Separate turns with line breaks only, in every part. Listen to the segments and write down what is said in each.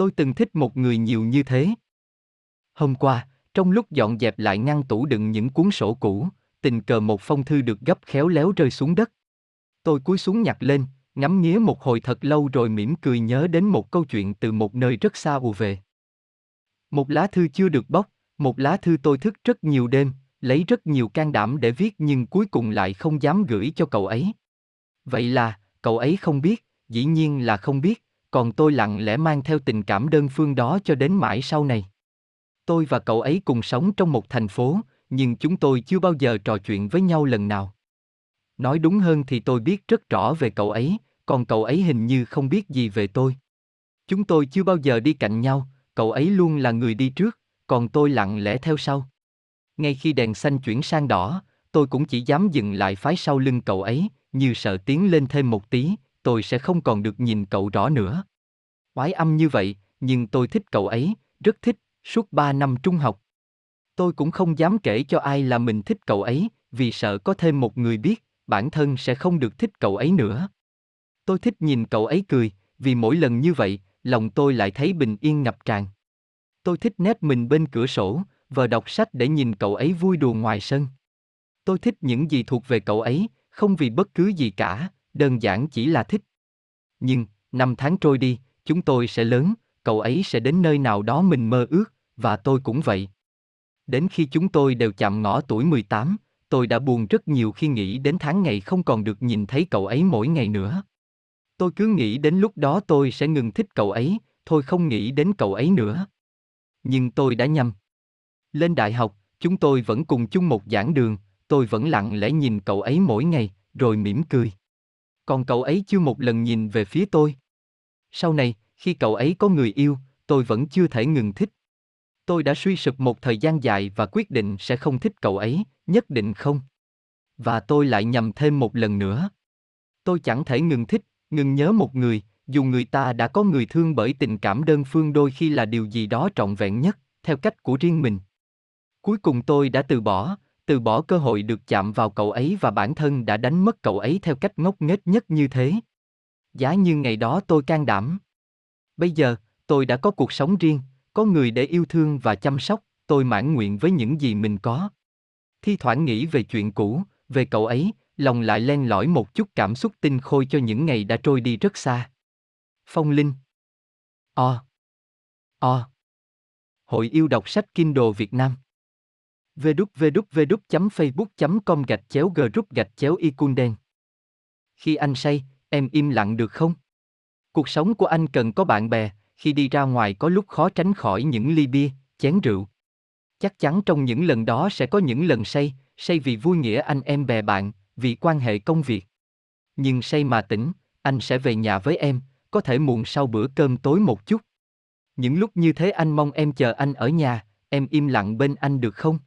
Tôi từng thích một người nhiều như thế. Hôm qua, trong lúc dọn dẹp lại ngăn tủ đựng những cuốn sổ cũ, tình cờ một phong thư được gấp khéo léo rơi xuống đất. Tôi cúi xuống nhặt lên, ngắm nghía một hồi thật lâu rồi mỉm cười nhớ đến một câu chuyện từ một nơi rất xa ù về. Một lá thư chưa được bóc, một lá thư tôi thức rất nhiều đêm, lấy rất nhiều can đảm để viết nhưng cuối cùng lại không dám gửi cho cậu ấy. Vậy là, cậu ấy không biết, dĩ nhiên là không biết, còn tôi lặng lẽ mang theo tình cảm đơn phương đó cho đến mãi sau này. Tôi và cậu ấy cùng sống trong một thành phố, nhưng chúng tôi chưa bao giờ trò chuyện với nhau lần nào. Nói đúng hơn thì tôi biết rất rõ về cậu ấy, còn cậu ấy hình như không biết gì về tôi. Chúng tôi chưa bao giờ đi cạnh nhau, cậu ấy luôn là người đi trước, còn tôi lặng lẽ theo sau. Ngay khi đèn xanh chuyển sang đỏ, tôi cũng chỉ dám dừng lại phái sau lưng cậu ấy, như sợ tiến lên thêm một tí, tôi sẽ không còn được nhìn cậu rõ nữa. Quái âm như vậy, nhưng tôi thích cậu ấy, rất thích, suốt ba năm trung học. Tôi cũng không dám kể cho ai là mình thích cậu ấy, vì sợ có thêm một người biết, bản thân sẽ không được thích cậu ấy nữa. Tôi thích nhìn cậu ấy cười, vì mỗi lần như vậy, lòng tôi lại thấy bình yên ngập tràn. Tôi thích nép mình bên cửa sổ, vờ đọc sách để nhìn cậu ấy vui đùa ngoài sân. Tôi thích những gì thuộc về cậu ấy, không vì bất cứ gì cả, đơn giản chỉ là thích. Nhưng, năm tháng trôi đi, chúng tôi sẽ lớn, cậu ấy sẽ đến nơi nào đó mình mơ ước, và tôi cũng vậy. Đến khi chúng tôi đều chạm ngõ tuổi 18, tôi đã buồn rất nhiều khi nghĩ đến tháng ngày không còn được nhìn thấy cậu ấy mỗi ngày nữa. Tôi cứ nghĩ đến lúc đó tôi sẽ ngừng thích cậu ấy, thôi không nghĩ đến cậu ấy nữa. Nhưng tôi đã nhầm. Lên đại học, chúng tôi vẫn cùng chung một giảng đường, tôi vẫn lặng lẽ nhìn cậu ấy mỗi ngày, rồi mỉm cười. Còn cậu ấy chưa một lần nhìn về phía tôi. Sau này, khi cậu ấy có người yêu, tôi vẫn chưa thể ngừng thích. Tôi đã suy sụp một thời gian dài và quyết định sẽ không thích cậu ấy, nhất định không. Và tôi lại nhầm thêm một lần nữa. Tôi chẳng thể ngừng thích, ngừng nhớ một người, dù người ta đã có người thương bởi tình cảm đơn phương đôi khi là điều gì đó trọn vẹn nhất, theo cách của riêng mình. Cuối cùng tôi đã từ bỏ, từ bỏ cơ hội được chạm vào cậu ấy và bản thân đã đánh mất cậu ấy theo cách ngốc nghếch nhất như thế. Giá như ngày đó tôi can đảm. Bây giờ, tôi đã có cuộc sống riêng, có người để yêu thương và chăm sóc, tôi mãn nguyện với những gì mình có. Thi thoảng nghĩ về chuyện cũ, về cậu ấy, lòng lại len lỏi một chút cảm xúc tinh khôi cho những ngày đã trôi đi rất xa. Phong Linh O O Hội yêu đọc sách Kindle Việt Nam www.facebook.com gạch chéo group gạch chéo icunden. Khi anh say, em im lặng được không? Cuộc sống của anh cần có bạn bè, khi đi ra ngoài có lúc khó tránh khỏi những ly bia, chén rượu. Chắc chắn trong những lần đó sẽ có những lần say, say vì vui nghĩa anh em bè bạn, vì quan hệ công việc. Nhưng say mà tỉnh, anh sẽ về nhà với em, có thể muộn sau bữa cơm tối một chút. Những lúc như thế anh mong em chờ anh ở nhà, em im lặng bên anh được không?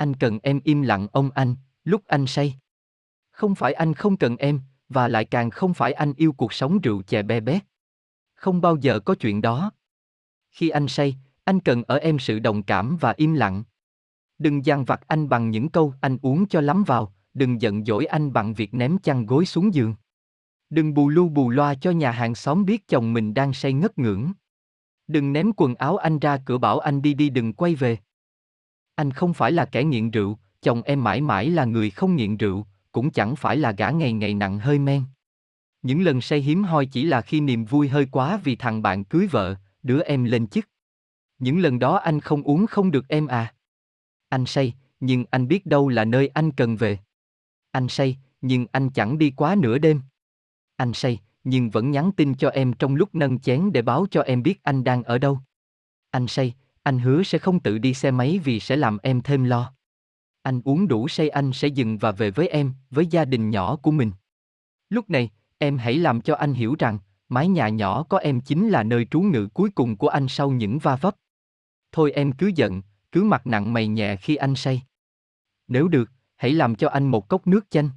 Anh cần em im lặng ông anh, lúc anh say. Không phải anh không cần em, và lại càng không phải anh yêu cuộc sống rượu chè be bét. Không bao giờ có chuyện đó. Khi anh say, anh cần ở em sự đồng cảm và im lặng. Đừng giang vặt anh bằng những câu anh uống cho lắm vào, đừng giận dỗi anh bằng việc ném chăn gối xuống giường. Đừng bù lu bù loa cho nhà hàng xóm biết chồng mình đang say ngất ngưỡng. Đừng ném quần áo anh ra cửa bảo anh đi đi đừng quay về. Anh không phải là kẻ nghiện rượu, chồng em mãi mãi là người không nghiện rượu, cũng chẳng phải là gã ngày ngày nặng hơi men. Những lần say hiếm hoi chỉ là khi niềm vui hơi quá vì thằng bạn cưới vợ, đứa em lên chức. Những lần đó anh không uống không được em à. Anh say, nhưng anh biết đâu là nơi anh cần về. Anh say, nhưng anh chẳng đi quá nửa đêm. Anh say, nhưng vẫn nhắn tin cho em trong lúc nâng chén để báo cho em biết anh đang ở đâu. Anh say, anh hứa sẽ không tự đi xe máy vì sẽ làm em thêm lo. Anh uống đủ say anh sẽ dừng và về với em, với gia đình nhỏ của mình. Lúc này, em hãy làm cho anh hiểu rằng, mái nhà nhỏ có em chính là nơi trú ngự cuối cùng của anh sau những va vấp. Thôi em cứ giận, cứ mặt nặng mày nhẹ khi anh say. Nếu được, hãy làm cho anh một cốc nước chanh.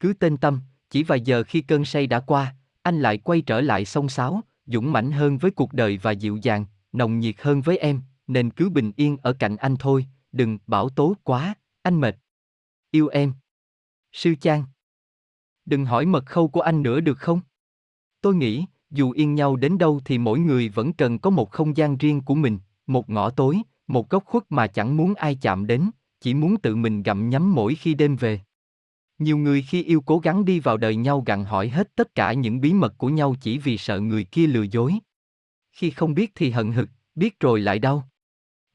Cứ tên tâm, chỉ vài giờ khi cơn say đã qua, anh lại quay trở lại sông sáo, dũng mãnh hơn với cuộc đời và dịu dàng, nồng nhiệt hơn với em, nên cứ bình yên ở cạnh anh thôi, đừng bảo tố quá, anh mệt. Yêu em. Sư trang, Đừng hỏi mật khâu của anh nữa được không? Tôi nghĩ, dù yên nhau đến đâu thì mỗi người vẫn cần có một không gian riêng của mình, một ngõ tối, một góc khuất mà chẳng muốn ai chạm đến, chỉ muốn tự mình gặm nhấm mỗi khi đêm về. Nhiều người khi yêu cố gắng đi vào đời nhau gặn hỏi hết tất cả những bí mật của nhau chỉ vì sợ người kia lừa dối. Khi không biết thì hận hực, biết rồi lại đau.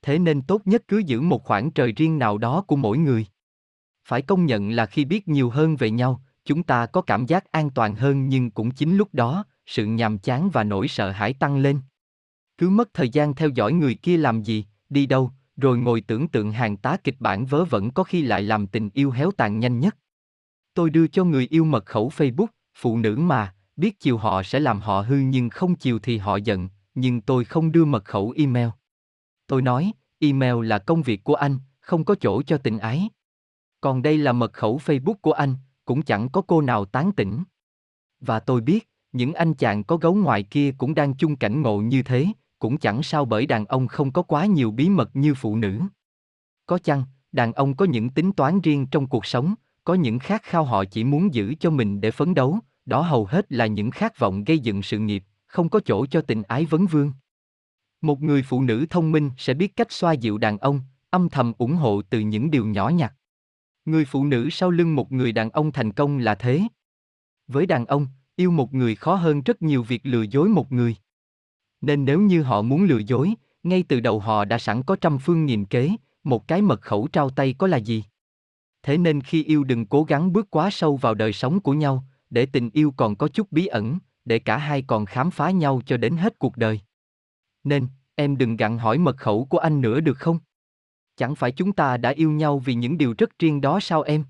Thế nên tốt nhất cứ giữ một khoảng trời riêng nào đó của mỗi người. Phải công nhận là khi biết nhiều hơn về nhau, chúng ta có cảm giác an toàn hơn nhưng cũng chính lúc đó, sự nhàm chán và nỗi sợ hãi tăng lên. Cứ mất thời gian theo dõi người kia làm gì, đi đâu, rồi ngồi tưởng tượng hàng tá kịch bản vớ vẩn có khi lại làm tình yêu héo tàn nhanh nhất. Tôi đưa cho người yêu mật khẩu Facebook, phụ nữ mà, biết chiều họ sẽ làm họ hư nhưng không chiều thì họ giận, nhưng tôi không đưa mật khẩu email. Tôi nói, email là công việc của anh, không có chỗ cho tình ái. Còn đây là mật khẩu Facebook của anh, cũng chẳng có cô nào tán tỉnh. Và tôi biết, những anh chàng có gấu ngoài kia cũng đang chung cảnh ngộ như thế, cũng chẳng sao bởi đàn ông không có quá nhiều bí mật như phụ nữ. Có chăng, đàn ông có những tính toán riêng trong cuộc sống, có những khát khao họ chỉ muốn giữ cho mình để phấn đấu, đó hầu hết là những khát vọng gây dựng sự nghiệp, không có chỗ cho tình ái vấn vương. Một người phụ nữ thông minh sẽ biết cách xoa dịu đàn ông, âm thầm ủng hộ từ những điều nhỏ nhặt. Người phụ nữ sau lưng một người đàn ông thành công là thế. Với đàn ông, yêu một người khó hơn rất nhiều việc lừa dối một người. Nên nếu như họ muốn lừa dối, ngay từ đầu họ đã sẵn có trăm phương nghìn kế, một cái mật khẩu trao tay có là gì? Thế nên khi yêu đừng cố gắng bước quá sâu vào đời sống của nhau, để tình yêu còn có chút bí ẩn, để cả hai còn khám phá nhau cho đến hết cuộc đời. Nên, em đừng gặn hỏi mật khẩu của anh nữa được không? Chẳng phải chúng ta đã yêu nhau vì những điều rất riêng đó sao em?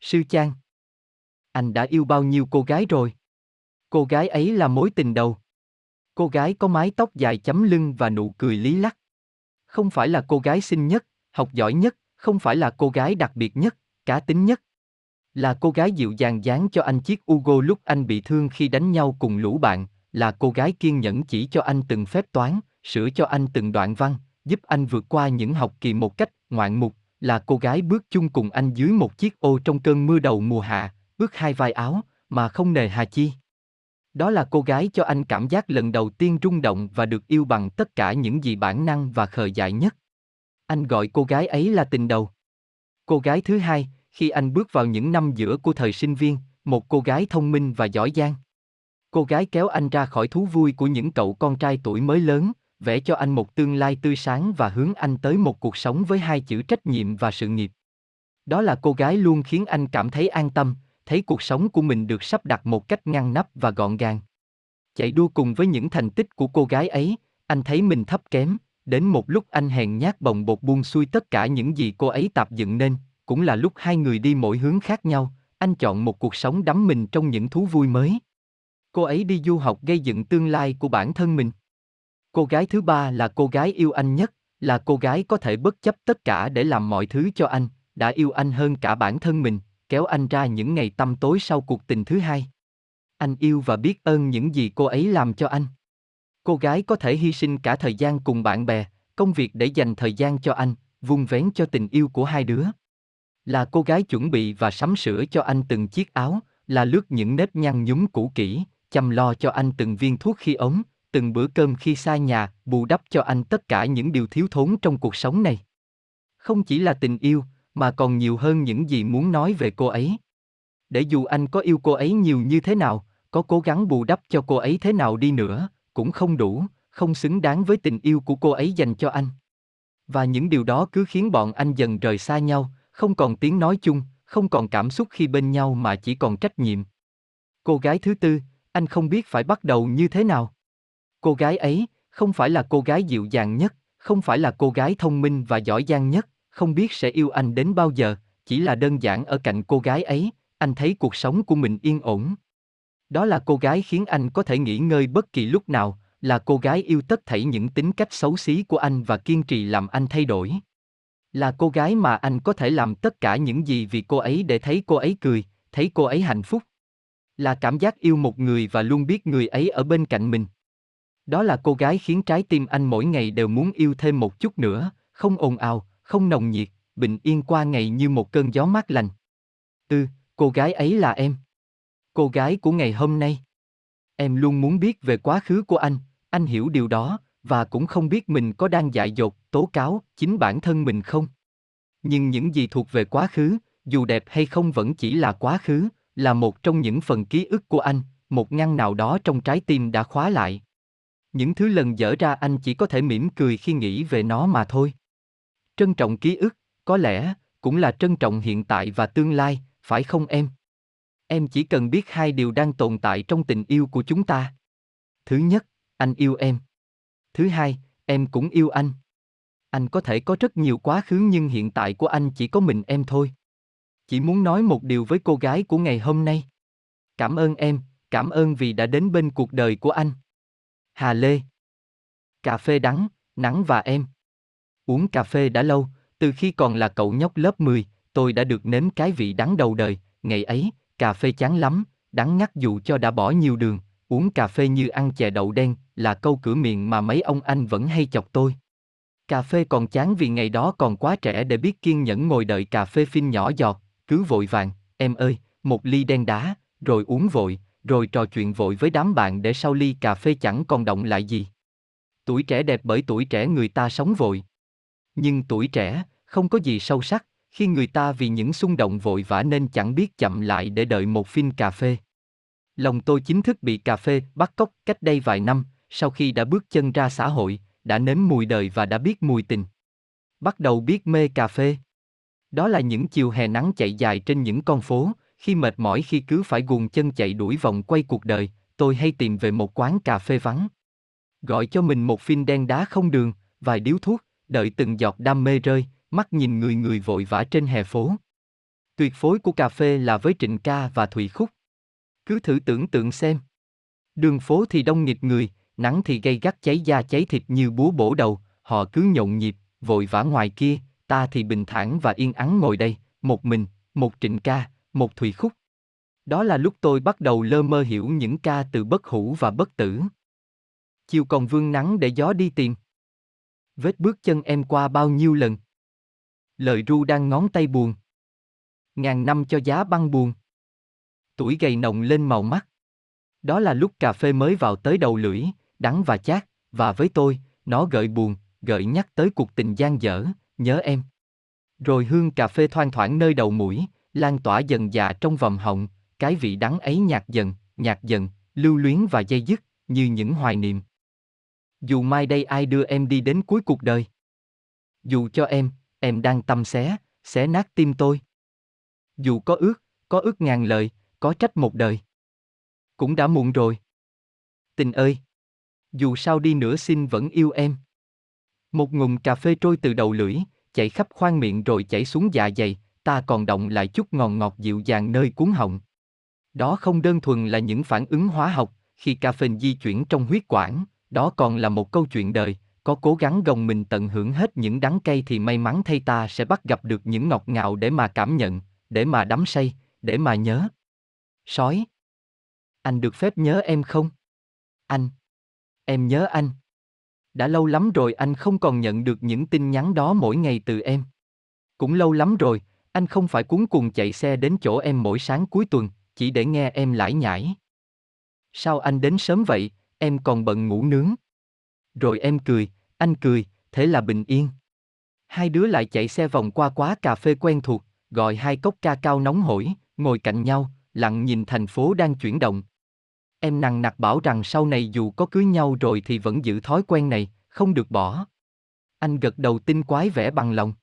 Sư Chan Anh đã yêu bao nhiêu cô gái rồi? Cô gái ấy là mối tình đầu. Cô gái có mái tóc dài chấm lưng và nụ cười lý lắc. Không phải là cô gái xinh nhất, học giỏi nhất, không phải là cô gái đặc biệt nhất, cá tính nhất. Là cô gái dịu dàng dán cho anh chiếc Ugo lúc anh bị thương khi đánh nhau cùng lũ bạn, là cô gái kiên nhẫn chỉ cho anh từng phép toán, sửa cho anh từng đoạn văn, giúp anh vượt qua những học kỳ một cách ngoạn mục, là cô gái bước chung cùng anh dưới một chiếc ô trong cơn mưa đầu mùa hạ, bước hai vai áo, mà không nề hà chi. Đó là cô gái cho anh cảm giác lần đầu tiên rung động và được yêu bằng tất cả những gì bản năng và khờ dại nhất. Anh gọi cô gái ấy là tình đầu. Cô gái thứ hai, khi anh bước vào những năm giữa của thời sinh viên, một cô gái thông minh và giỏi giang. Cô gái kéo anh ra khỏi thú vui của những cậu con trai tuổi mới lớn, vẽ cho anh một tương lai tươi sáng và hướng anh tới một cuộc sống với hai chữ trách nhiệm và sự nghiệp. Đó là cô gái luôn khiến anh cảm thấy an tâm, thấy cuộc sống của mình được sắp đặt một cách ngăn nắp và gọn gàng. Chạy đua cùng với những thành tích của cô gái ấy, anh thấy mình thấp kém, đến một lúc anh hèn nhát bồng bột buông xuôi tất cả những gì cô ấy tạp dựng nên, cũng là lúc hai người đi mỗi hướng khác nhau, anh chọn một cuộc sống đắm mình trong những thú vui mới. Cô ấy đi du học gây dựng tương lai của bản thân mình. Cô gái thứ ba là cô gái yêu anh nhất, là cô gái có thể bất chấp tất cả để làm mọi thứ cho anh, đã yêu anh hơn cả bản thân mình, kéo anh ra những ngày tăm tối sau cuộc tình thứ hai. Anh yêu và biết ơn những gì cô ấy làm cho anh. Cô gái có thể hy sinh cả thời gian cùng bạn bè, công việc để dành thời gian cho anh, vun vén cho tình yêu của hai đứa. Là cô gái chuẩn bị và sắm sửa cho anh từng chiếc áo, là lướt những nếp nhăn nhúm cũ kỹ, chăm lo cho anh từng viên thuốc khi ốm, từng bữa cơm khi xa nhà, bù đắp cho anh tất cả những điều thiếu thốn trong cuộc sống này. Không chỉ là tình yêu, mà còn nhiều hơn những gì muốn nói về cô ấy. Để dù anh có yêu cô ấy nhiều như thế nào, có cố gắng bù đắp cho cô ấy thế nào đi nữa, cũng không đủ, không xứng đáng với tình yêu của cô ấy dành cho anh. Và những điều đó cứ khiến bọn anh dần rời xa nhau, không còn tiếng nói chung, không còn cảm xúc khi bên nhau mà chỉ còn trách nhiệm. Cô gái thứ tư, anh không biết phải bắt đầu như thế nào. Cô gái ấy, không phải là cô gái dịu dàng nhất, không phải là cô gái thông minh và giỏi giang nhất, không biết sẽ yêu anh đến bao giờ, chỉ là đơn giản ở cạnh cô gái ấy, anh thấy cuộc sống của mình yên ổn. Đó là cô gái khiến anh có thể nghỉ ngơi bất kỳ lúc nào, là cô gái yêu tất thảy những tính cách xấu xí của anh và kiên trì làm anh thay đổi. Là cô gái mà anh có thể làm tất cả những gì vì cô ấy để thấy cô ấy cười, thấy cô ấy hạnh phúc. Là cảm giác yêu một người và luôn biết người ấy ở bên cạnh mình. Đó là cô gái khiến trái tim anh mỗi ngày đều muốn yêu thêm một chút nữa, không ồn ào, không nồng nhiệt, bình yên qua ngày như một cơn gió mát lành. Ừ, cô gái ấy là em. Cô gái của ngày hôm nay. Em luôn muốn biết về quá khứ của anh, anh hiểu điều đó, và cũng không biết mình có đang dại dột, tố cáo chính bản thân mình không. Nhưng những gì thuộc về quá khứ, dù đẹp hay không vẫn chỉ là quá khứ, là một trong những phần ký ức của anh, một ngăn nào đó trong trái tim đã khóa lại. Những thứ lần dở ra anh chỉ có thể mỉm cười khi nghĩ về nó mà thôi. Trân trọng ký ức, có lẽ, cũng là trân trọng hiện tại và tương lai, phải không em? Em chỉ cần biết hai điều đang tồn tại trong tình yêu của chúng ta. Thứ nhất, anh yêu em. Thứ hai, em cũng yêu anh. Anh có thể có rất nhiều quá khứ nhưng hiện tại của anh chỉ có mình em thôi. Chỉ muốn nói một điều với cô gái của ngày hôm nay. Cảm ơn em, cảm ơn vì đã đến bên cuộc đời của anh. Hà Lê Cà phê đắng, nắng và em. Uống cà phê đã lâu, từ khi còn là cậu nhóc lớp 10, tôi đã được nếm cái vị đắng đầu đời, ngày ấy, cà phê chán lắm, đắng ngắt dù cho đã bỏ nhiều đường, uống cà phê như ăn chè đậu đen, là câu cửa miệng mà mấy ông anh vẫn hay chọc tôi. Cà phê còn chán vì ngày đó còn quá trẻ để biết kiên nhẫn ngồi đợi cà phê phin nhỏ giọt, cứ vội vàng, em ơi, một ly đen đá, rồi uống vội, rồi trò chuyện vội với đám bạn để sau ly cà phê chẳng còn động lại gì. Tuổi trẻ đẹp bởi tuổi trẻ người ta sống vội. Nhưng tuổi trẻ, không có gì sâu sắc, khi người ta vì những xung động vội vã nên chẳng biết chậm lại để đợi một phin cà phê. Lòng tôi chính thức bị cà phê bắt cóc cách đây vài năm, sau khi đã bước chân ra xã hội, đã nếm mùi đời và đã biết mùi tình. Bắt đầu biết mê cà phê. Đó là những chiều hè nắng chạy dài trên những con phố, khi mệt mỏi khi cứ phải guồng chân chạy đuổi vòng quay cuộc đời, tôi hay tìm về một quán cà phê vắng. Gọi cho mình một phin đen đá không đường, vài điếu thuốc, đợi từng giọt đam mê rơi, mắt nhìn người người vội vã trên hè phố. Tuyệt phối của cà phê là với Trịnh Ca và Thùy Khúc. Cứ thử tưởng tượng xem. Đường phố thì đông nghịch người, nắng thì gây gắt cháy da cháy thịt như búa bổ đầu, họ cứ nhộn nhịp, vội vã ngoài kia, ta thì bình thản và yên ắng ngồi đây, một mình, một Trịnh Ca, một Thụy Khúc. Đó là lúc tôi bắt đầu lơ mơ hiểu những ca từ bất hủ và bất tử. Chiều còn vương nắng để gió đi tìm. Vết bước chân em qua bao nhiêu lần. Lời ru đang ngón tay buồn. Ngàn năm cho giá băng buồn. Tuổi gầy nồng lên màu mắt. Đó là lúc cà phê mới vào tới đầu lưỡi, đắng và chát, và với tôi, nó gợi buồn, gợi nhắc tới cuộc tình gian dở, nhớ em. Rồi hương cà phê thoang thoảng nơi đầu mũi, lan tỏa dần dà trong vòng họng, cái vị đắng ấy nhạt dần, nhạt dần, lưu luyến và dây dứt, như những hoài niệm. Dù mai đây ai đưa em đi đến cuối cuộc đời. Dù cho em, em đang tâm xé, xé nát tim tôi. Dù có ước, có ước ngàn lời, có trách một đời. Cũng đã muộn rồi. Tình ơi! Dù sao đi nữa xin vẫn yêu em. Một ngụm cà phê trôi từ đầu lưỡi, chạy khắp khoang miệng rồi chảy xuống dạ dày, ta còn động lại chút ngọt ngọt dịu dàng nơi cuốn họng. Đó không đơn thuần là những phản ứng hóa học, khi cà phê di chuyển trong huyết quản, đó còn là một câu chuyện đời, có cố gắng gồng mình tận hưởng hết những đắng cay thì may mắn thay ta sẽ bắt gặp được những ngọt ngào để mà cảm nhận, để mà đắm say, để mà nhớ. Sói. Anh được phép nhớ em không? Anh. Em nhớ anh. Đã lâu lắm rồi anh không còn nhận được những tin nhắn đó mỗi ngày từ em. Cũng lâu lắm rồi, anh không phải cuốn cùng chạy xe đến chỗ em mỗi sáng cuối tuần, chỉ để nghe em lải nhải. Sao anh đến sớm vậy, em còn bận ngủ nướng. Rồi em cười, anh cười, thế là bình yên. Hai đứa lại chạy xe vòng qua quá cà phê quen thuộc, gọi hai cốc ca cao nóng hổi, ngồi cạnh nhau, lặng nhìn thành phố đang chuyển động. Em nằng nặc bảo rằng sau này dù có cưới nhau rồi thì vẫn giữ thói quen này, không được bỏ. Anh gật đầu tin quái vẻ bằng lòng.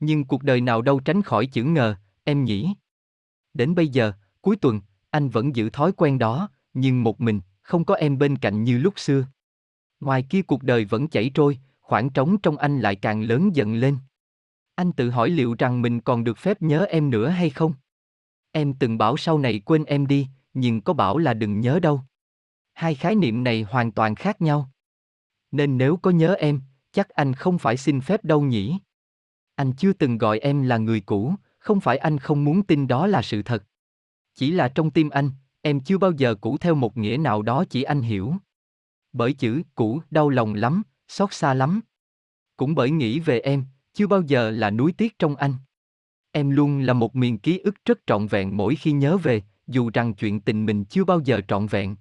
Nhưng cuộc đời nào đâu tránh khỏi chữ ngờ, em nhỉ. Đến bây giờ, cuối tuần, anh vẫn giữ thói quen đó, nhưng một mình, không có em bên cạnh như lúc xưa. Ngoài kia cuộc đời vẫn chảy trôi, khoảng trống trong anh lại càng lớn dần lên. Anh tự hỏi liệu rằng mình còn được phép nhớ em nữa hay không? Em từng bảo sau này quên em đi, nhưng có bảo là đừng nhớ đâu. Hai khái niệm này hoàn toàn khác nhau. Nên nếu có nhớ em, chắc anh không phải xin phép đâu nhỉ? Anh chưa từng gọi em là người cũ, không phải anh không muốn tin đó là sự thật. Chỉ là trong tim anh, em chưa bao giờ cũ theo một nghĩa nào đó chỉ anh hiểu. Bởi chữ cũ đau lòng lắm, xót xa lắm. Cũng bởi nghĩ về em, chưa bao giờ là núi tiếc trong anh. Em luôn là một miền ký ức rất trọn vẹn mỗi khi nhớ về, dù rằng chuyện tình mình chưa bao giờ trọn vẹn.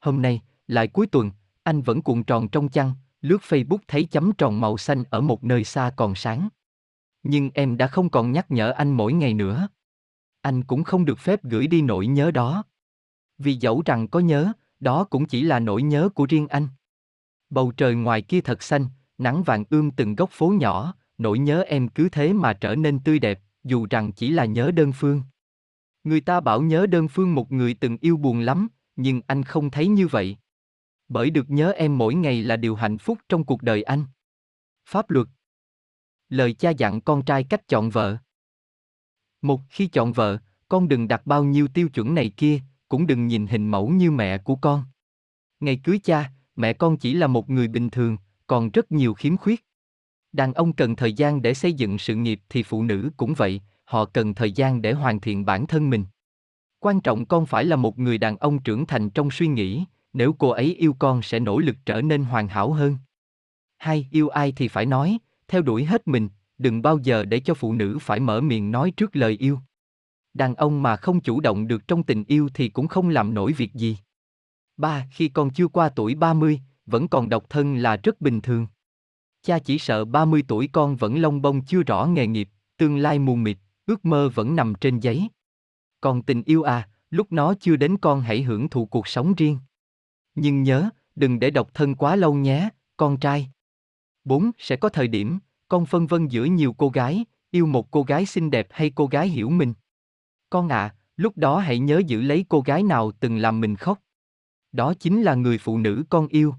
Hôm nay, lại cuối tuần, anh vẫn cuộn tròn trong chăn, lướt Facebook thấy chấm tròn màu xanh ở một nơi xa còn sáng. Nhưng em đã không còn nhắc nhở anh mỗi ngày nữa. Anh cũng không được phép gửi đi nỗi nhớ đó. Vì dẫu rằng có nhớ, đó cũng chỉ là nỗi nhớ của riêng anh. Bầu trời ngoài kia thật xanh, nắng vàng ươm từng góc phố nhỏ, nỗi nhớ em cứ thế mà trở nên tươi đẹp, dù rằng chỉ là nhớ đơn phương. Người ta bảo nhớ đơn phương một người từng yêu buồn lắm, nhưng anh không thấy như vậy. Bởi được nhớ em mỗi ngày là điều hạnh phúc trong cuộc đời anh. Pháp luật Lời cha dặn con trai cách chọn vợ. Một, khi chọn vợ, con đừng đặt bao nhiêu tiêu chuẩn này kia, cũng đừng nhìn hình mẫu như mẹ của con. Ngày cưới cha, mẹ con chỉ là một người bình thường, còn rất nhiều khiếm khuyết. Đàn ông cần thời gian để xây dựng sự nghiệp thì phụ nữ cũng vậy, họ cần thời gian để hoàn thiện bản thân mình. Quan trọng con phải là một người đàn ông trưởng thành trong suy nghĩ, nếu cô ấy yêu con sẽ nỗ lực trở nên hoàn hảo hơn. Hai, yêu ai thì phải nói, theo đuổi hết mình, đừng bao giờ để cho phụ nữ phải mở miệng nói trước lời yêu. Đàn ông mà không chủ động được trong tình yêu thì cũng không làm nổi việc gì. Ba, khi con chưa qua tuổi 30, vẫn còn độc thân là rất bình thường. Cha chỉ sợ 30 tuổi con vẫn lông bông chưa rõ nghề nghiệp, tương lai mù mịt, ước mơ vẫn nằm trên giấy. Còn tình yêu à, lúc nó chưa đến con hãy hưởng thụ cuộc sống riêng. Nhưng nhớ, đừng để độc thân quá lâu nhé, con trai. 4. Sẽ có thời điểm, con phân vân giữa nhiều cô gái, yêu một cô gái xinh đẹp hay cô gái hiểu mình. Con à, lúc đó hãy nhớ giữ lấy cô gái nào từng làm mình khóc. Đó chính là người phụ nữ con yêu.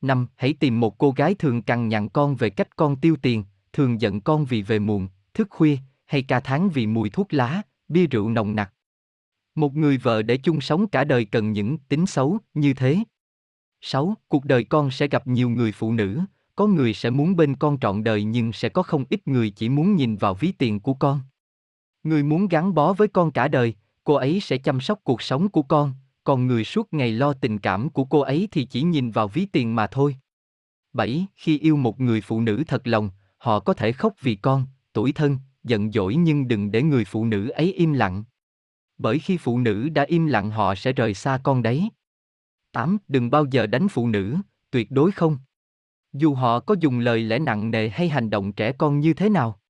5. Hãy tìm một cô gái thường cằn nhằn con về cách con tiêu tiền, thường giận con vì về muộn, thức khuya, hay ca tháng vì mùi thuốc lá, bia rượu nồng nặc. Một người vợ để chung sống cả đời cần những tính xấu như thế. 6. Cuộc đời con sẽ gặp nhiều người phụ nữ, có người sẽ muốn bên con trọn đời nhưng sẽ có không ít người chỉ muốn nhìn vào ví tiền của con. Người muốn gắn bó với con cả đời, cô ấy sẽ chăm sóc cuộc sống của con, còn người suốt ngày lo tình cảm của cô ấy thì chỉ nhìn vào ví tiền mà thôi. 7. Khi yêu một người phụ nữ thật lòng, họ có thể khóc vì con, tuổi thân, giận dỗi nhưng đừng để người phụ nữ ấy im lặng. Bởi khi phụ nữ đã im lặng họ sẽ rời xa con đấy. 8. Đừng bao giờ đánh phụ nữ, tuyệt đối không. Dù họ có dùng lời lẽ nặng nề hay hành động trẻ con như thế nào.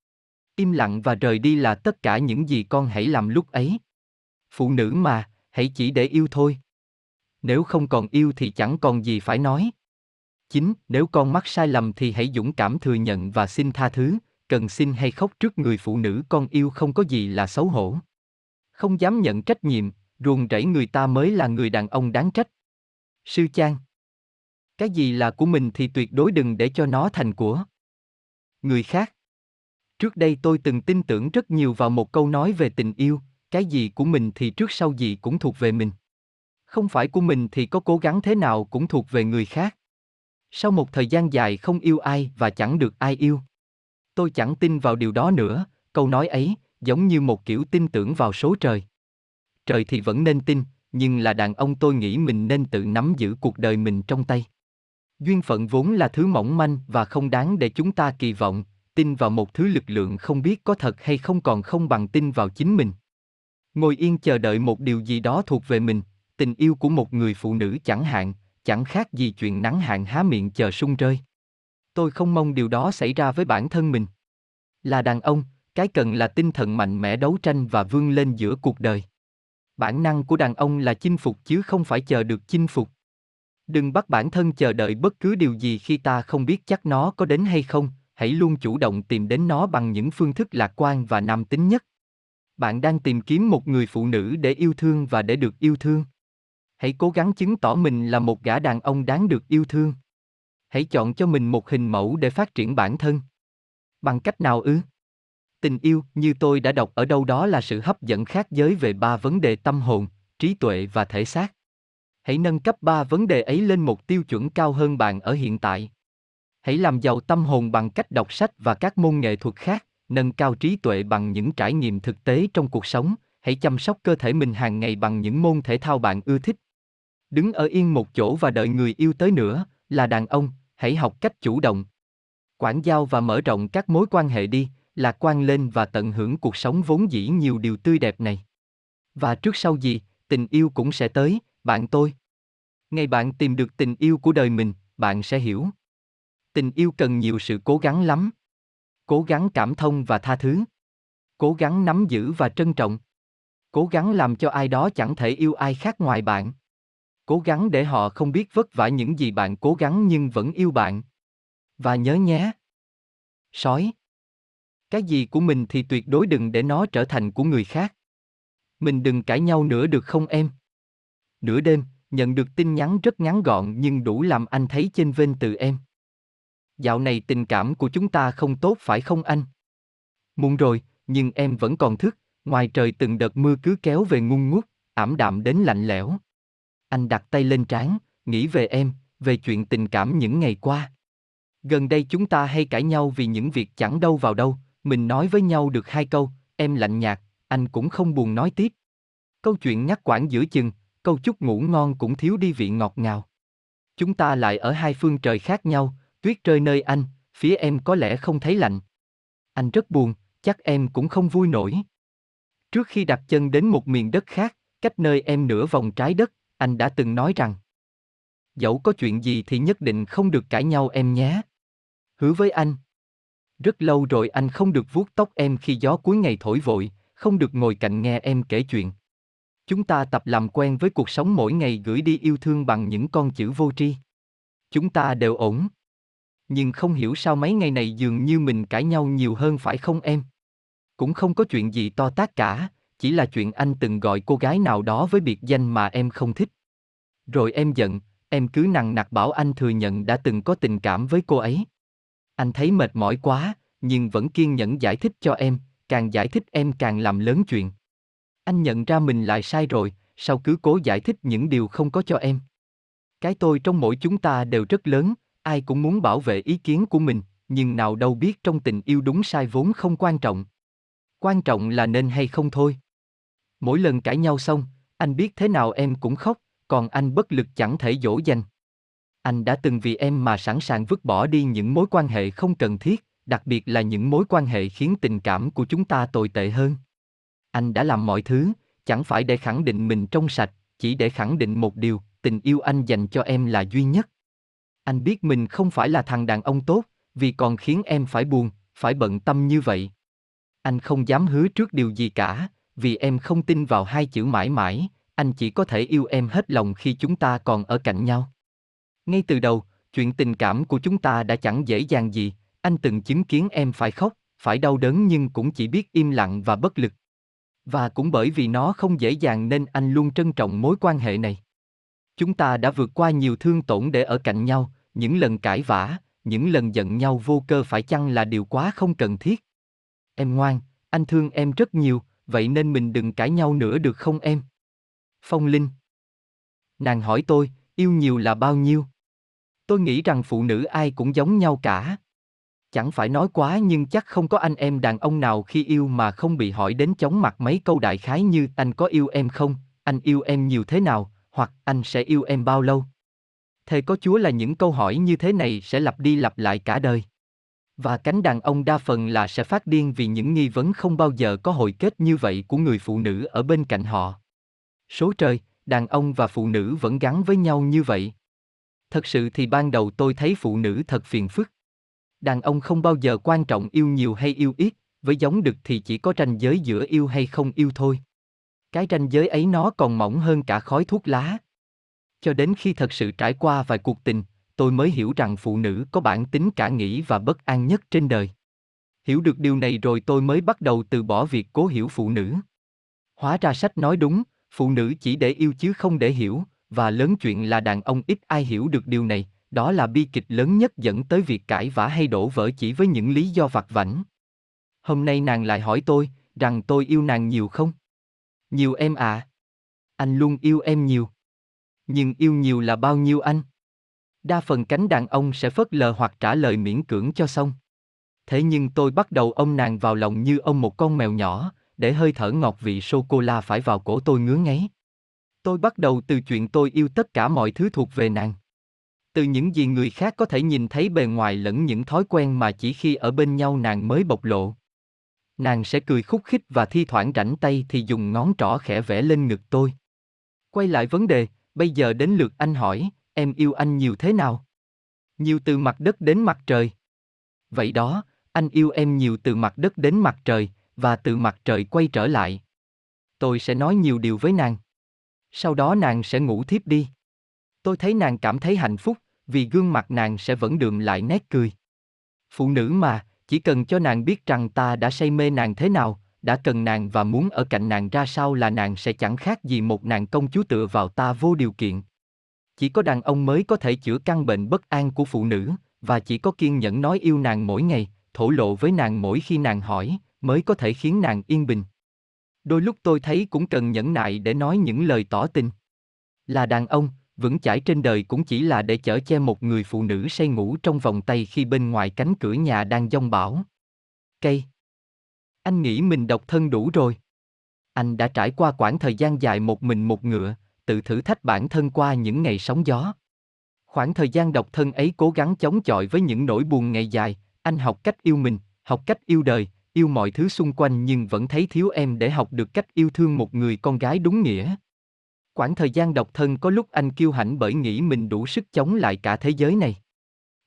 Im lặng và rời đi là tất cả những gì con hãy làm lúc ấy. Phụ nữ mà, hãy chỉ để yêu thôi. Nếu không còn yêu thì chẳng còn gì phải nói. 9. Nếu con mắc sai lầm thì hãy dũng cảm thừa nhận và xin tha thứ, cần xin hay khóc trước người phụ nữ con yêu không có gì là xấu hổ. Không dám nhận trách nhiệm, ruồng rẫy người ta mới là người đàn ông đáng trách. Sư Chan Cái gì là của mình thì tuyệt đối đừng để cho nó thành của người khác. Trước đây tôi từng tin tưởng rất nhiều vào một câu nói về tình yêu, cái gì của mình thì trước sau gì cũng thuộc về mình. Không phải của mình thì có cố gắng thế nào cũng thuộc về người khác. Sau một thời gian dài không yêu ai và chẳng được ai yêu. Tôi chẳng tin vào điều đó nữa, câu nói ấy, giống như một kiểu tin tưởng vào số trời. Trời thì vẫn nên tin, nhưng là đàn ông tôi nghĩ mình nên tự nắm giữ cuộc đời mình trong tay. Duyên phận vốn là thứ mỏng manh và không đáng để chúng ta kỳ vọng, tin vào một thứ lực lượng không biết có thật hay không còn không bằng tin vào chính mình. Ngồi yên chờ đợi một điều gì đó thuộc về mình, tình yêu của một người phụ nữ chẳng hạn, chẳng khác gì chuyện nắng hạn há miệng chờ sung rơi. Tôi không mong điều đó xảy ra với bản thân mình. Là đàn ông, cái cần là tinh thần mạnh mẽ đấu tranh và vươn lên giữa cuộc đời. Bản năng của đàn ông là chinh phục chứ không phải chờ được chinh phục. Đừng bắt bản thân chờ đợi bất cứ điều gì khi ta không biết chắc nó có đến hay không, hãy luôn chủ động tìm đến nó bằng những phương thức lạc quan và nam tính nhất. Bạn đang tìm kiếm một người phụ nữ để yêu thương và để được yêu thương. Hãy cố gắng chứng tỏ mình là một gã đàn ông đáng được yêu thương. Hãy chọn cho mình một hình mẫu để phát triển bản thân. Bằng cách nào ư? Tình yêu, như tôi đã đọc ở đâu đó là sự hấp dẫn khác giới về ba vấn đề tâm hồn, trí tuệ và thể xác. Hãy nâng cấp ba vấn đề ấy lên một tiêu chuẩn cao hơn bạn ở hiện tại. Hãy làm giàu tâm hồn bằng cách đọc sách và các môn nghệ thuật khác, nâng cao trí tuệ bằng những trải nghiệm thực tế trong cuộc sống, hãy chăm sóc cơ thể mình hàng ngày bằng những môn thể thao bạn ưa thích. Đứng ở yên một chỗ và đợi người yêu tới nữa, là đàn ông, hãy học cách chủ động. Quảng giao và mở rộng các mối quan hệ đi, lạc quan lên và tận hưởng cuộc sống vốn dĩ nhiều điều tươi đẹp này. Và trước sau gì, tình yêu cũng sẽ tới, bạn tôi. Ngày bạn tìm được tình yêu của đời mình, bạn sẽ hiểu. Tình yêu cần nhiều sự cố gắng lắm. Cố gắng cảm thông và tha thứ. Cố gắng nắm giữ và trân trọng. Cố gắng làm cho ai đó chẳng thể yêu ai khác ngoài bạn. Cố gắng để họ không biết vất vả những gì bạn cố gắng nhưng vẫn yêu bạn. Và nhớ nhé. Sói. Cái gì của mình thì tuyệt đối đừng để nó trở thành của người khác. Mình đừng cãi nhau nữa được không em? Nửa đêm, nhận được tin nhắn rất ngắn gọn nhưng đủ làm anh thấy trên vên từ em. Dạo này tình cảm của chúng ta không tốt phải không anh? Muộn rồi, nhưng em vẫn còn thức, ngoài trời từng đợt mưa cứ kéo về ngung ngút, ảm đạm đến lạnh lẽo. Anh đặt tay lên trán, nghĩ về em, về chuyện tình cảm những ngày qua. Gần đây chúng ta hay cãi nhau vì những việc chẳng đâu vào đâu, mình nói với nhau được hai câu, em lạnh nhạt, anh cũng không buồn nói tiếp. Câu chuyện ngắt quãng giữa chừng, câu chúc ngủ ngon cũng thiếu đi vị ngọt ngào. Chúng ta lại ở hai phương trời khác nhau, tuyết rơi nơi anh, phía em có lẽ không thấy lạnh. Anh rất buồn, chắc em cũng không vui nổi. Trước khi đặt chân đến một miền đất khác, cách nơi em nửa vòng trái đất, anh đã từng nói rằng Dẫu có chuyện gì thì nhất định không được cãi nhau em nhé. Hứa với anh. Rất lâu rồi anh không được vuốt tóc em khi gió cuối ngày thổi vội, không được ngồi cạnh nghe em kể chuyện. Chúng ta tập làm quen với cuộc sống mỗi ngày gửi đi yêu thương bằng những con chữ vô tri. Chúng ta đều ổn. Nhưng không hiểu sao mấy ngày này dường như mình cãi nhau nhiều hơn phải không em? Cũng không có chuyện gì to tát cả, chỉ là chuyện anh từng gọi cô gái nào đó với biệt danh mà em không thích. Rồi em giận, em cứ nặng nặc bảo anh thừa nhận đã từng có tình cảm với cô ấy. Anh thấy mệt mỏi quá, nhưng vẫn kiên nhẫn giải thích cho em, càng giải thích em càng làm lớn chuyện. Anh nhận ra mình lại sai rồi, sao cứ cố giải thích những điều không có cho em. Cái tôi trong mỗi chúng ta đều rất lớn, ai cũng muốn bảo vệ ý kiến của mình, nhưng nào đâu biết trong tình yêu đúng sai vốn không quan trọng. Quan trọng là nên hay không thôi. Mỗi lần cãi nhau xong, anh biết thế nào em cũng khóc, còn anh bất lực chẳng thể dỗ dành. Anh đã từng vì em mà sẵn sàng vứt bỏ đi những mối quan hệ không cần thiết, đặc biệt là những mối quan hệ khiến tình cảm của chúng ta tồi tệ hơn. Anh đã làm mọi thứ, chẳng phải để khẳng định mình trong sạch, chỉ để khẳng định một điều, tình yêu anh dành cho em là duy nhất. Anh biết mình không phải là thằng đàn ông tốt, vì còn khiến em phải buồn, phải bận tâm như vậy. Anh không dám hứa trước điều gì cả, vì em không tin vào hai chữ mãi mãi, anh chỉ có thể yêu em hết lòng khi chúng ta còn ở cạnh nhau. Ngay từ đầu, chuyện tình cảm của chúng ta đã chẳng dễ dàng gì, anh từng chứng kiến em phải khóc, phải đau đớn nhưng cũng chỉ biết im lặng và bất lực. Và cũng bởi vì nó không dễ dàng nên anh luôn trân trọng mối quan hệ này. Chúng ta đã vượt qua nhiều thương tổn để ở cạnh nhau, những lần cãi vã, những lần giận nhau vô cơ phải chăng là điều quá không cần thiết. Em ngoan, anh thương em rất nhiều, vậy nên mình đừng cãi nhau nữa được không em? Phong Linh Nàng hỏi tôi, yêu nhiều là bao nhiêu? Tôi nghĩ rằng phụ nữ ai cũng giống nhau cả. Chẳng phải nói quá nhưng chắc không có anh em đàn ông nào khi yêu mà không bị hỏi đến chóng mặt mấy câu đại khái như anh có yêu em không, anh yêu em nhiều thế nào, hoặc anh sẽ yêu em bao lâu. Thề có Chúa là những câu hỏi như thế này sẽ lặp đi lặp lại cả đời. Và cánh đàn ông đa phần là sẽ phát điên vì những nghi vấn không bao giờ có hồi kết như vậy của người phụ nữ ở bên cạnh họ. Số trời, đàn ông và phụ nữ vẫn gắn với nhau như vậy. Thật sự thì ban đầu tôi thấy phụ nữ thật phiền phức. Đàn ông không bao giờ quan trọng yêu nhiều hay yêu ít, với giống đực thì chỉ có ranh giới giữa yêu hay không yêu thôi. Cái ranh giới ấy nó còn mỏng hơn cả khói thuốc lá. Cho đến khi thật sự trải qua vài cuộc tình, tôi mới hiểu rằng phụ nữ có bản tính cả nghĩ và bất an nhất trên đời. Hiểu được điều này rồi tôi mới bắt đầu từ bỏ việc cố hiểu phụ nữ. Hóa ra sách nói đúng, phụ nữ chỉ để yêu chứ không để hiểu, và lớn chuyện là đàn ông ít ai hiểu được điều này, đó là bi kịch lớn nhất dẫn tới việc cãi vã hay đổ vỡ chỉ với những lý do vặt vảnh. Hôm nay nàng lại hỏi tôi, rằng tôi yêu nàng nhiều không? Nhiều em à. Anh luôn yêu em nhiều. Nhưng yêu nhiều là bao nhiêu anh? Đa phần cánh đàn ông sẽ phớt lờ hoặc trả lời miễn cưỡng cho xong. Thế nhưng tôi bắt đầu ôm nàng vào lòng như ôm một con mèo nhỏ, để hơi thở ngọt vị sô-cô-la phải vào cổ tôi ngứa ngáy. Tôi bắt đầu từ chuyện tôi yêu tất cả mọi thứ thuộc về nàng. Từ những gì người khác có thể nhìn thấy bề ngoài lẫn những thói quen mà chỉ khi ở bên nhau nàng mới bộc lộ. Nàng sẽ cười khúc khích và thi thoảng rảnh tay thì dùng ngón trỏ khẽ vẽ lên ngực tôi. Quay lại vấn đề, bây giờ đến lượt anh hỏi, em yêu anh nhiều thế nào? Nhiều từ mặt đất đến mặt trời. Vậy đó, anh yêu em nhiều từ mặt đất đến mặt trời, và từ mặt trời quay trở lại. Tôi sẽ nói nhiều điều với nàng. Sau đó nàng sẽ ngủ thiếp đi. Tôi thấy nàng cảm thấy hạnh phúc, vì gương mặt nàng sẽ vẫn đượm lại nét cười. Phụ nữ mà, chỉ cần cho nàng biết rằng ta đã say mê nàng thế nào, đã cần nàng và muốn ở cạnh nàng ra sao là nàng sẽ chẳng khác gì một nàng công chúa tựa vào ta vô điều kiện. Chỉ có đàn ông mới có thể chữa căn bệnh bất an của phụ nữ, và chỉ có kiên nhẫn nói yêu nàng mỗi ngày, thổ lộ với nàng mỗi khi nàng hỏi, mới có thể khiến nàng yên bình. Đôi lúc tôi thấy cũng cần nhẫn nại để nói những lời tỏ tình. Là đàn ông, vững chãi trên đời cũng chỉ là để chở che một người phụ nữ say ngủ trong vòng tay khi bên ngoài cánh cửa nhà đang giông bão. Cây. Anh nghĩ mình độc thân đủ rồi. Anh đã trải qua quãng thời gian dài một mình một ngựa, tự thử thách bản thân qua những ngày sóng gió. Khoảng thời gian độc thân ấy cố gắng chống chọi với những nỗi buồn ngày dài, anh học cách yêu mình, học cách yêu đời, yêu mọi thứ xung quanh nhưng vẫn thấy thiếu em để học được cách yêu thương một người con gái đúng nghĩa. Quãng thời gian độc thân có lúc anh kiêu hãnh bởi nghĩ mình đủ sức chống lại cả thế giới này.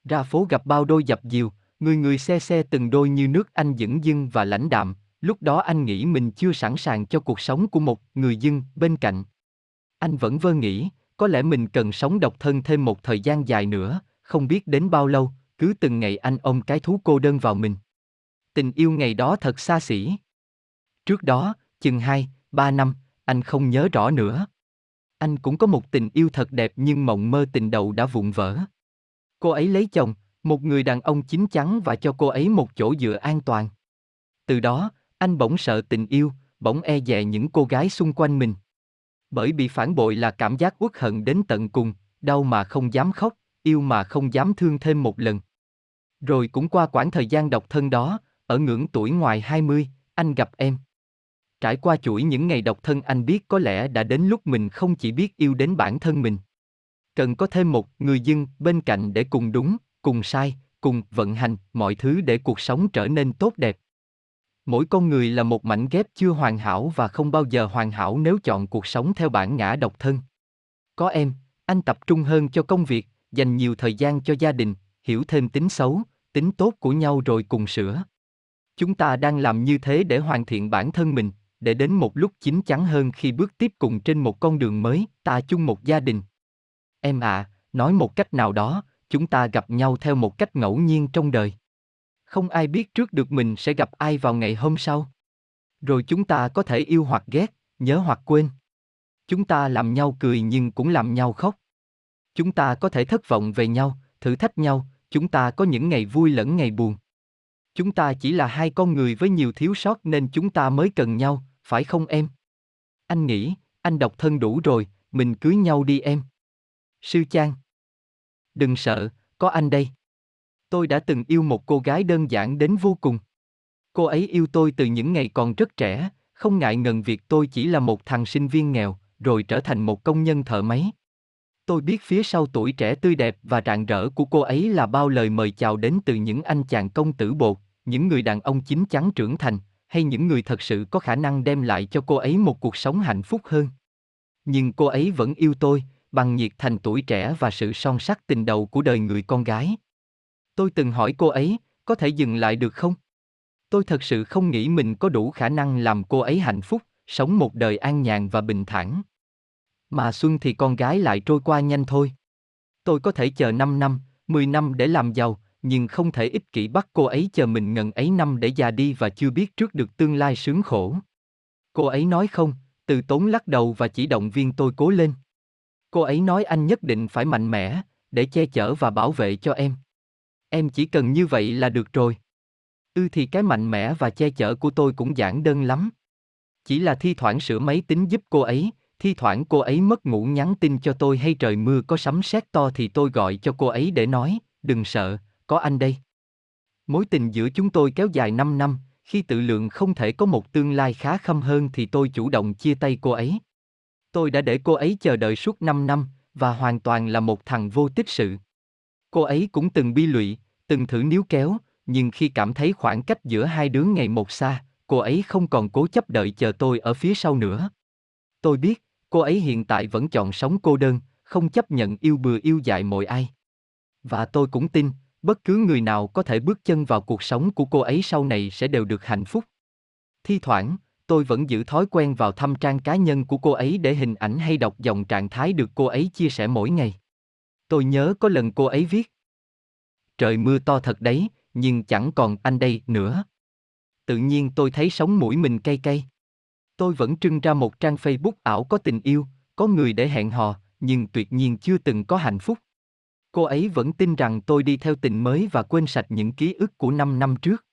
Ra phố gặp bao đôi dập dìu, người người xe xe từng đôi như nước anh dững dưng và lãnh đạm, lúc đó anh nghĩ mình chưa sẵn sàng cho cuộc sống của một người dưng bên cạnh. Anh vẫn vơ nghĩ, có lẽ mình cần sống độc thân thêm một thời gian dài nữa, không biết đến bao lâu, cứ từng ngày anh ôm cái thú cô đơn vào mình. Tình yêu ngày đó thật xa xỉ. Trước đó, chừng 2, 3 năm, anh không nhớ rõ nữa. Anh cũng có một tình yêu thật đẹp nhưng mộng mơ tình đầu đã vụn vỡ. Cô ấy lấy chồng, một người đàn ông chín chắn và cho cô ấy một chỗ dựa an toàn. Từ đó, anh bỗng sợ tình yêu, bỗng e dè những cô gái xung quanh mình. Bởi bị phản bội là cảm giác uất hận đến tận cùng, đau mà không dám khóc, yêu mà không dám thương thêm một lần. Rồi cũng qua quãng thời gian độc thân đó, ở ngưỡng tuổi ngoài 20, anh gặp em. Trải qua chuỗi những ngày độc thân anh biết có lẽ đã đến lúc mình không chỉ biết yêu đến bản thân mình. Cần có thêm một người dân bên cạnh để cùng đúng, cùng sai, cùng vận hành mọi thứ để cuộc sống trở nên tốt đẹp. Mỗi con người là một mảnh ghép chưa hoàn hảo và không bao giờ hoàn hảo nếu chọn cuộc sống theo bản ngã độc thân. Có em, anh tập trung hơn cho công việc, dành nhiều thời gian cho gia đình, hiểu thêm tính xấu, tính tốt của nhau rồi cùng sửa. Chúng ta đang làm như thế để hoàn thiện bản thân mình, để đến một lúc chín chắn hơn khi bước tiếp cùng trên một con đường mới, ta chung một gia đình. Em à, nói một cách nào đó, chúng ta gặp nhau theo một cách ngẫu nhiên trong đời. Không ai biết trước được mình sẽ gặp ai vào ngày hôm sau. Rồi chúng ta có thể yêu hoặc ghét, nhớ hoặc quên. Chúng ta làm nhau cười nhưng cũng làm nhau khóc. Chúng ta có thể thất vọng về nhau, thử thách nhau, chúng ta có những ngày vui lẫn ngày buồn. Chúng ta chỉ là hai con người với nhiều thiếu sót nên chúng ta mới cần nhau, phải không em? Anh nghĩ, anh độc thân đủ rồi, mình cưới nhau đi em. Sư Chan. Đừng sợ, có anh đây. Tôi đã từng yêu một cô gái đơn giản đến vô cùng. Cô ấy yêu tôi từ những ngày còn rất trẻ, không ngại ngần việc tôi chỉ là một thằng sinh viên nghèo, rồi trở thành một công nhân thợ máy. Tôi biết phía sau tuổi trẻ tươi đẹp và rạng rỡ của cô ấy là bao lời mời chào đến từ những anh chàng công tử bột, những người đàn ông chín chắn trưởng thành, hay những người thật sự có khả năng đem lại cho cô ấy một cuộc sống hạnh phúc hơn. Nhưng cô ấy vẫn yêu tôi, bằng nhiệt thành tuổi trẻ và sự son sắc tình đầu của đời người con gái. Tôi từng hỏi cô ấy, có thể dừng lại được không? Tôi thật sự không nghĩ mình có đủ khả năng làm cô ấy hạnh phúc, sống một đời an nhàn và bình thản. Mà xuân thì con gái lại trôi qua nhanh thôi. Tôi có thể chờ 5 năm, 10 năm để làm giàu, nhưng không thể ích kỷ bắt cô ấy chờ mình ngần ấy năm để già đi và chưa biết trước được tương lai sướng khổ. Cô ấy nói không, từ tốn lắc đầu và chỉ động viên tôi cố lên. Cô ấy nói anh nhất định phải mạnh mẽ, để che chở và bảo vệ cho em. Em chỉ cần như vậy là được rồi. Ư ừ thì cái mạnh mẽ và che chở của tôi cũng giản đơn lắm. Chỉ là thi thoảng sửa máy tính giúp cô ấy, thi thoảng cô ấy mất ngủ nhắn tin cho tôi hay trời mưa có sấm sét to thì tôi gọi cho cô ấy để nói, đừng sợ, có anh đây. Mối tình giữa chúng tôi kéo dài 5 năm, khi tự lượng không thể có một tương lai khá khâm hơn thì tôi chủ động chia tay cô ấy. Tôi đã để cô ấy chờ đợi suốt 5 năm, và hoàn toàn là một thằng vô tích sự. Cô ấy cũng từng bi lụy, từng thử níu kéo, nhưng khi cảm thấy khoảng cách giữa hai đứa ngày một xa, cô ấy không còn cố chấp đợi chờ tôi ở phía sau nữa. Tôi biết, cô ấy hiện tại vẫn chọn sống cô đơn, không chấp nhận yêu bừa yêu dại mọi ai. Và tôi cũng tin, bất cứ người nào có thể bước chân vào cuộc sống của cô ấy sau này sẽ đều được hạnh phúc. Thi thoảng, tôi vẫn giữ thói quen vào thăm trang cá nhân của cô ấy để hình ảnh hay đọc dòng trạng thái được cô ấy chia sẻ mỗi ngày. Tôi nhớ có lần cô ấy viết. Trời mưa to thật đấy, nhưng chẳng còn anh đây nữa. Tự nhiên tôi thấy sống mũi mình cay cay. Tôi vẫn trưng ra một trang Facebook ảo có tình yêu, có người để hẹn hò, nhưng tuyệt nhiên chưa từng có hạnh phúc. Cô ấy vẫn tin rằng tôi đi theo tình mới và quên sạch những ký ức của năm năm trước.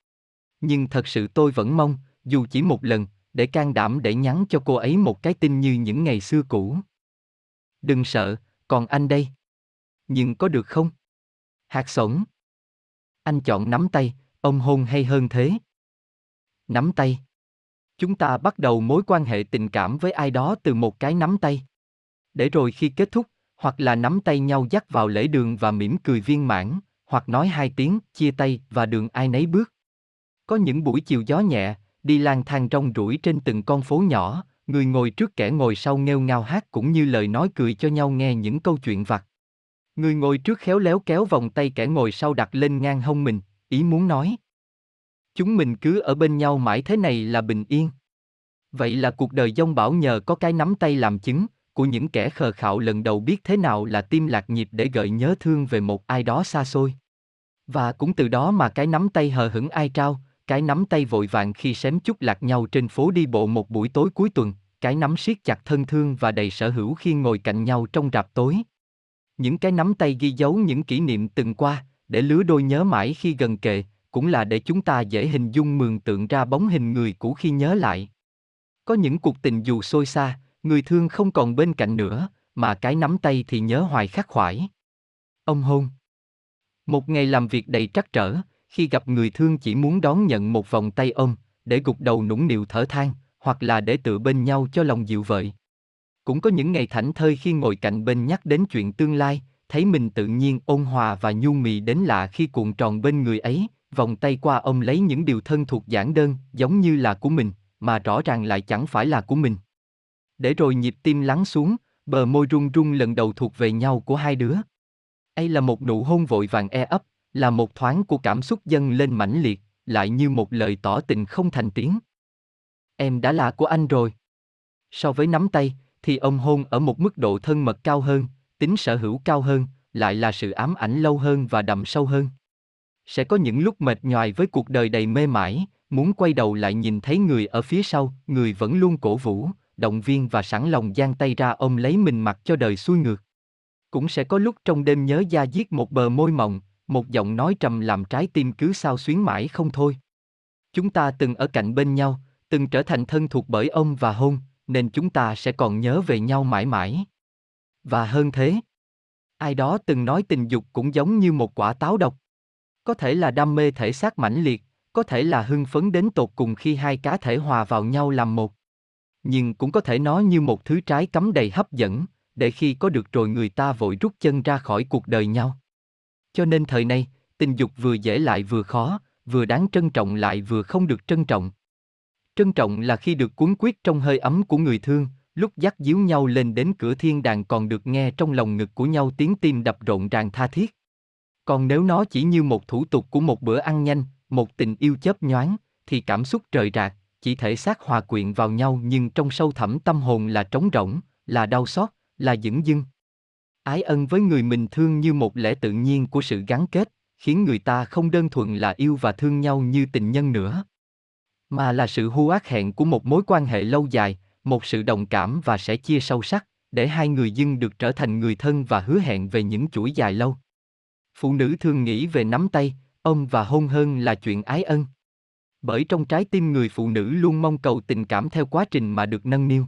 Nhưng thật sự tôi vẫn mong, dù chỉ một lần, để can đảm để nhắn cho cô ấy một cái tin như những ngày xưa cũ. Đừng sợ, còn anh đây. Nhưng có được không? Hạt sổng. Anh chọn nắm tay, ông hôn hay hơn thế? Nắm tay. Chúng ta bắt đầu mối quan hệ tình cảm với ai đó từ một cái nắm tay. Để rồi khi kết thúc, hoặc là nắm tay nhau dắt vào lễ đường và mỉm cười viên mãn, hoặc nói hai tiếng chia tay và đường ai nấy bước. Có những buổi chiều gió nhẹ, đi lang thang trong rủi trên từng con phố nhỏ, người ngồi trước kẻ ngồi sau nghêu ngao hát cũng như lời nói cười cho nhau nghe những câu chuyện vặt. Người ngồi trước khéo léo kéo vòng tay kẻ ngồi sau đặt lên ngang hông mình, ý muốn nói. Chúng mình cứ ở bên nhau mãi thế này là bình yên. Vậy là cuộc đời dông bảo nhờ có cái nắm tay làm chứng, của những kẻ khờ khạo lần đầu biết thế nào là tim lạc nhịp để gợi nhớ thương về một ai đó xa xôi. Và cũng từ đó mà cái nắm tay hờ hững ai trao, cái nắm tay vội vàng khi xém chút lạc nhau trên phố đi bộ một buổi tối cuối tuần, cái nắm siết chặt thân thương và đầy sở hữu khi ngồi cạnh nhau trong rạp tối. Những cái nắm tay ghi dấu những kỷ niệm từng qua, để lứa đôi nhớ mãi khi gần kề, cũng là để chúng ta dễ hình dung mường tượng ra bóng hình người cũ khi nhớ lại. Có những cuộc tình dù xôi xa, người thương không còn bên cạnh nữa, mà cái nắm tay thì nhớ hoài khắc khoải. Ông hôn. Một ngày làm việc đầy trắc trở, khi gặp người thương chỉ muốn đón nhận một vòng tay ôm, để gục đầu nũng nịu thở than, hoặc là để tựa bên nhau cho lòng dịu vợi. Cũng có những ngày thảnh thơi khi ngồi cạnh bên nhắc đến chuyện tương lai, thấy mình tự nhiên ôn hòa và nhu mì đến lạ khi cuộn tròn bên người ấy, vòng tay qua ông lấy những điều thân thuộc giản đơn, giống như là của mình, mà rõ ràng lại chẳng phải là của mình. Để rồi nhịp tim lắng xuống, bờ môi run run lần đầu thuộc về nhau của hai đứa. Ấy là một nụ hôn vội vàng e ấp, là một thoáng của cảm xúc dâng lên mãnh liệt, lại như một lời tỏ tình không thành tiếng. Em đã là của anh rồi. So với nắm tay, thì ông hôn ở một mức độ thân mật cao hơn, tính sở hữu cao hơn, lại là sự ám ảnh lâu hơn và đậm sâu hơn. Sẽ có những lúc mệt nhoài với cuộc đời đầy mê mải, muốn quay đầu lại nhìn thấy người ở phía sau, người vẫn luôn cổ vũ, động viên và sẵn lòng giang tay ra ôm lấy mình mặc cho đời xuôi ngược. Cũng sẽ có lúc trong đêm nhớ da giết một bờ môi mộng, một giọng nói trầm làm trái tim cứ sao xuyến mãi không thôi. Chúng ta từng ở cạnh bên nhau, từng trở thành thân thuộc bởi ông và hôn, nên chúng ta sẽ còn nhớ về nhau mãi mãi. Và hơn thế, ai đó từng nói tình dục cũng giống như một quả táo độc. Có thể là đam mê thể xác mãnh liệt, có thể là hưng phấn đến tột cùng khi hai cá thể hòa vào nhau làm một. Nhưng cũng có thể nó như một thứ trái cấm đầy hấp dẫn, để khi có được rồi người ta vội rút chân ra khỏi cuộc đời nhau. Cho nên thời nay, tình dục vừa dễ lại vừa khó, vừa đáng trân trọng lại vừa không được trân trọng. Trân trọng là khi được cuốn quyết trong hơi ấm của người thương, lúc dắt díu nhau lên đến cửa thiên đàng còn được nghe trong lòng ngực của nhau tiếng tim đập rộn ràng tha thiết. Còn nếu nó chỉ như một thủ tục của một bữa ăn nhanh, một tình yêu chớp nhoáng, thì cảm xúc trời rạc, chỉ thể xác hòa quyện vào nhau nhưng trong sâu thẳm tâm hồn là trống rỗng, là đau xót, là dững dưng. Ái ân với người mình thương như một lẽ tự nhiên của sự gắn kết, khiến người ta không đơn thuần là yêu và thương nhau như tình nhân nữa, mà là sự hu ác hẹn của một mối quan hệ lâu dài, một sự đồng cảm và sẽ chia sâu sắc, để hai người dưng được trở thành người thân và hứa hẹn về những chuỗi dài lâu. Phụ nữ thường nghĩ về nắm tay, ôm và hôn hơn là chuyện ái ân. Bởi trong trái tim người phụ nữ luôn mong cầu tình cảm theo quá trình mà được nâng niu.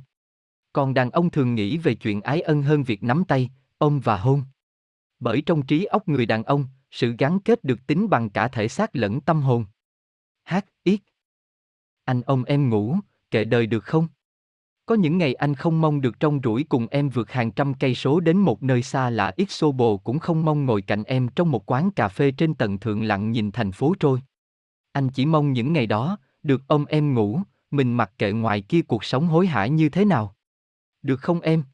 Còn đàn ông thường nghĩ về chuyện ái ân hơn việc nắm tay, ôm và hôn. Bởi trong trí óc người đàn ông, sự gắn kết được tính bằng cả thể xác lẫn tâm hồn. Hát, ít. Anh ông em ngủ, kệ đời được không? Có những ngày anh không mong được trong rủi cùng em vượt hàng trăm cây số đến một nơi xa lạ ít xô bồ cũng không mong ngồi cạnh em trong một quán cà phê trên tầng thượng lặng nhìn thành phố trôi. Anh chỉ mong những ngày đó, được ông em ngủ, mình mặc kệ ngoài kia cuộc sống hối hả như thế nào. Được không em?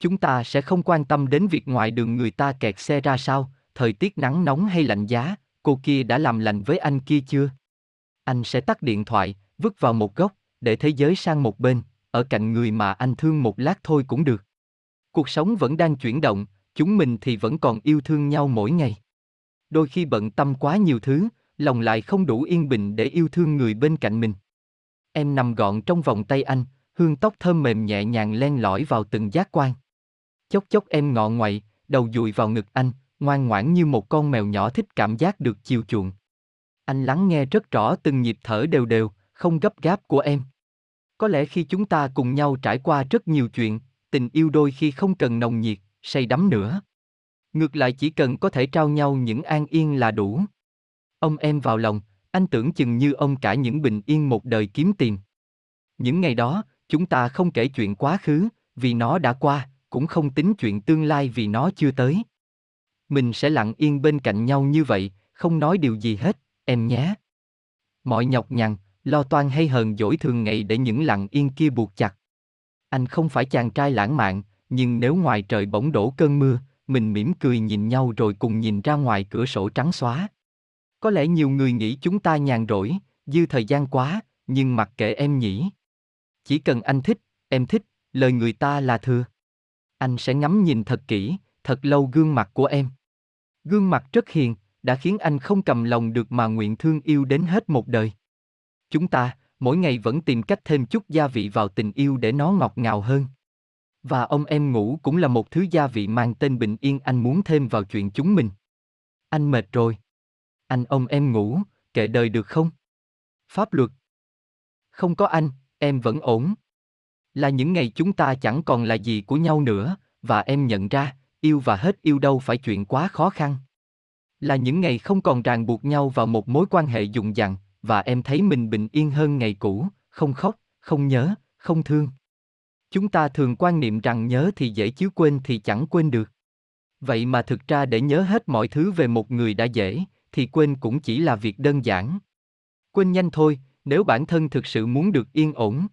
Chúng ta sẽ không quan tâm đến việc ngoài đường người ta kẹt xe ra sao, thời tiết nắng nóng hay lạnh giá, cô kia đã làm lành với anh kia chưa? Anh sẽ tắt điện thoại, vứt vào một góc, để thế giới sang một bên, ở cạnh người mà anh thương một lát thôi cũng được. Cuộc sống vẫn đang chuyển động, chúng mình thì vẫn còn yêu thương nhau mỗi ngày. Đôi khi bận tâm quá nhiều thứ, lòng lại không đủ yên bình để yêu thương người bên cạnh mình. Em nằm gọn trong vòng tay anh, hương tóc thơm mềm nhẹ nhàng len lỏi vào từng giác quan. Chốc chốc em ngọ ngoậy, đầu dụi vào ngực anh, ngoan ngoãn như một con mèo nhỏ thích cảm giác được chiều chuộng. Anh lắng nghe rất rõ từng nhịp thở đều đều, không gấp gáp của em. Có lẽ khi chúng ta cùng nhau trải qua rất nhiều chuyện, tình yêu đôi khi không cần nồng nhiệt, say đắm nữa. Ngược lại chỉ cần có thể trao nhau những an yên là đủ. Ông em vào lòng, anh tưởng chừng như ông cả những bình yên một đời kiếm tìm. Những ngày đó, chúng ta không kể chuyện quá khứ, vì nó đã qua, cũng không tính chuyện tương lai vì nó chưa tới. Mình sẽ lặng yên bên cạnh nhau như vậy, không nói điều gì hết, em nhé. Mọi nhọc nhằn, lo toan hay hờn dỗi thường ngày để những lặng yên kia buộc chặt. Anh không phải chàng trai lãng mạn, nhưng nếu ngoài trời bỗng đổ cơn mưa, mình mỉm cười nhìn nhau rồi cùng nhìn ra ngoài cửa sổ trắng xóa. Có lẽ nhiều người nghĩ chúng ta nhàn rỗi, dư thời gian quá, nhưng mặc kệ em nhỉ. Chỉ cần anh thích, em thích, lời người ta là thừa. Anh sẽ ngắm nhìn thật kỹ, thật lâu gương mặt của em. Gương mặt rất hiền, đã khiến anh không cầm lòng được mà nguyện thương yêu đến hết một đời. Chúng ta, mỗi ngày vẫn tìm cách thêm chút gia vị vào tình yêu để nó ngọt ngào hơn. Và ông em ngủ cũng là một thứ gia vị mang tên bình yên anh muốn thêm vào chuyện chúng mình. Anh mệt rồi. Anh ông em ngủ, kệ đời được không? Pháp luật. Không có anh, em vẫn ổn. Là những ngày chúng ta chẳng còn là gì của nhau nữa, và em nhận ra, yêu và hết yêu đâu phải chuyện quá khó khăn. Là những ngày không còn ràng buộc nhau vào một mối quan hệ dùng dằng, và em thấy mình bình yên hơn ngày cũ, không khóc, không nhớ, không thương. Chúng ta thường quan niệm rằng nhớ thì dễ chứ quên thì chẳng quên được. Vậy mà thực ra để nhớ hết mọi thứ về một người đã dễ, thì quên cũng chỉ là việc đơn giản. Quên nhanh thôi, nếu bản thân thực sự muốn được yên ổn.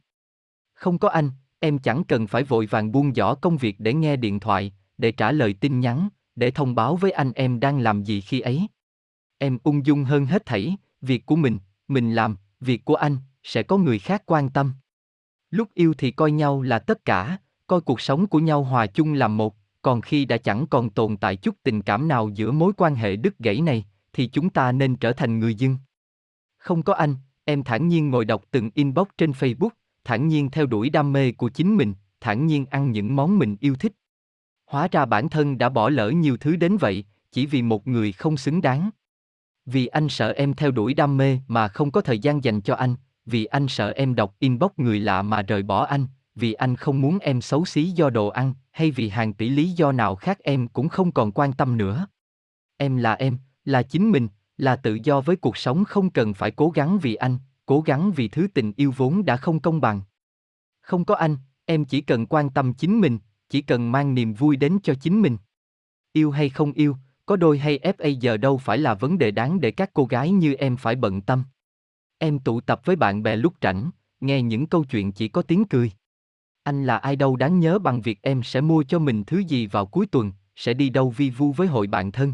Không có anh, em chẳng cần phải vội vàng buông bỏ công việc để nghe điện thoại, để trả lời tin nhắn, để thông báo với anh em đang làm gì khi ấy. Em ung dung hơn hết thảy, việc của mình, mình làm, việc của anh, sẽ có người khác quan tâm. Lúc yêu thì coi nhau là tất cả, coi cuộc sống của nhau hòa chung làm một, còn khi đã chẳng còn tồn tại chút tình cảm nào giữa mối quan hệ đứt gãy này, thì chúng ta nên trở thành người dân. Không có anh, em thản nhiên ngồi đọc từng inbox trên Facebook, thản nhiên theo đuổi đam mê của chính mình, thản nhiên ăn những món mình yêu thích. Hóa ra bản thân đã bỏ lỡ nhiều thứ đến vậy, chỉ vì một người không xứng đáng. Vì anh sợ em theo đuổi đam mê mà không có thời gian dành cho anh, vì anh sợ em đọc inbox người lạ mà rời bỏ anh, vì anh không muốn em xấu xí do đồ ăn, hay vì hàng tỷ lý do nào khác em cũng không còn quan tâm nữa. Em là em, là chính mình, là tự do với cuộc sống không cần phải cố gắng vì anh, cố gắng vì thứ tình yêu vốn đã không công bằng. Không có anh, em chỉ cần quan tâm chính mình, chỉ cần mang niềm vui đến cho chính mình. Yêu hay không yêu, có đôi hay FA giờ đâu phải là vấn đề đáng để các cô gái như em phải bận tâm. Em tụ tập với bạn bè lúc rảnh, nghe những câu chuyện chỉ có tiếng cười. Anh là ai đâu đáng nhớ bằng việc em sẽ mua cho mình thứ gì vào cuối tuần, sẽ đi đâu vi vu với hội bạn thân.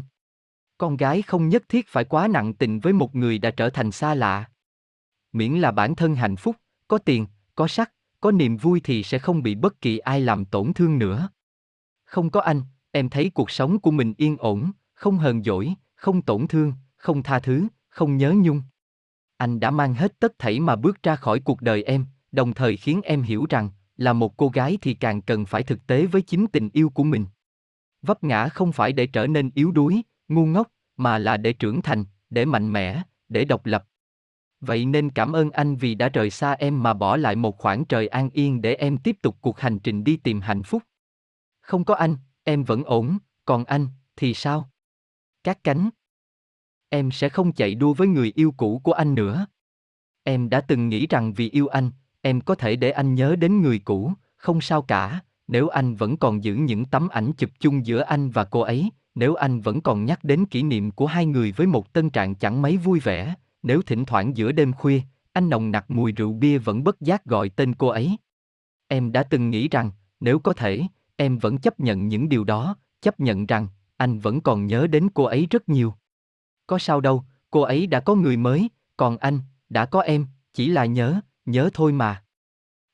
Con gái không nhất thiết phải quá nặng tình với một người đã trở thành xa lạ. Miễn là bản thân hạnh phúc, có tiền, có sắc, có niềm vui thì sẽ không bị bất kỳ ai làm tổn thương nữa. Không có anh, em thấy cuộc sống của mình yên ổn, không hờn dỗi, không tổn thương, không tha thứ, không nhớ nhung. Anh đã mang hết tất thảy mà bước ra khỏi cuộc đời em, đồng thời khiến em hiểu rằng, là một cô gái thì càng cần phải thực tế với chính tình yêu của mình. Vấp ngã không phải để trở nên yếu đuối, ngu ngốc, mà là để trưởng thành, để mạnh mẽ, để độc lập. Vậy nên cảm ơn anh vì đã rời xa em mà bỏ lại một khoảng trời an yên để em tiếp tục cuộc hành trình đi tìm hạnh phúc. Không có anh, em vẫn ổn, còn anh, thì sao? Các cánh. Em sẽ không chạy đua với người yêu cũ của anh nữa. Em đã từng nghĩ rằng vì yêu anh, em có thể để anh nhớ đến người cũ, không sao cả, nếu anh vẫn còn giữ những tấm ảnh chụp chung giữa anh và cô ấy, nếu anh vẫn còn nhắc đến kỷ niệm của hai người với một tân trạng chẳng mấy vui vẻ, nếu thỉnh thoảng giữa đêm khuya, anh nồng nặc mùi rượu bia vẫn bất giác gọi tên cô ấy. Em đã từng nghĩ rằng, nếu có thể, em vẫn chấp nhận những điều đó, chấp nhận rằng, anh vẫn còn nhớ đến cô ấy rất nhiều. Có sao đâu, cô ấy đã có người mới, còn anh, đã có em, chỉ là nhớ, nhớ thôi mà.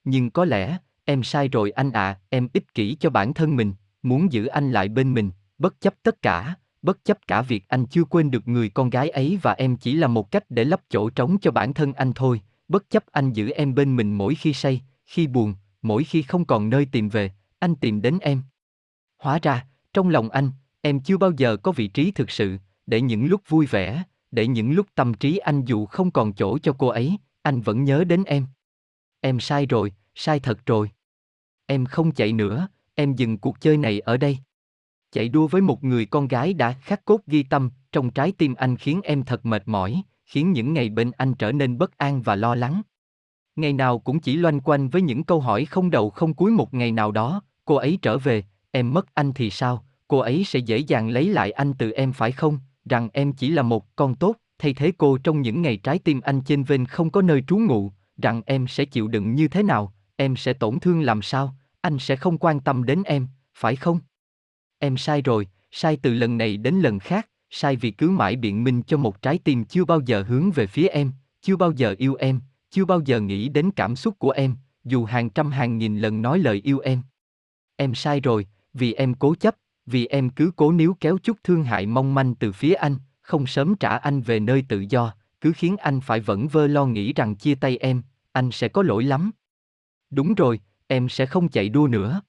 Nhưng có lẽ, em sai rồi anh ạ, em ích kỷ cho bản thân mình, muốn giữ anh lại bên mình, bất chấp tất cả, bất chấp cả việc anh chưa quên được người con gái ấy và em chỉ là một cách để lấp chỗ trống cho bản thân anh thôi, bất chấp anh giữ em bên mình mỗi khi say, khi buồn, mỗi khi không còn nơi tìm về, anh tìm đến em. Hóa ra, trong lòng anh, em chưa bao giờ có vị trí thực sự, để những lúc vui vẻ, để những lúc tâm trí anh dù không còn chỗ cho cô ấy, anh vẫn nhớ đến em. Em sai rồi, sai thật rồi. Em không chạy nữa, em dừng cuộc chơi này ở đây. Chạy đua với một người con gái đã khắc cốt ghi tâm, trong trái tim anh khiến em thật mệt mỏi, khiến những ngày bên anh trở nên bất an và lo lắng. Ngày nào cũng chỉ loanh quanh với những câu hỏi không đầu không cuối một ngày nào đó, cô ấy trở về, em mất anh thì sao, cô ấy sẽ dễ dàng lấy lại anh từ em phải không, rằng em chỉ là một con tốt, thay thế cô trong những ngày trái tim anh trên vên không có nơi trú ngụ, rằng em sẽ chịu đựng như thế nào, em sẽ tổn thương làm sao, anh sẽ không quan tâm đến em, phải không? Em sai rồi, sai từ lần này đến lần khác, sai vì cứ mãi biện minh cho một trái tim chưa bao giờ hướng về phía em, chưa bao giờ yêu em, chưa bao giờ nghĩ đến cảm xúc của em, dù hàng trăm hàng nghìn lần nói lời yêu em. Em sai rồi, vì em cố chấp, vì em cứ cố níu kéo chút thương hại mong manh từ phía anh, không sớm trả anh về nơi tự do, cứ khiến anh phải vẫn vơ lo nghĩ rằng chia tay em, anh sẽ có lỗi lắm. Đúng rồi, em sẽ không chạy đua nữa.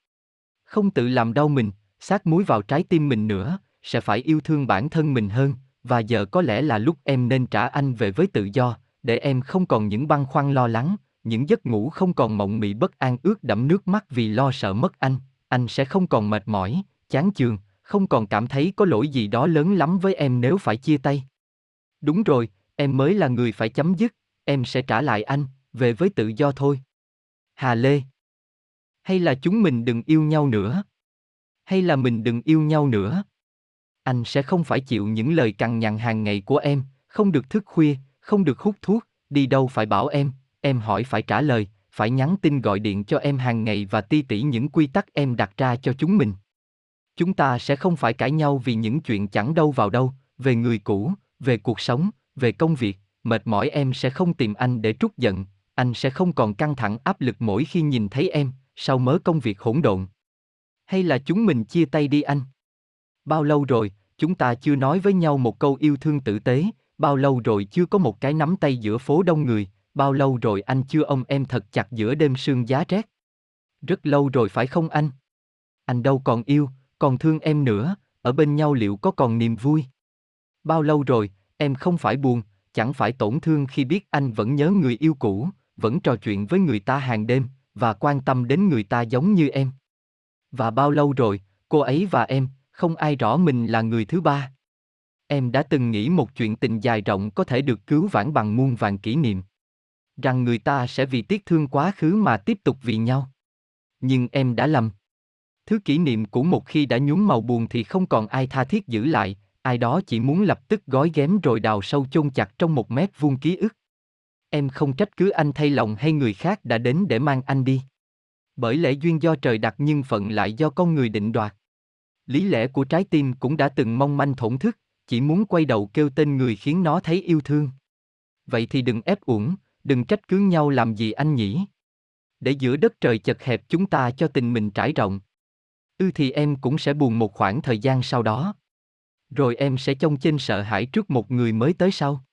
Không tự làm đau mình, sát muối vào trái tim mình nữa, sẽ phải yêu thương bản thân mình hơn, và giờ có lẽ là lúc em nên trả anh về với tự do, để em không còn những băn khoăn lo lắng, những giấc ngủ không còn mộng mị bất an ướt đẫm nước mắt vì lo sợ mất anh, anh sẽ không còn mệt mỏi, chán chường, không còn cảm thấy có lỗi gì đó lớn lắm với em nếu phải chia tay. Đúng rồi, em mới là người phải chấm dứt, em sẽ trả lại anh, về với tự do thôi. Hà Lê Hay là chúng mình đừng yêu nhau nữa? Hay là mình đừng yêu nhau nữa? Anh sẽ không phải chịu những lời cằn nhằn hàng ngày của em, không được thức khuya, không được hút thuốc, đi đâu phải bảo em, em hỏi phải trả lời, phải nhắn tin gọi điện cho em hàng ngày và ti tỉ những quy tắc em đặt ra cho chúng mình. Chúng ta sẽ không phải cãi nhau vì những chuyện chẳng đâu vào đâu, về người cũ, về cuộc sống, về công việc, mệt mỏi em sẽ không tìm anh để trút giận, anh sẽ không còn căng thẳng áp lực mỗi khi nhìn thấy em, sau mớ công việc hỗn độn. Hay là chúng mình chia tay đi anh? Bao lâu rồi, chúng ta chưa nói với nhau một câu yêu thương tử tế, bao lâu rồi chưa có một cái nắm tay giữa phố đông người, bao lâu rồi anh chưa ôm em thật chặt giữa đêm sương giá rét. Rất lâu rồi phải không anh? Anh đâu còn yêu, còn thương em nữa, ở bên nhau liệu có còn niềm vui? Bao lâu rồi, em không phải buồn, chẳng phải tổn thương khi biết anh vẫn nhớ người yêu cũ, vẫn trò chuyện với người ta hàng đêm, và quan tâm đến người ta giống như em. Và bao lâu rồi, cô ấy và em, không ai rõ mình là người thứ ba. Em đã từng nghĩ một chuyện tình dài rộng có thể được cứu vãn bằng muôn vàng kỷ niệm. Rằng người ta sẽ vì tiếc thương quá khứ mà tiếp tục vì nhau. Nhưng em đã lầm. Thứ kỷ niệm của một khi đã nhuốm màu buồn thì không còn ai tha thiết giữ lại, ai đó chỉ muốn lập tức gói ghém rồi đào sâu chôn chặt trong một mét vuông ký ức. Em không trách cứ anh thay lòng hay người khác đã đến để mang anh đi. Bởi lẽ duyên do trời đặt nhưng phận lại do con người định đoạt. Lý lẽ của trái tim cũng đã từng mong manh thổn thức, chỉ muốn quay đầu kêu tên người khiến nó thấy yêu thương. Vậy thì đừng ép uổng, đừng trách cứ nhau làm gì anh nhỉ. Để giữa đất trời chật hẹp chúng ta cho tình mình trải rộng. Ư thì em cũng sẽ buồn một khoảng thời gian sau đó. Rồi em sẽ trông chênh sợ hãi trước một người mới tới sau.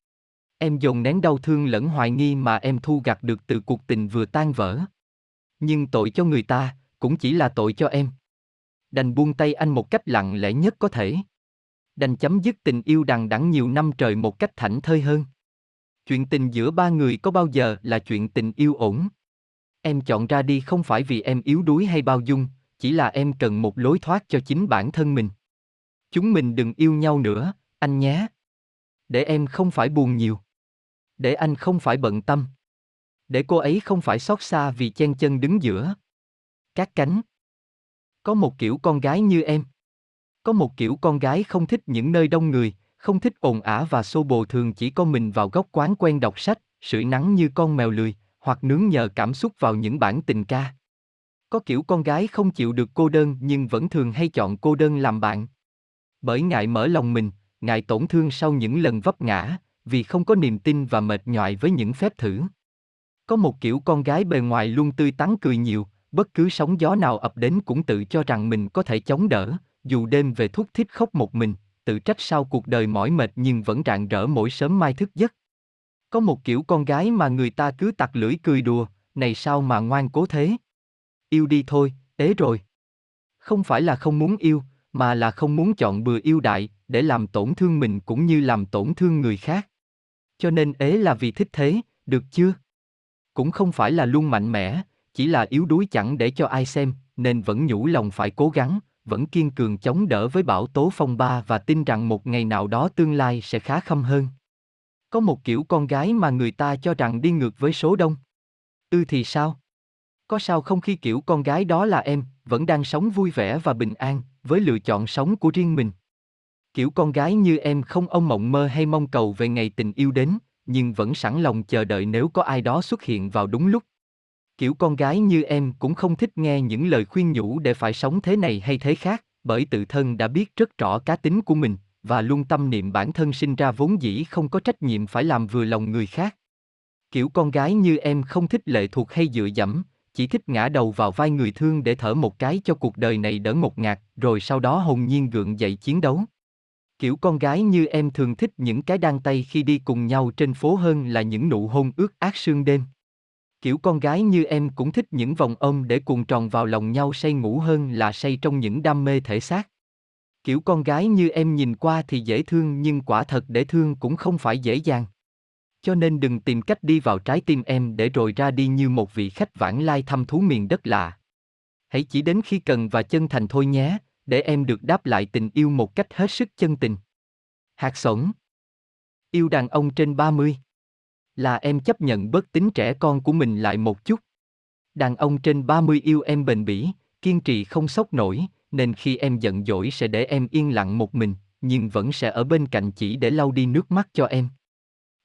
Em dồn nén đau thương lẫn hoài nghi mà em thu gặt được từ cuộc tình vừa tan vỡ. Nhưng tội cho người ta, cũng chỉ là tội cho em. Đành buông tay anh một cách lặng lẽ nhất có thể. Đành chấm dứt tình yêu đằng đẵng nhiều năm trời một cách thảnh thơi hơn. Chuyện tình giữa ba người có bao giờ là chuyện tình yêu ổn? Em chọn ra đi không phải vì em yếu đuối hay bao dung, chỉ là em cần một lối thoát cho chính bản thân mình. Chúng mình đừng yêu nhau nữa, anh nhé. Để em không phải buồn nhiều. Để anh không phải bận tâm. Để cô ấy không phải xót xa vì chen chân đứng giữa. Các cánh. Có một kiểu con gái như em. Có một kiểu con gái không thích những nơi đông người, không thích ồn ả và xô bồ thường chỉ có mình vào góc quán quen đọc sách, sưởi nắng như con mèo lười, hoặc nướng nhờ cảm xúc vào những bản tình ca. Có kiểu con gái không chịu được cô đơn nhưng vẫn thường hay chọn cô đơn làm bạn. Bởi ngại mở lòng mình, ngại tổn thương sau những lần vấp ngã, vì không có niềm tin và mệt nhoại với những phép thử. Có một kiểu con gái bề ngoài luôn tươi tắn cười nhiều, bất cứ sóng gió nào ập đến cũng tự cho rằng mình có thể chống đỡ, dù đêm về thuốc thích khóc một mình, tự trách sau cuộc đời mỏi mệt nhưng vẫn rạng rỡ mỗi sớm mai thức giấc. Có một kiểu con gái mà người ta cứ tặc lưỡi cười đùa, này sao mà ngoan cố thế? Yêu đi thôi, ế rồi. Không phải là không muốn yêu, mà là không muốn chọn bừa yêu đại, để làm tổn thương mình cũng như làm tổn thương người khác. Cho nên ế là vì thích thế, được chưa? Cũng không phải là luôn mạnh mẽ, chỉ là yếu đuối chẳng để cho ai xem, nên vẫn nhủ lòng phải cố gắng, vẫn kiên cường chống đỡ với bão tố phong ba và tin rằng một ngày nào đó tương lai sẽ khá khâm hơn. Có một kiểu con gái mà người ta cho rằng đi ngược với số đông. Ư ừ thì sao? Có sao không khi kiểu con gái đó là em, vẫn đang sống vui vẻ và bình an, với lựa chọn sống của riêng mình. Kiểu con gái như em không ông mộng mơ hay mong cầu về ngày tình yêu đến, nhưng vẫn sẵn lòng chờ đợi nếu có ai đó xuất hiện vào đúng lúc. Kiểu con gái như em cũng không thích nghe những lời khuyên nhủ để phải sống thế này hay thế khác, bởi tự thân đã biết rất rõ cá tính của mình, và luôn tâm niệm bản thân sinh ra vốn dĩ không có trách nhiệm phải làm vừa lòng người khác. Kiểu con gái như em không thích lệ thuộc hay dựa dẫm, chỉ thích ngã đầu vào vai người thương để thở một cái cho cuộc đời này đỡ ngột ngạt, rồi sau đó hồn nhiên gượng dậy chiến đấu. Kiểu con gái như em thường thích những cái đan tay khi đi cùng nhau trên phố hơn là những nụ hôn ướt át sương đêm. Kiểu con gái như em cũng thích những vòng ôm để cuồng tròn vào lòng nhau say ngủ hơn là say trong những đam mê thể xác. Kiểu con gái như em nhìn qua thì dễ thương nhưng quả thật để thương cũng không phải dễ dàng. Cho nên đừng tìm cách đi vào trái tim em để rồi ra đi như một vị khách vãng lai thăm thú miền đất lạ. Hãy chỉ đến khi cần và chân thành thôi nhé, để em được đáp lại tình yêu một cách hết sức chân tình. Hạt sống Yêu đàn ông trên 30 Là em chấp nhận bớt tính trẻ con của mình lại một chút. Đàn ông trên 30 yêu em bền bỉ, kiên trì không sốc nổi, nên khi em giận dỗi sẽ để em yên lặng một mình, nhưng vẫn sẽ ở bên cạnh chỉ để lau đi nước mắt cho em.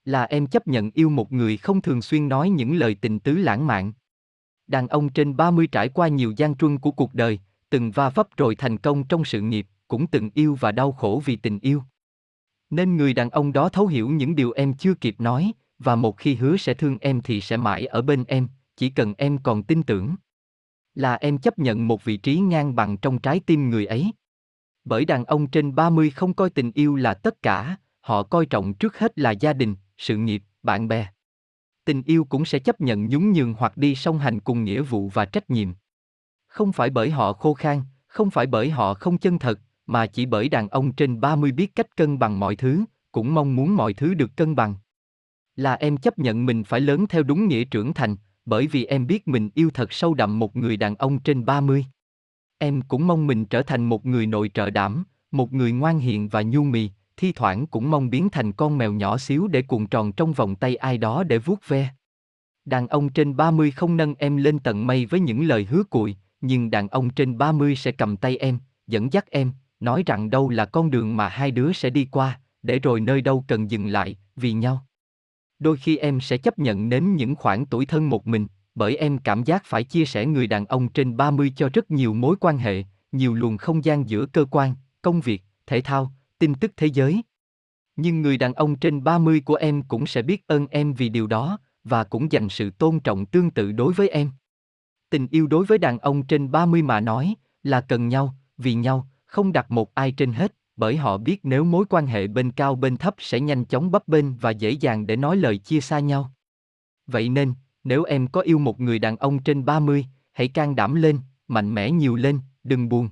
Là em chấp nhận yêu một người không thường xuyên nói những lời tình tứ lãng mạn. Đàn ông trên 30 trải qua nhiều gian truân của cuộc đời, từng va vấp rồi thành công trong sự nghiệp, cũng từng yêu và đau khổ vì tình yêu. Nên người đàn ông đó thấu hiểu những điều em chưa kịp nói, và một khi hứa sẽ thương em thì sẽ mãi ở bên em, chỉ cần em còn tin tưởng. Là em chấp nhận một vị trí ngang bằng trong trái tim người ấy. Bởi đàn ông trên 30 không coi tình yêu là tất cả, họ coi trọng trước hết là gia đình, sự nghiệp, bạn bè. Tình yêu cũng sẽ chấp nhận nhún nhường hoặc đi song hành cùng nghĩa vụ và trách nhiệm. Không phải bởi họ khô khan, không phải bởi họ không chân thật, mà chỉ bởi đàn ông trên 30 biết cách cân bằng mọi thứ, cũng mong muốn mọi thứ được cân bằng. Là em chấp nhận mình phải lớn theo đúng nghĩa trưởng thành, bởi vì em biết mình yêu thật sâu đậm một người đàn ông trên 30. Em cũng mong mình trở thành một người nội trợ đảm, một người ngoan hiền và nhu mì, thi thoảng cũng mong biến thành con mèo nhỏ xíu để cuộn tròn trong vòng tay ai đó để vuốt ve. Đàn ông trên 30 không nâng em lên tận mây với những lời hứa cùi, nhưng đàn ông trên 30 sẽ cầm tay em, dẫn dắt em, nói rằng đâu là con đường mà hai đứa sẽ đi qua, để rồi nơi đâu cần dừng lại, vì nhau. Đôi khi em sẽ chấp nhận nếm những khoảng tuổi thân một mình, bởi em cảm giác phải chia sẻ người đàn ông trên 30 cho rất nhiều mối quan hệ, nhiều luồng không gian giữa cơ quan, công việc, thể thao, tin tức thế giới. Nhưng người đàn ông trên 30 của em cũng sẽ biết ơn em vì điều đó, và cũng dành sự tôn trọng tương tự đối với em. Tình yêu đối với đàn ông trên 30 mà nói, là cần nhau, vì nhau, không đặt một ai trên hết, bởi họ biết nếu mối quan hệ bên cao bên thấp sẽ nhanh chóng bấp bênh và dễ dàng để nói lời chia xa nhau. Vậy nên, nếu em có yêu một người đàn ông trên 30, hãy can đảm lên, mạnh mẽ nhiều lên, đừng buồn.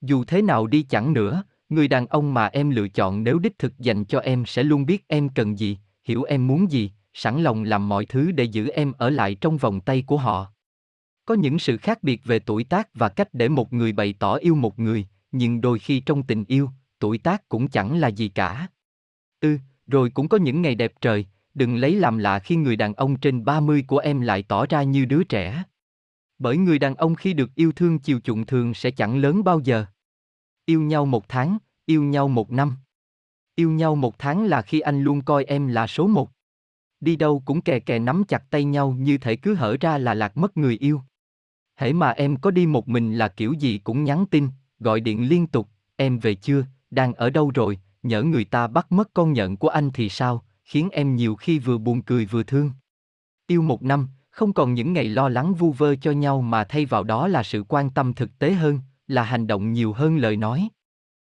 Dù thế nào đi chẳng nữa, người đàn ông mà em lựa chọn nếu đích thực dành cho em sẽ luôn biết em cần gì, hiểu em muốn gì, sẵn lòng làm mọi thứ để giữ em ở lại trong vòng tay của họ. Có những sự khác biệt về tuổi tác và cách để một người bày tỏ yêu một người, nhưng đôi khi trong tình yêu, tuổi tác cũng chẳng là gì cả. Ừ, rồi cũng có những ngày đẹp trời, đừng lấy làm lạ khi người đàn ông trên 30 của em lại tỏ ra như đứa trẻ. Bởi người đàn ông khi được yêu thương chiều chuộng thường sẽ chẳng lớn bao giờ. Yêu nhau một tháng, yêu nhau một năm. Yêu nhau một tháng là khi anh luôn coi em là số một. Đi đâu cũng kè kè nắm chặt tay nhau như thể cứ hở ra là lạc mất người yêu. Hễ mà em có đi một mình là kiểu gì cũng nhắn tin, gọi điện liên tục, em về chưa, đang ở đâu rồi, nhỡ người ta bắt mất con nhận của anh thì sao, khiến em nhiều khi vừa buồn cười vừa thương. Yêu một năm, không còn những ngày lo lắng vu vơ cho nhau mà thay vào đó là sự quan tâm thực tế hơn, là hành động nhiều hơn lời nói.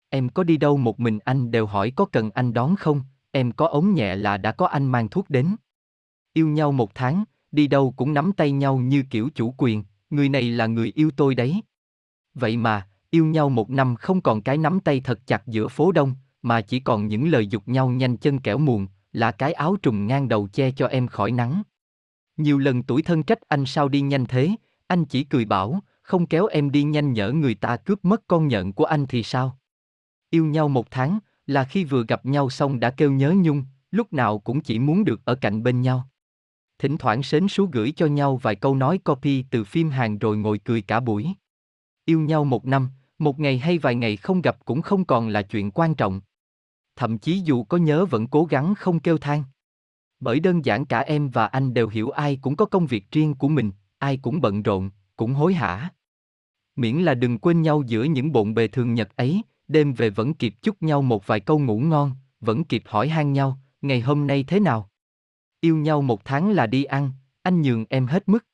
Em có đi đâu một mình anh đều hỏi có cần anh đón không, em có ốm nhẹ là đã có anh mang thuốc đến. Yêu nhau một tháng, đi đâu cũng nắm tay nhau như kiểu chủ quyền, người này là người yêu tôi đấy. Vậy mà, yêu nhau một năm không còn cái nắm tay thật chặt giữa phố đông, mà chỉ còn những lời dục nhau nhanh chân kẻo muộn, là cái áo trùng ngang đầu che cho em khỏi nắng. Nhiều lần tuổi thân trách anh sao đi nhanh thế, anh chỉ cười bảo, không kéo em đi nhanh nhỡ người ta cướp mất con nhện của anh thì sao? Yêu nhau một tháng, là khi vừa gặp nhau xong đã kêu nhớ nhung, lúc nào cũng chỉ muốn được ở cạnh bên nhau. Thỉnh thoảng sến sú gửi cho nhau vài câu nói copy từ phim hàng rồi ngồi cười cả buổi. Yêu nhau một năm, một ngày hay vài ngày không gặp cũng không còn là chuyện quan trọng. Thậm chí dù có nhớ vẫn cố gắng không kêu than. Bởi đơn giản cả em và anh đều hiểu ai cũng có công việc riêng của mình, ai cũng bận rộn, cũng hối hả. Miễn là đừng quên nhau giữa những bộn bề thường nhật ấy, đêm về vẫn kịp chúc nhau một vài câu ngủ ngon, vẫn kịp hỏi han nhau, ngày hôm nay thế nào? Yêu nhau một tháng là đi ăn, anh nhường em hết mức.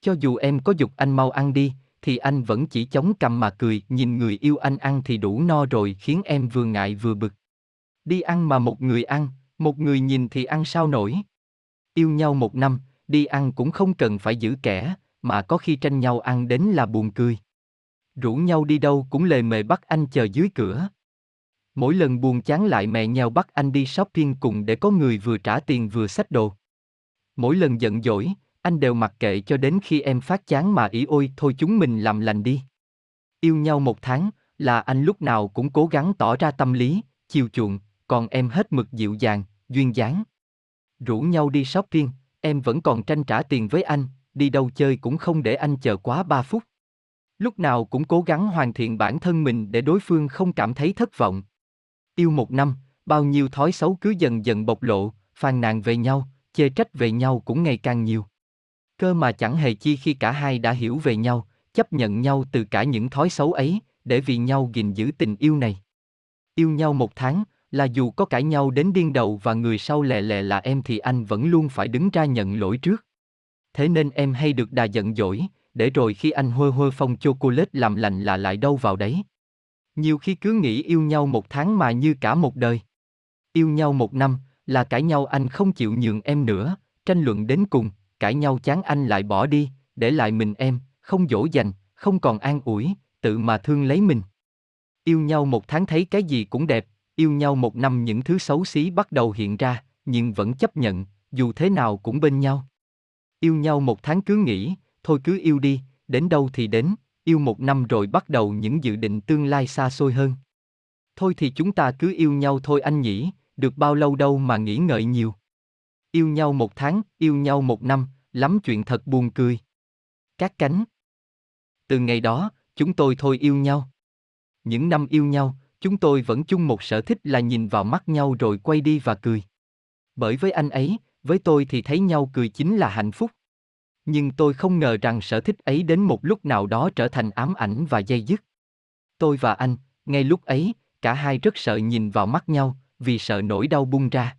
Cho dù em có dục anh mau ăn đi, thì anh vẫn chỉ chống cầm mà cười, nhìn người yêu anh ăn thì đủ no rồi khiến em vừa ngại vừa bực. Đi ăn mà một người ăn, một người nhìn thì ăn sao nổi. Yêu nhau một năm, đi ăn cũng không cần phải giữ kẻ, mà có khi tranh nhau ăn đến là buồn cười. Rủ nhau đi đâu cũng lề mề bắt anh chờ dưới cửa. Mỗi lần buồn chán lại mẹ nhau bắt anh đi shopping cùng để có người vừa trả tiền vừa xách đồ. Mỗi lần giận dỗi, anh đều mặc kệ cho đến khi em phát chán mà ý ôi thôi chúng mình làm lành đi. Yêu nhau một tháng, là anh lúc nào cũng cố gắng tỏ ra tâm lý, chiều chuộng, còn em hết mực dịu dàng, duyên dáng. Rủ nhau đi shopping, em vẫn còn tranh trả tiền với anh, đi đâu chơi cũng không để anh chờ quá 3 phút. Lúc nào cũng cố gắng hoàn thiện bản thân mình để đối phương không cảm thấy thất vọng. Yêu một năm, bao nhiêu thói xấu cứ dần dần bộc lộ, phàn nàn về nhau, chê trách về nhau cũng ngày càng nhiều. Cơ mà chẳng hề chi khi cả hai đã hiểu về nhau, chấp nhận nhau từ cả những thói xấu ấy, để vì nhau gìn giữ tình yêu này. Yêu nhau một tháng, là dù có cãi nhau đến điên đầu và người sau lè lè là em thì anh vẫn luôn phải đứng ra nhận lỗi trước. Thế nên em hay được đà giận dỗi, để rồi khi anh hôi hôi phong chocolate làm lành là lại đâu vào đấy. Nhiều khi cứ nghĩ yêu nhau một tháng mà như cả một đời. Yêu nhau một năm, là cãi nhau anh không chịu nhường em nữa, tranh luận đến cùng, cãi nhau chán anh lại bỏ đi, để lại mình em, không dỗ dành, không còn an ủi, tự mà thương lấy mình. Yêu nhau một tháng thấy cái gì cũng đẹp, yêu nhau một năm những thứ xấu xí bắt đầu hiện ra, nhưng vẫn chấp nhận, dù thế nào cũng bên nhau. Yêu nhau một tháng cứ nghĩ, thôi cứ yêu đi, đến đâu thì đến, yêu một năm rồi bắt đầu những dự định tương lai xa xôi hơn. Thôi thì chúng ta cứ yêu nhau thôi anh nhỉ, được bao lâu đâu mà nghĩ ngợi nhiều. Yêu nhau một tháng, yêu nhau một năm, lắm chuyện thật buồn cười. Các cánh. Từ ngày đó, chúng tôi thôi yêu nhau. Những năm yêu nhau, chúng tôi vẫn chung một sở thích là nhìn vào mắt nhau rồi quay đi và cười. Bởi với anh ấy, với tôi thì thấy nhau cười chính là hạnh phúc. Nhưng tôi không ngờ rằng sở thích ấy đến một lúc nào đó trở thành ám ảnh và dây dứt. Tôi và anh, ngay lúc ấy, cả hai rất sợ nhìn vào mắt nhau, vì sợ nỗi đau bung ra.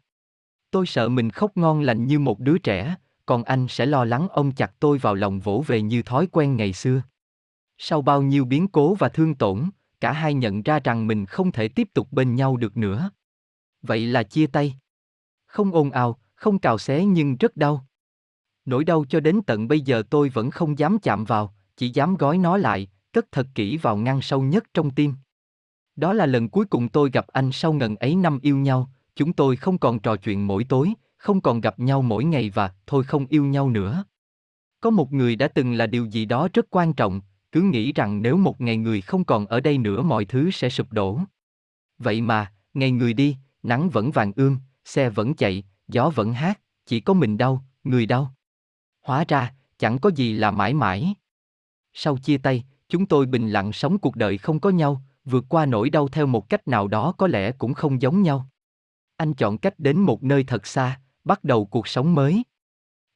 Tôi sợ mình khóc ngon lành như một đứa trẻ, còn anh sẽ lo lắng ôm chặt tôi vào lòng vỗ về như thói quen ngày xưa. Sau bao nhiêu biến cố và thương tổn, cả hai nhận ra rằng mình không thể tiếp tục bên nhau được nữa. Vậy là chia tay. Không ồn ào, không cào xé nhưng rất đau. Nỗi đau cho đến tận bây giờ tôi vẫn không dám chạm vào, chỉ dám gói nó lại, cất thật kỹ vào ngăn sâu nhất trong tim. Đó là lần cuối cùng tôi gặp anh sau ngần ấy năm yêu nhau, chúng tôi không còn trò chuyện mỗi tối, không còn gặp nhau mỗi ngày và thôi không yêu nhau nữa. Có một người đã từng là điều gì đó rất quan trọng, cứ nghĩ rằng nếu một ngày người không còn ở đây nữa mọi thứ sẽ sụp đổ. Vậy mà, ngày người đi, nắng vẫn vàng ươm, xe vẫn chạy, gió vẫn hát, chỉ có mình đau, người đau. Hóa ra, chẳng có gì là mãi mãi. Sau chia tay, chúng tôi bình lặng sống cuộc đời không có nhau, vượt qua nỗi đau theo một cách nào đó có lẽ cũng không giống nhau. Anh chọn cách đến một nơi thật xa, bắt đầu cuộc sống mới.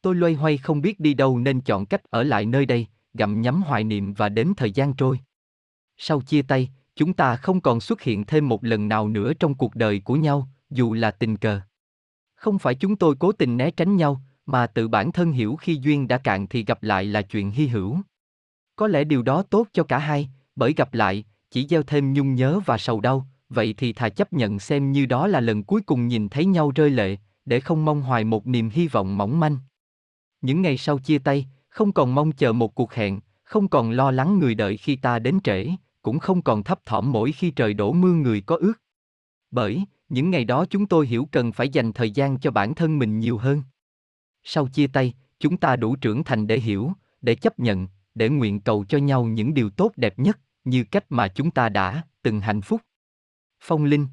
Tôi loay hoay không biết đi đâu nên chọn cách ở lại nơi đây, gặm nhấm hoài niệm và đến thời gian trôi. Sau chia tay, chúng ta không còn xuất hiện thêm một lần nào nữa trong cuộc đời của nhau, dù là tình cờ. Không phải chúng tôi cố tình né tránh nhau, mà tự bản thân hiểu khi duyên đã cạn thì gặp lại là chuyện hy hữu. Có lẽ điều đó tốt cho cả hai, bởi gặp lại, chỉ gieo thêm nhung nhớ và sầu đau, vậy thì thà chấp nhận xem như đó là lần cuối cùng nhìn thấy nhau rơi lệ, để không mong hoài một niềm hy vọng mỏng manh. Những ngày sau chia tay, không còn mong chờ một cuộc hẹn, không còn lo lắng người đợi khi ta đến trễ, cũng không còn thấp thỏm mỗi khi trời đổ mưa người có ước. Bởi, những ngày đó chúng tôi hiểu cần phải dành thời gian cho bản thân mình nhiều hơn. Sau chia tay, chúng ta đủ trưởng thành để hiểu, để chấp nhận, để nguyện cầu cho nhau những điều tốt đẹp nhất, như cách mà chúng ta đã từng hạnh phúc. Phong Linh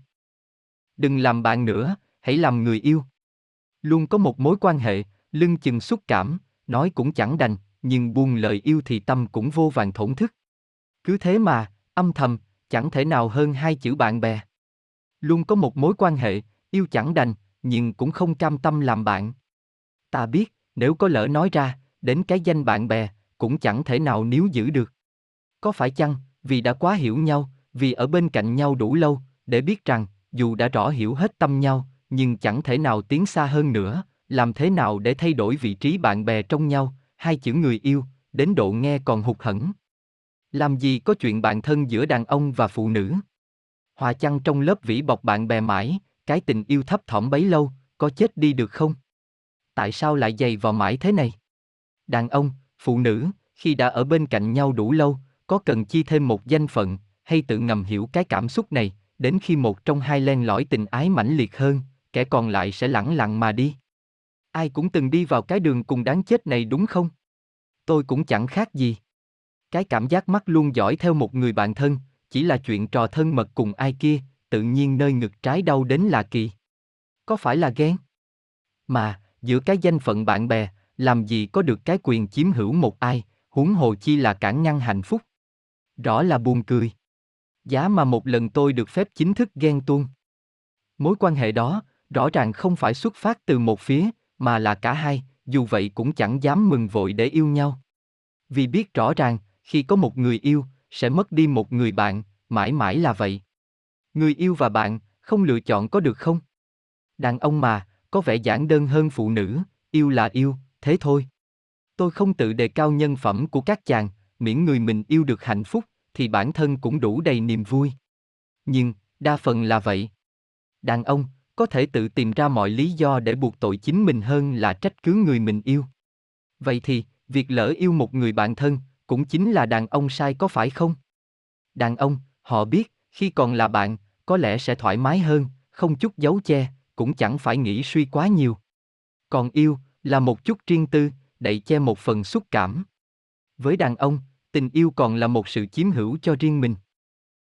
Đừng làm bạn nữa, hãy làm người yêu. Luôn có một mối quan hệ, lưng chừng xúc cảm, nói cũng chẳng đành, nhưng buông lời yêu thì tâm cũng vô vàng thổn thức. Cứ thế mà, âm thầm, chẳng thể nào hơn hai chữ bạn bè. Luôn có một mối quan hệ, yêu chẳng đành, nhưng cũng không cam tâm làm bạn. Ta biết, nếu có lỡ nói ra, đến cái danh bạn bè, cũng chẳng thể nào níu giữ được. Có phải chăng, vì đã quá hiểu nhau, vì ở bên cạnh nhau đủ lâu, để biết rằng, dù đã rõ hiểu hết tâm nhau, nhưng chẳng thể nào tiến xa hơn nữa, làm thế nào để thay đổi vị trí bạn bè trong nhau, hai chữ người yêu, đến độ nghe còn hụt hẫng. Làm gì có chuyện bạn thân giữa đàn ông và phụ nữ? Hòa chăng trong lớp vĩ bọc bạn bè mãi, cái tình yêu thấp thỏm bấy lâu, có chết đi được không? Tại sao lại dày vào mãi thế này? Đàn ông, phụ nữ, khi đã ở bên cạnh nhau đủ lâu, có cần chi thêm một danh phận, hay tự ngầm hiểu cái cảm xúc này, đến khi một trong hai len lỏi tình ái mãnh liệt hơn, kẻ còn lại sẽ lẳng lặng mà đi. Ai cũng từng đi vào cái đường cùng đáng chết này đúng không? Tôi cũng chẳng khác gì. Cái cảm giác mắt luôn dõi theo một người bạn thân, chỉ là chuyện trò thân mật cùng ai kia, tự nhiên nơi ngực trái đau đến là kỳ. Có phải là ghen? Mà, giữa cái danh phận bạn bè, làm gì có được cái quyền chiếm hữu một ai, huống hồ chi là cản ngăn hạnh phúc. Rõ là buồn cười. Giá mà một lần tôi được phép chính thức ghen tuông. Mối quan hệ đó, rõ ràng không phải xuất phát từ một phía, mà là cả hai, dù vậy cũng chẳng dám mừng vội để yêu nhau. Vì biết rõ ràng, khi có một người yêu, sẽ mất đi một người bạn, mãi mãi là vậy. Người yêu và bạn, không lựa chọn có được không? Đàn ông mà, có vẻ giản đơn hơn phụ nữ, yêu là yêu, thế thôi. Tôi không tự đề cao nhân phẩm của các chàng, miễn người mình yêu được hạnh phúc, thì bản thân cũng đủ đầy niềm vui. Nhưng, đa phần là vậy. Đàn ông, có thể tự tìm ra mọi lý do để buộc tội chính mình hơn là trách cứ người mình yêu. Vậy thì, việc lỡ yêu một người bạn thân, cũng chính là đàn ông sai có phải không? Đàn ông, họ biết, khi còn là bạn, có lẽ sẽ thoải mái hơn, không chút giấu che, cũng chẳng phải nghĩ suy quá nhiều. Còn yêu, là một chút riêng tư, đậy che một phần xúc cảm. Với đàn ông, tình yêu còn là một sự chiếm hữu cho riêng mình.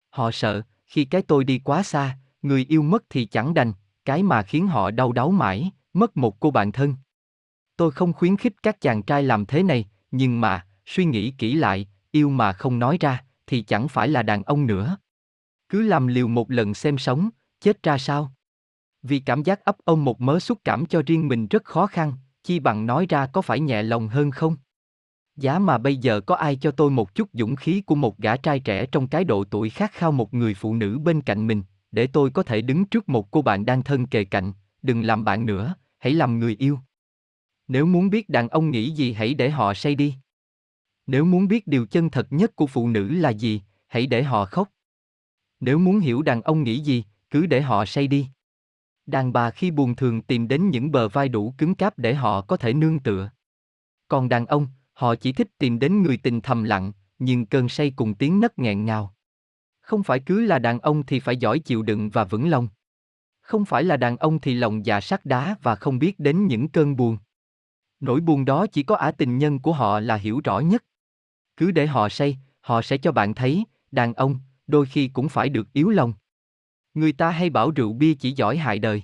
Họ sợ, khi cái tôi đi quá xa, người yêu mất thì chẳng đành, cái mà khiến họ đau đáu mãi, mất một cô bạn thân. Tôi không khuyến khích các chàng trai làm thế này, nhưng mà, suy nghĩ kỹ lại, yêu mà không nói ra, thì chẳng phải là đàn ông nữa. Cứ làm liều một lần xem sống, chết ra sao? Vì cảm giác ấp ông một mớ xúc cảm cho riêng mình rất khó khăn, chi bằng nói ra có phải nhẹ lòng hơn không? Giá mà bây giờ có ai cho tôi một chút dũng khí của một gã trai trẻ trong cái độ tuổi khát khao một người phụ nữ bên cạnh mình, để tôi có thể đứng trước một cô bạn đang thân kề cạnh, đừng làm bạn nữa, hãy làm người yêu. Nếu muốn biết đàn ông nghĩ gì hãy để họ say đi. Nếu muốn biết điều chân thật nhất của phụ nữ là gì, hãy để họ khóc. Nếu muốn hiểu đàn ông nghĩ gì, cứ để họ say đi. Đàn bà khi buồn thường tìm đến những bờ vai đủ cứng cáp để họ có thể nương tựa. Còn đàn ông, họ chỉ thích tìm đến người tình thầm lặng, nhưng cơn say cùng tiếng nấc nghẹn ngào. Không phải cứ là đàn ông thì phải giỏi chịu đựng và vững lòng. Không phải là đàn ông thì lòng dạ sắt đá và không biết đến những cơn buồn. Nỗi buồn đó chỉ có ả tình nhân của họ là hiểu rõ nhất. Cứ để họ say, họ sẽ cho bạn thấy, đàn ông, đôi khi cũng phải được yếu lòng. Người ta hay bảo rượu bia chỉ giỏi hại đời.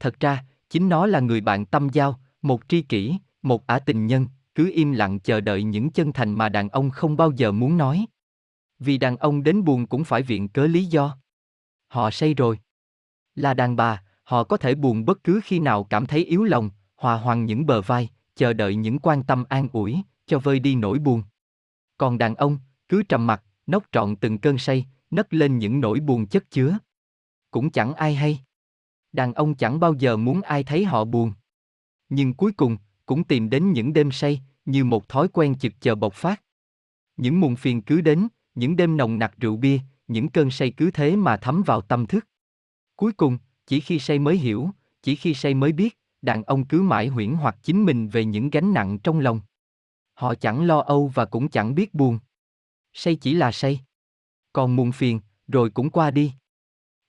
Thật ra, chính nó là người bạn tâm giao, một tri kỷ, một ả tình nhân, cứ im lặng chờ đợi những chân thành mà đàn ông không bao giờ muốn nói. Vì đàn ông đến buồn cũng phải viện cớ lý do. Họ say rồi. Là đàn bà, họ có thể buồn bất cứ khi nào cảm thấy yếu lòng, hòa hoàng những bờ vai, chờ đợi những quan tâm an ủi, cho vơi đi nỗi buồn. Còn đàn ông, cứ trầm mặc, nóc trọn từng cơn say, nấc lên những nỗi buồn chất chứa. Cũng chẳng ai hay. Đàn ông chẳng bao giờ muốn ai thấy họ buồn. Nhưng cuối cùng, cũng tìm đến những đêm say, như một thói quen chực chờ bộc phát. Những muộn phiền cứ đến, những đêm nồng nặc rượu bia, những cơn say cứ thế mà thấm vào tâm thức. Cuối cùng, chỉ khi say mới hiểu, chỉ khi say mới biết, đàn ông cứ mãi huyễn hoặc chính mình về những gánh nặng trong lòng. Họ chẳng lo âu và cũng chẳng biết buồn. Say chỉ là say. Còn muộn phiền, rồi cũng qua đi.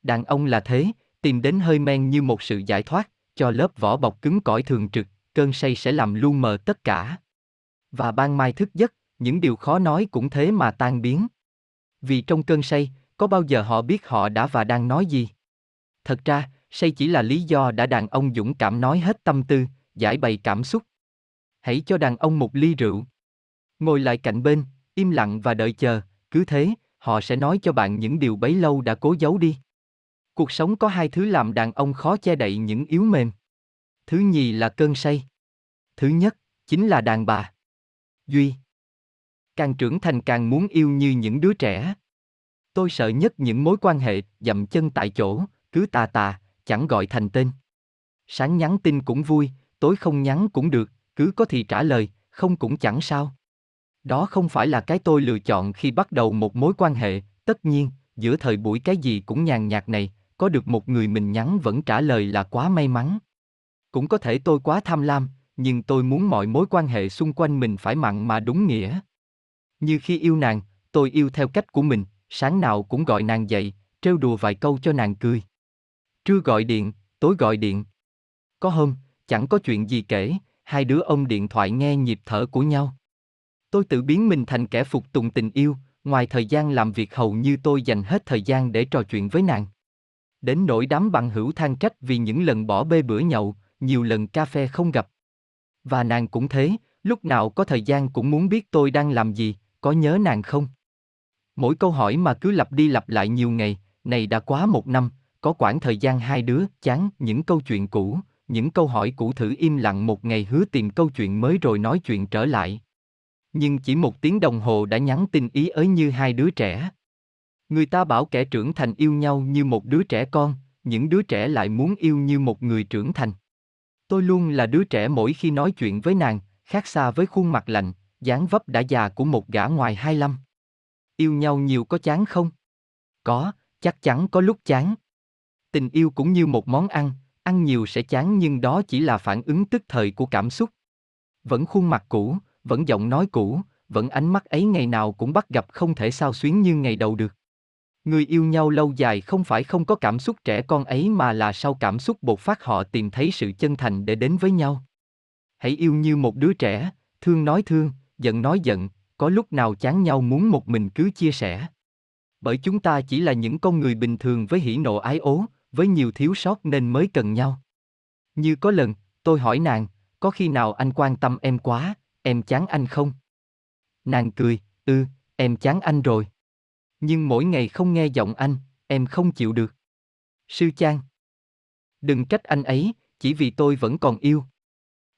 Đàn ông là thế, tìm đến hơi men như một sự giải thoát, cho lớp vỏ bọc cứng cỏi thường trực, cơn say sẽ làm lu mờ tất cả. Và ban mai thức giấc, những điều khó nói cũng thế mà tan biến. Vì trong cơn say, có bao giờ họ biết họ đã và đang nói gì? Thật ra, say chỉ là lý do đã đàn ông dũng cảm nói hết tâm tư, giải bày cảm xúc. Hãy cho đàn ông một ly rượu. Ngồi lại cạnh bên, im lặng và đợi chờ, cứ thế, họ sẽ nói cho bạn những điều bấy lâu đã cố giấu đi. Cuộc sống có hai thứ làm đàn ông khó che đậy những yếu mềm. Thứ nhì là cơn say. Thứ nhất, chính là đàn bà. Duy. Càng trưởng thành càng muốn yêu như những đứa trẻ. Tôi sợ nhất những mối quan hệ dậm chân tại chỗ, cứ tà tà, chẳng gọi thành tên. Sáng nhắn tin cũng vui, tối không nhắn cũng được, cứ có thì trả lời, không cũng chẳng sao. Đó không phải là cái tôi lựa chọn khi bắt đầu một mối quan hệ, tất nhiên, giữa thời buổi cái gì cũng nhàn nhạt này, có được một người mình nhắn vẫn trả lời là quá may mắn. Cũng có thể tôi quá tham lam, nhưng tôi muốn mọi mối quan hệ xung quanh mình phải mặn mà đúng nghĩa. Như khi yêu nàng, tôi yêu theo cách của mình, sáng nào cũng gọi nàng dậy, trêu đùa vài câu cho nàng cười. Trưa gọi điện, tối gọi điện. Có hôm, chẳng có chuyện gì kể, hai đứa ông điện thoại nghe nhịp thở của nhau. Tôi tự biến mình thành kẻ phục tùng tình yêu, ngoài thời gian làm việc hầu như tôi dành hết thời gian để trò chuyện với nàng. Đến nỗi đám bằng hữu than trách vì những lần bỏ bê bữa nhậu, nhiều lần cà phê không gặp. Và nàng cũng thế, lúc nào có thời gian cũng muốn biết tôi đang làm gì, có nhớ nàng không? Mỗi câu hỏi mà cứ lặp đi lặp lại nhiều ngày, này đã quá một năm, có quãng thời gian hai đứa chán những câu chuyện cũ, những câu hỏi cũ thử im lặng một ngày hứa tìm câu chuyện mới rồi nói chuyện trở lại. Nhưng chỉ một tiếng đồng hồ đã nhắn tin ý ới như hai đứa trẻ. Người ta bảo kẻ trưởng thành yêu nhau như một đứa trẻ con, những đứa trẻ lại muốn yêu như một người trưởng thành. Tôi luôn là đứa trẻ mỗi khi nói chuyện với nàng, khác xa với khuôn mặt lạnh, dáng vấp đã già của một gã ngoài hai lăm. Yêu nhau nhiều có chán không? Có, chắc chắn có lúc chán. Tình yêu cũng như một món ăn, ăn nhiều sẽ chán nhưng đó chỉ là phản ứng tức thời của cảm xúc. Vẫn khuôn mặt cũ, vẫn giọng nói cũ, vẫn ánh mắt ấy ngày nào cũng bắt gặp không thể sao xuyến như ngày đầu được. Người yêu nhau lâu dài không phải không có cảm xúc trẻ con ấy mà là sau cảm xúc bộc phát họ tìm thấy sự chân thành để đến với nhau. Hãy yêu như một đứa trẻ, thương nói thương, giận nói giận, có lúc nào chán nhau muốn một mình cứ chia sẻ. Bởi chúng ta chỉ là những con người bình thường với hỉ nộ ái ố, với nhiều thiếu sót nên mới cần nhau. Như có lần, tôi hỏi nàng, có khi nào anh quan tâm em quá, em chán anh không? Nàng cười, ư, ừ, em chán anh rồi. Nhưng mỗi ngày không nghe giọng anh, em không chịu được. Sư trang Đừng trách anh ấy, chỉ vì tôi vẫn còn yêu.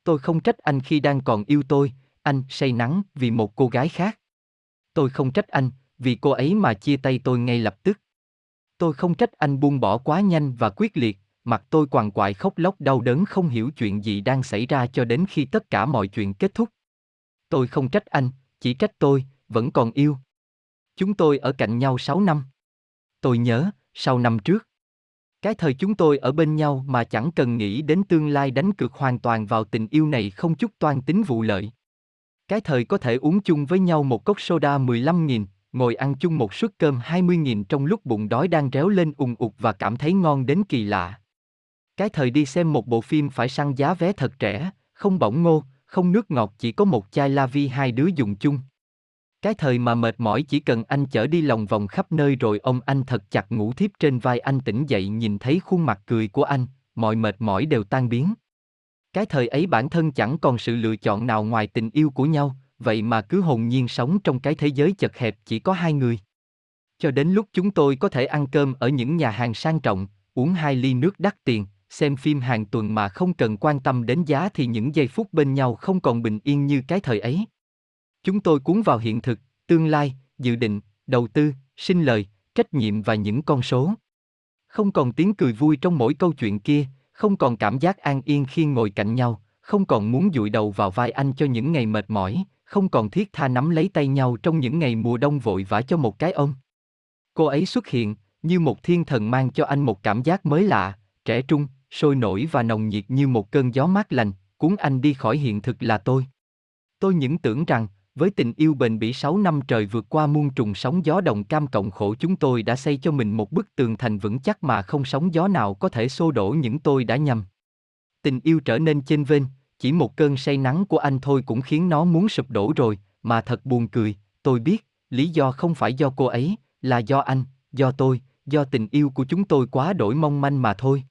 Tôi không trách anh khi đang còn yêu tôi, anh say nắng vì một cô gái khác. Tôi không trách anh, vì cô ấy mà chia tay tôi ngay lập tức. Tôi không trách anh buông bỏ quá nhanh và quyết liệt, mặt tôi quằn quại khóc lóc đau đớn không hiểu chuyện gì đang xảy ra cho đến khi tất cả mọi chuyện kết thúc. Tôi không trách anh, chỉ trách tôi, vẫn còn yêu. Chúng tôi ở cạnh nhau 6 năm. Tôi nhớ, sau năm trước. Cái thời chúng tôi ở bên nhau mà chẳng cần nghĩ đến tương lai đánh cược hoàn toàn vào tình yêu này không chút toan tính vụ lợi. Cái thời có thể uống chung với nhau một cốc soda 15.000, ngồi ăn chung một suất cơm 20.000 trong lúc bụng đói đang réo lên ùng ục và cảm thấy ngon đến kỳ lạ. Cái thời đi xem một bộ phim phải săn giá vé thật rẻ, không bỏng ngô, không nước ngọt chỉ có một chai la vi hai đứa dùng chung. Cái thời mà mệt mỏi chỉ cần anh chở đi lòng vòng khắp nơi rồi ông anh thật chặt ngủ thiếp trên vai anh tỉnh dậy nhìn thấy khuôn mặt cười của anh, mọi mệt mỏi đều tan biến. Cái thời ấy bản thân chẳng còn sự lựa chọn nào ngoài tình yêu của nhau, vậy mà cứ hồn nhiên sống trong cái thế giới chật hẹp chỉ có hai người. Cho đến lúc chúng tôi có thể ăn cơm ở những nhà hàng sang trọng, uống hai ly nước đắt tiền, xem phim hàng tuần mà không cần quan tâm đến giá thì những giây phút bên nhau không còn bình yên như cái thời ấy. Chúng tôi cuốn vào hiện thực, tương lai, dự định, đầu tư, sinh lời, trách nhiệm và những con số. Không còn tiếng cười vui trong mỗi câu chuyện kia, không còn cảm giác an yên khi ngồi cạnh nhau, không còn muốn dụi đầu vào vai anh cho những ngày mệt mỏi, không còn thiết tha nắm lấy tay nhau trong những ngày mùa đông vội vã cho một cái ôm. Cô ấy xuất hiện, như một thiên thần mang cho anh một cảm giác mới lạ, trẻ trung, sôi nổi và nồng nhiệt như một cơn gió mát lành, cuốn anh đi khỏi hiện thực là tôi. Tôi những tưởng rằng, với tình yêu bền bỉ 6 năm trời vượt qua muôn trùng sóng gió đồng cam cộng khổ chúng tôi đã xây cho mình một bức tường thành vững chắc mà không sóng gió nào có thể xô đổ những tôi đã nhầm. Tình yêu trở nên chênh vênh, chỉ một cơn say nắng của anh thôi cũng khiến nó muốn sụp đổ rồi, mà thật buồn cười, tôi biết, lý do không phải do cô ấy, là do anh, do tôi, do tình yêu của chúng tôi quá đổi mong manh mà thôi.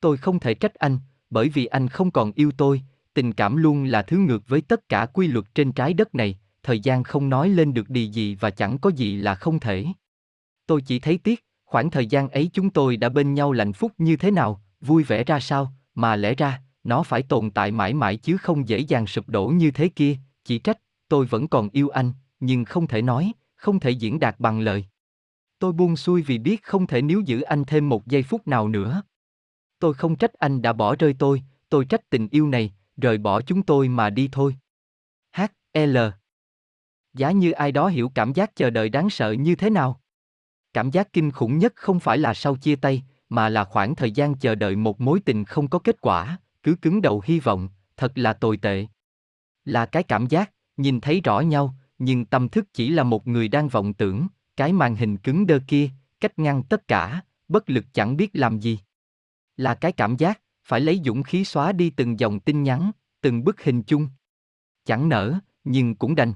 Tôi không thể trách anh, bởi vì anh không còn yêu tôi, tình cảm luôn là thứ ngược với tất cả quy luật trên trái đất này, thời gian không nói lên được điều gì và chẳng có gì là không thể. Tôi chỉ thấy tiếc, khoảng thời gian ấy chúng tôi đã bên nhau hạnh phúc như thế nào, vui vẻ ra sao, mà lẽ ra, nó phải tồn tại mãi mãi chứ không dễ dàng sụp đổ như thế kia, chỉ trách, tôi vẫn còn yêu anh, nhưng không thể nói, không thể diễn đạt bằng lời. Tôi buông xuôi vì biết không thể níu giữ anh thêm một giây phút nào nữa. Tôi không trách anh đã bỏ rơi tôi, tôi trách tình yêu này, rời bỏ chúng tôi mà đi thôi. H. L. Giá như ai đó hiểu cảm giác chờ đợi đáng sợ như thế nào. Cảm giác kinh khủng nhất không phải là sau chia tay, mà là khoảng thời gian chờ đợi một mối tình không có kết quả, cứ cứng đầu hy vọng, thật là tồi tệ. Là cái cảm giác, nhìn thấy rõ nhau, nhưng tâm thức chỉ là một người đang vọng tưởng, cái màn hình cứng đơ kia, cách ngăn tất cả, bất lực chẳng biết làm gì. Là cái cảm giác, phải lấy dũng khí xóa đi từng dòng tin nhắn, từng bức hình chung. Chẳng nở, nhưng cũng đành.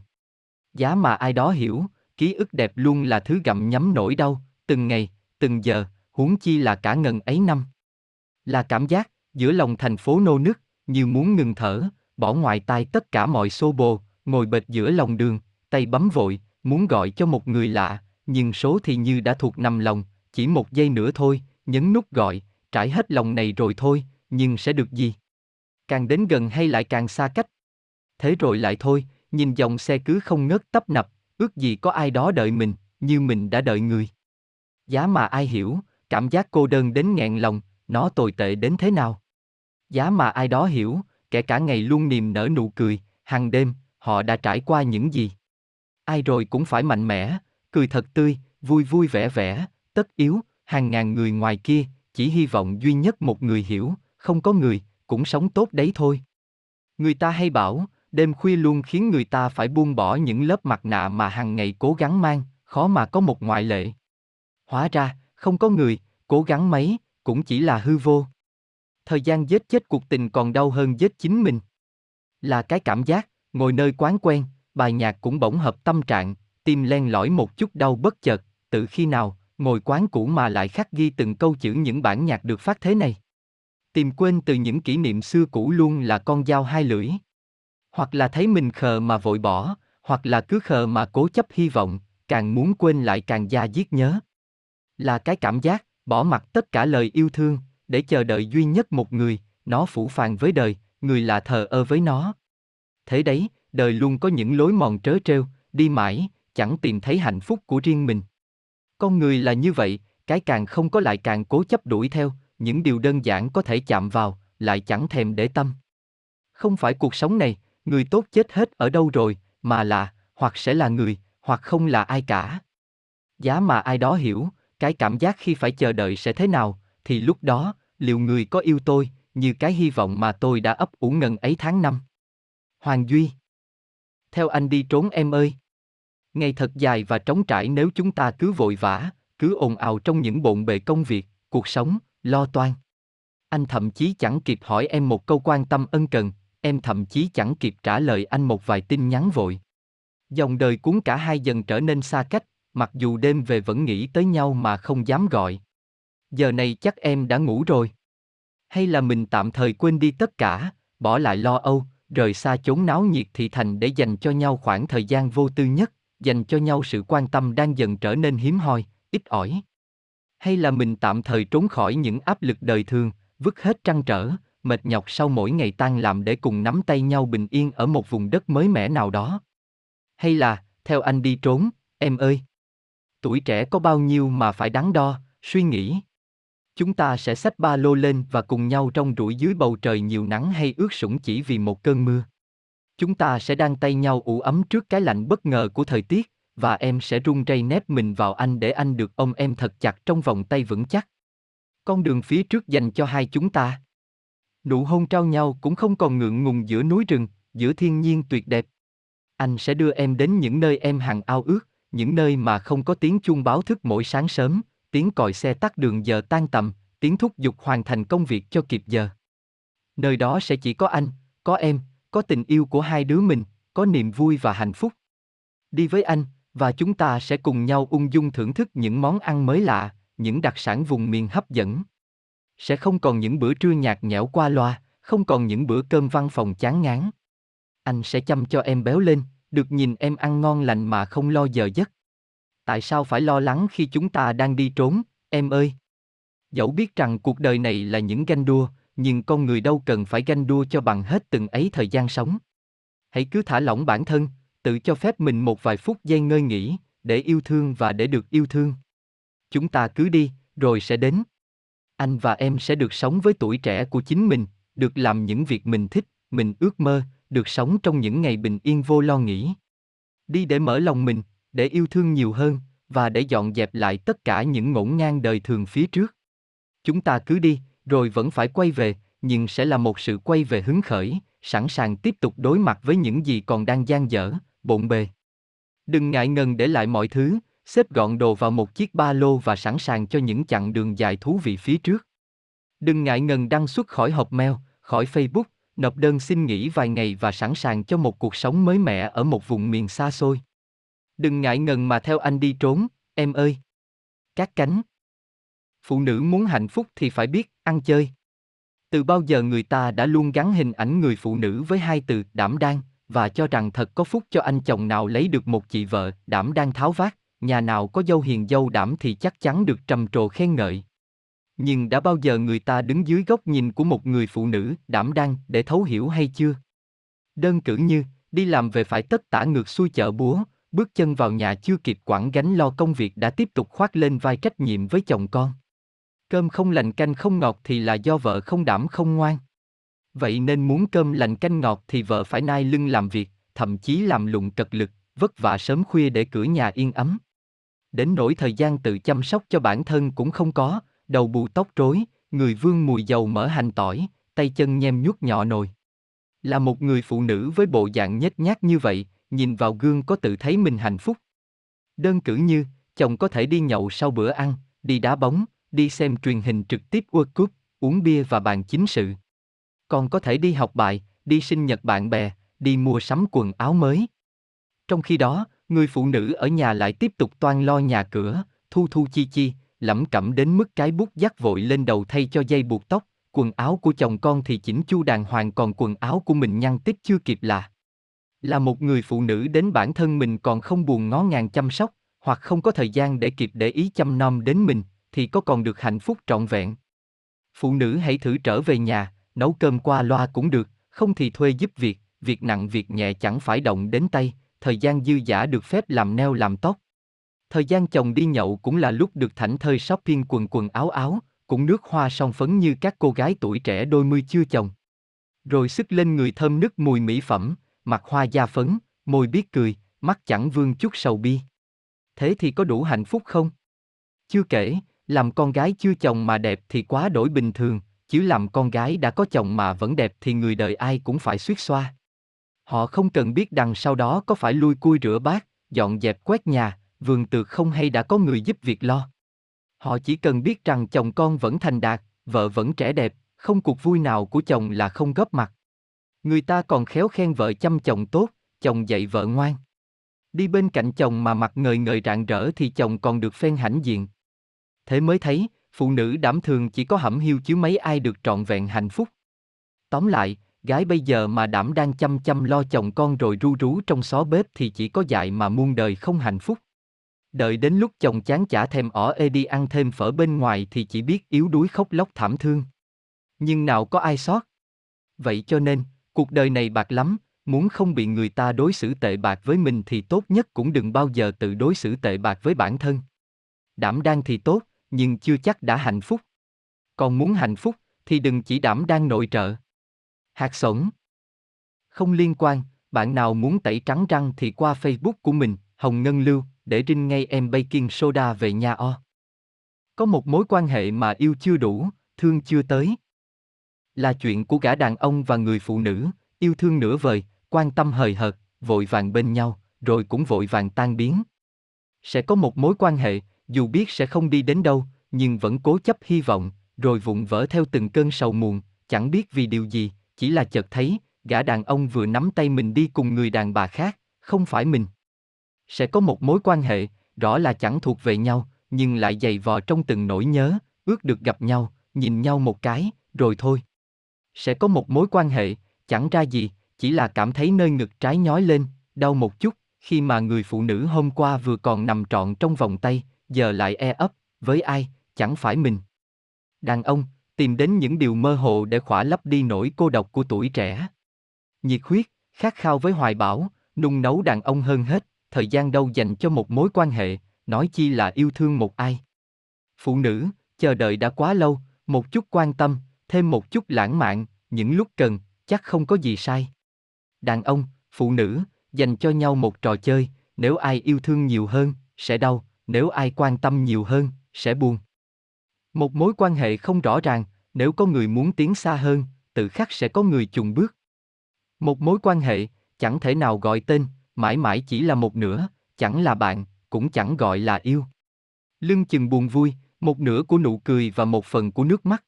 Giá mà ai đó hiểu, ký ức đẹp luôn là thứ gặm nhấm nỗi đau, từng ngày, từng giờ, huống chi là cả ngần ấy năm. Là cảm giác, giữa lòng thành phố nô nức, như muốn ngừng thở, bỏ ngoài tai tất cả mọi xô bồ, ngồi bệt giữa lòng đường, tay bấm vội, muốn gọi cho một người lạ, nhưng số thì như đã thuộc nằm lòng, chỉ một giây nữa thôi, nhấn nút gọi, trải hết lòng này rồi thôi, nhưng sẽ được gì? Càng đến gần hay lại càng xa cách? Thế rồi lại thôi, nhìn dòng xe cứ không ngớt tấp nập, ước gì có ai đó đợi mình, như mình đã đợi người. Giá mà ai hiểu, cảm giác cô đơn đến nghẹn lòng, nó tồi tệ đến thế nào? Giá mà ai đó hiểu, kể cả ngày luôn niềm nở nụ cười, hàng đêm, họ đã trải qua những gì? Ai rồi cũng phải mạnh mẽ, cười thật tươi, vui vui vẻ vẻ, tất yếu, hàng ngàn người ngoài kia, chỉ hy vọng duy nhất một người hiểu, không có người, cũng sống tốt đấy thôi. Người ta hay bảo, đêm khuya luôn khiến người ta phải buông bỏ những lớp mặt nạ mà hàng ngày cố gắng mang, khó mà có một ngoại lệ. Hóa ra, không có người, cố gắng mấy, cũng chỉ là hư vô. Thời gian giết chết cuộc tình còn đau hơn giết chính mình. Là cái cảm giác, ngồi nơi quán quen, bài nhạc cũng bỗng hợp tâm trạng, tim len lỏi một chút đau bất chợt, tự khi nào, ngồi quán cũ mà lại khắc ghi từng câu chữ những bản nhạc được phát thế này. Tìm quên từ những kỷ niệm xưa cũ luôn là con dao hai lưỡi. Hoặc là thấy mình khờ mà vội bỏ, hoặc là cứ khờ mà cố chấp hy vọng, càng muốn quên lại càng da giết nhớ. Là cái cảm giác, bỏ mặc tất cả lời yêu thương, để chờ đợi duy nhất một người, nó phủ phàng với đời, người là thờ ơ với nó. Thế đấy, đời luôn có những lối mòn trớ trêu, đi mãi, chẳng tìm thấy hạnh phúc của riêng mình. Con người là như vậy, cái càng không có lại càng cố chấp đuổi theo, những điều đơn giản có thể chạm vào, lại chẳng thèm để tâm. Không phải cuộc sống này, người tốt chết hết ở đâu rồi, mà là, hoặc sẽ là người, hoặc không là ai cả. Giá mà ai đó hiểu, cái cảm giác khi phải chờ đợi sẽ thế nào, thì lúc đó, liệu người có yêu tôi, như cái hy vọng mà tôi đã ấp ủ ngần ấy tháng năm. Hoàng Duy Theo anh đi trốn em ơi. Ngày thật dài và trống trải nếu chúng ta cứ vội vã, cứ ồn ào trong những bộn bề công việc, cuộc sống, lo toan. Anh thậm chí chẳng kịp hỏi em một câu quan tâm ân cần, em thậm chí chẳng kịp trả lời anh một vài tin nhắn vội. Dòng đời cuốn cả hai dần trở nên xa cách, mặc dù đêm về vẫn nghĩ tới nhau mà không dám gọi. Giờ này chắc em đã ngủ rồi. Hay là mình tạm thời quên đi tất cả, bỏ lại lo âu, rời xa chốn náo nhiệt thị thành để dành cho nhau khoảng thời gian vô tư nhất, dành cho nhau sự quan tâm đang dần trở nên hiếm hoi, ít ỏi. Hay là mình tạm thời trốn khỏi những áp lực đời thường, vứt hết trăn trở, mệt nhọc sau mỗi ngày tan làm để cùng nắm tay nhau bình yên ở một vùng đất mới mẻ nào đó. Hay là, theo anh đi trốn, em ơi. Tuổi trẻ có bao nhiêu mà phải đắn đo, suy nghĩ. Chúng ta sẽ xách ba lô lên và cùng nhau trong rủi dưới bầu trời nhiều nắng hay ướt sũng chỉ vì một cơn mưa. Chúng ta sẽ đang tay nhau ủ ấm trước cái lạnh bất ngờ của thời tiết, và em sẽ run rẩy nép mình vào anh để anh được ôm em thật chặt trong vòng tay vững chắc. Con đường phía trước dành cho hai chúng ta. Nụ hôn trao nhau cũng không còn ngượng ngùng giữa núi rừng, giữa thiên nhiên tuyệt đẹp. Anh sẽ đưa em đến những nơi em hằng ao ước, những nơi mà không có tiếng chuông báo thức mỗi sáng sớm, tiếng còi xe tắt đường giờ tan tầm, tiếng thúc giục hoàn thành công việc cho kịp giờ. Nơi đó sẽ chỉ có anh, có em, có tình yêu của hai đứa mình, có niềm vui và hạnh phúc. Đi với anh, và chúng ta sẽ cùng nhau ung dung thưởng thức những món ăn mới lạ, những đặc sản vùng miền hấp dẫn. Sẽ không còn những bữa trưa nhạt nhẽo qua loa, không còn những bữa cơm văn phòng chán ngán. Anh sẽ chăm cho em béo lên, được nhìn em ăn ngon lành mà không lo giờ giấc. Tại sao phải lo lắng khi chúng ta đang đi trốn, em ơi? Dẫu biết rằng cuộc đời này là những ganh đua, nhưng con người đâu cần phải ganh đua cho bằng hết từng ấy thời gian sống. Hãy cứ thả lỏng bản thân, tự cho phép mình một vài phút giây ngơi nghỉ, để yêu thương và để được yêu thương. Chúng ta cứ đi, rồi sẽ đến. Anh và em sẽ được sống với tuổi trẻ của chính mình, được làm những việc mình thích, mình ước mơ, được sống trong những ngày bình yên vô lo nghĩ. Đi để mở lòng mình, để yêu thương nhiều hơn, và để dọn dẹp lại tất cả những ngổn ngang đời thường phía trước. Chúng ta cứ đi, rồi vẫn phải quay về, nhưng sẽ là một sự quay về hứng khởi, sẵn sàng tiếp tục đối mặt với những gì còn đang gian dở, bộn bề. Đừng ngại ngần để lại mọi thứ, xếp gọn đồ vào một chiếc ba lô và sẵn sàng cho những chặng đường dài thú vị phía trước. Đừng ngại ngần đăng xuất khỏi hộp mail, khỏi Facebook, nộp đơn xin nghỉ vài ngày và sẵn sàng cho một cuộc sống mới mẻ ở một vùng miền xa xôi. Đừng ngại ngần mà theo anh đi trốn, em ơi. Các cánh. Phụ nữ muốn hạnh phúc thì phải biết ăn chơi. Từ bao giờ người ta đã luôn gắn hình ảnh người phụ nữ với hai từ đảm đang, và cho rằng thật có phúc cho anh chồng nào lấy được một chị vợ đảm đang tháo vát, nhà nào có dâu hiền dâu đảm thì chắc chắn được trầm trồ khen ngợi. Nhưng đã bao giờ người ta đứng dưới góc nhìn của một người phụ nữ đảm đang để thấu hiểu hay chưa? Đơn cử như, đi làm về phải tất tả ngược xuôi chợ búa, bước chân vào nhà chưa kịp quản gánh lo công việc đã tiếp tục khoác lên vai trách nhiệm với chồng con. Cơm không lành canh không ngọt thì là do vợ không đảm không ngoan. Vậy nên muốn cơm lành canh ngọt thì vợ phải nai lưng làm việc, thậm chí làm lụng cật lực, vất vả sớm khuya để cửa nhà yên ấm. Đến nỗi thời gian tự chăm sóc cho bản thân cũng không có, đầu bù tóc rối, người vương mùi dầu mỡ hành tỏi, tay chân nhem nhuốc nhỏ nồi. Là một người phụ nữ với bộ dạng nhếch nhác như vậy, nhìn vào gương có tự thấy mình hạnh phúc. Đơn cử như, chồng có thể đi nhậu sau bữa ăn, đi đá bóng, đi xem truyền hình trực tiếp World Cup, uống bia và bàn chính sự. Còn có thể đi học bài, đi sinh nhật bạn bè, đi mua sắm quần áo mới. Trong khi đó, người phụ nữ ở nhà lại tiếp tục toan lo nhà cửa, thu thu chi chi, lẩm cẩm đến mức cái bút dắt vội lên đầu thay cho dây buộc tóc, quần áo của chồng con thì chỉnh chu đàng hoàng còn quần áo của mình nhăn tích chưa kịp là. Là một người phụ nữ đến bản thân mình còn không buồn ngó ngàng chăm sóc, hoặc không có thời gian để kịp để ý chăm nom đến mình, thì có còn được hạnh phúc trọn vẹn. Phụ nữ hãy thử trở về nhà, nấu cơm qua loa cũng được, không thì thuê giúp việc, việc nặng việc nhẹ chẳng phải động đến tay, thời gian dư giả được phép làm neo làm tóc. Thời gian chồng đi nhậu cũng là lúc được thảnh thơi shopping quần quần áo áo, cũng nước hoa song phấn như các cô gái tuổi trẻ đôi mươi chưa chồng. Rồi sức lên người thơm nức mùi mỹ phẩm, mặt hoa da phấn, môi biết cười, mắt chẳng vương chút sầu bi. Thế thì có đủ hạnh phúc không? Chưa kể, làm con gái chưa chồng mà đẹp thì quá đổi bình thường, chứ làm con gái đã có chồng mà vẫn đẹp thì người đời ai cũng phải suýt xoa. Họ không cần biết đằng sau đó có phải lui cui rửa bát, dọn dẹp quét nhà, vườn tược không hay đã có người giúp việc lo. Họ chỉ cần biết rằng chồng con vẫn thành đạt, vợ vẫn trẻ đẹp, không cuộc vui nào của chồng là không góp mặt. Người ta còn khéo khen vợ chăm chồng tốt, chồng dạy vợ ngoan. Đi bên cạnh chồng mà mặt ngời ngời rạng rỡ thì chồng còn được phen hãnh diện. Thế mới thấy, phụ nữ đảm thường chỉ có hẩm hiu chứ mấy ai được trọn vẹn hạnh phúc. Tóm lại, gái bây giờ mà đảm đang chăm chăm lo chồng con rồi ru rú trong xó bếp thì chỉ có dại mà muôn đời không hạnh phúc. Đợi đến lúc chồng chán chả thèm ỏ ê đi ăn thêm phở bên ngoài thì chỉ biết yếu đuối khóc lóc thảm thương. Nhưng nào có ai sót. Vậy cho nên, cuộc đời này bạc lắm, Muốn không bị người ta đối xử tệ bạc với mình thì tốt nhất cũng đừng bao giờ tự đối xử tệ bạc với bản thân. Đảm đang thì tốt, nhưng chưa chắc đã hạnh phúc. Còn muốn hạnh phúc, thì đừng chỉ đảm đang nội trợ. Hạt sổng. Không liên quan, bạn nào muốn tẩy trắng răng thì qua Facebook của mình, Hồng Ngân Lưu, để rinh ngay em baking soda về nhà o. Có một mối quan hệ mà yêu chưa đủ, thương chưa tới. Là chuyện của cả đàn ông và người phụ nữ, yêu thương nửa vời, quan tâm hời hợt, vội vàng bên nhau, rồi cũng vội vàng tan biến. Sẽ có một mối quan hệ, dù biết sẽ không đi đến đâu, nhưng vẫn cố chấp hy vọng, rồi vụn vỡ theo từng cơn sầu muộn, chẳng biết vì điều gì, chỉ là chợt thấy, gã đàn ông vừa nắm tay mình đi cùng người đàn bà khác, không phải mình. Sẽ có một mối quan hệ, rõ là chẳng thuộc về nhau, nhưng lại dày vò trong từng nỗi nhớ, ước được gặp nhau, nhìn nhau một cái, rồi thôi. Sẽ có một mối quan hệ, chẳng ra gì, chỉ là cảm thấy nơi ngực trái nhói lên, đau một chút, khi mà người phụ nữ hôm qua vừa còn nằm trọn trong vòng tay, giờ lại e ấp, với ai, chẳng phải mình. Đàn ông, tìm đến những điều mơ hồ để khỏa lấp đi nỗi cô độc của tuổi trẻ. Nhiệt huyết, khát khao với hoài bão, nung nấu đàn ông hơn hết, thời gian đâu dành cho một mối quan hệ, nói chi là yêu thương một ai. Phụ nữ, chờ đợi đã quá lâu, một chút quan tâm, thêm một chút lãng mạn, những lúc cần, chắc không có gì sai. Đàn ông, phụ nữ, dành cho nhau một trò chơi, nếu ai yêu thương nhiều hơn, sẽ đau, nếu ai quan tâm nhiều hơn, sẽ buồn. Một mối quan hệ không rõ ràng, nếu có người muốn tiến xa hơn, tự khắc sẽ có người chùn bước. Một mối quan hệ, chẳng thể nào gọi tên, mãi mãi chỉ là một nửa, chẳng là bạn, cũng chẳng gọi là yêu. Lưng chừng buồn vui, một nửa của nụ cười và một phần của nước mắt.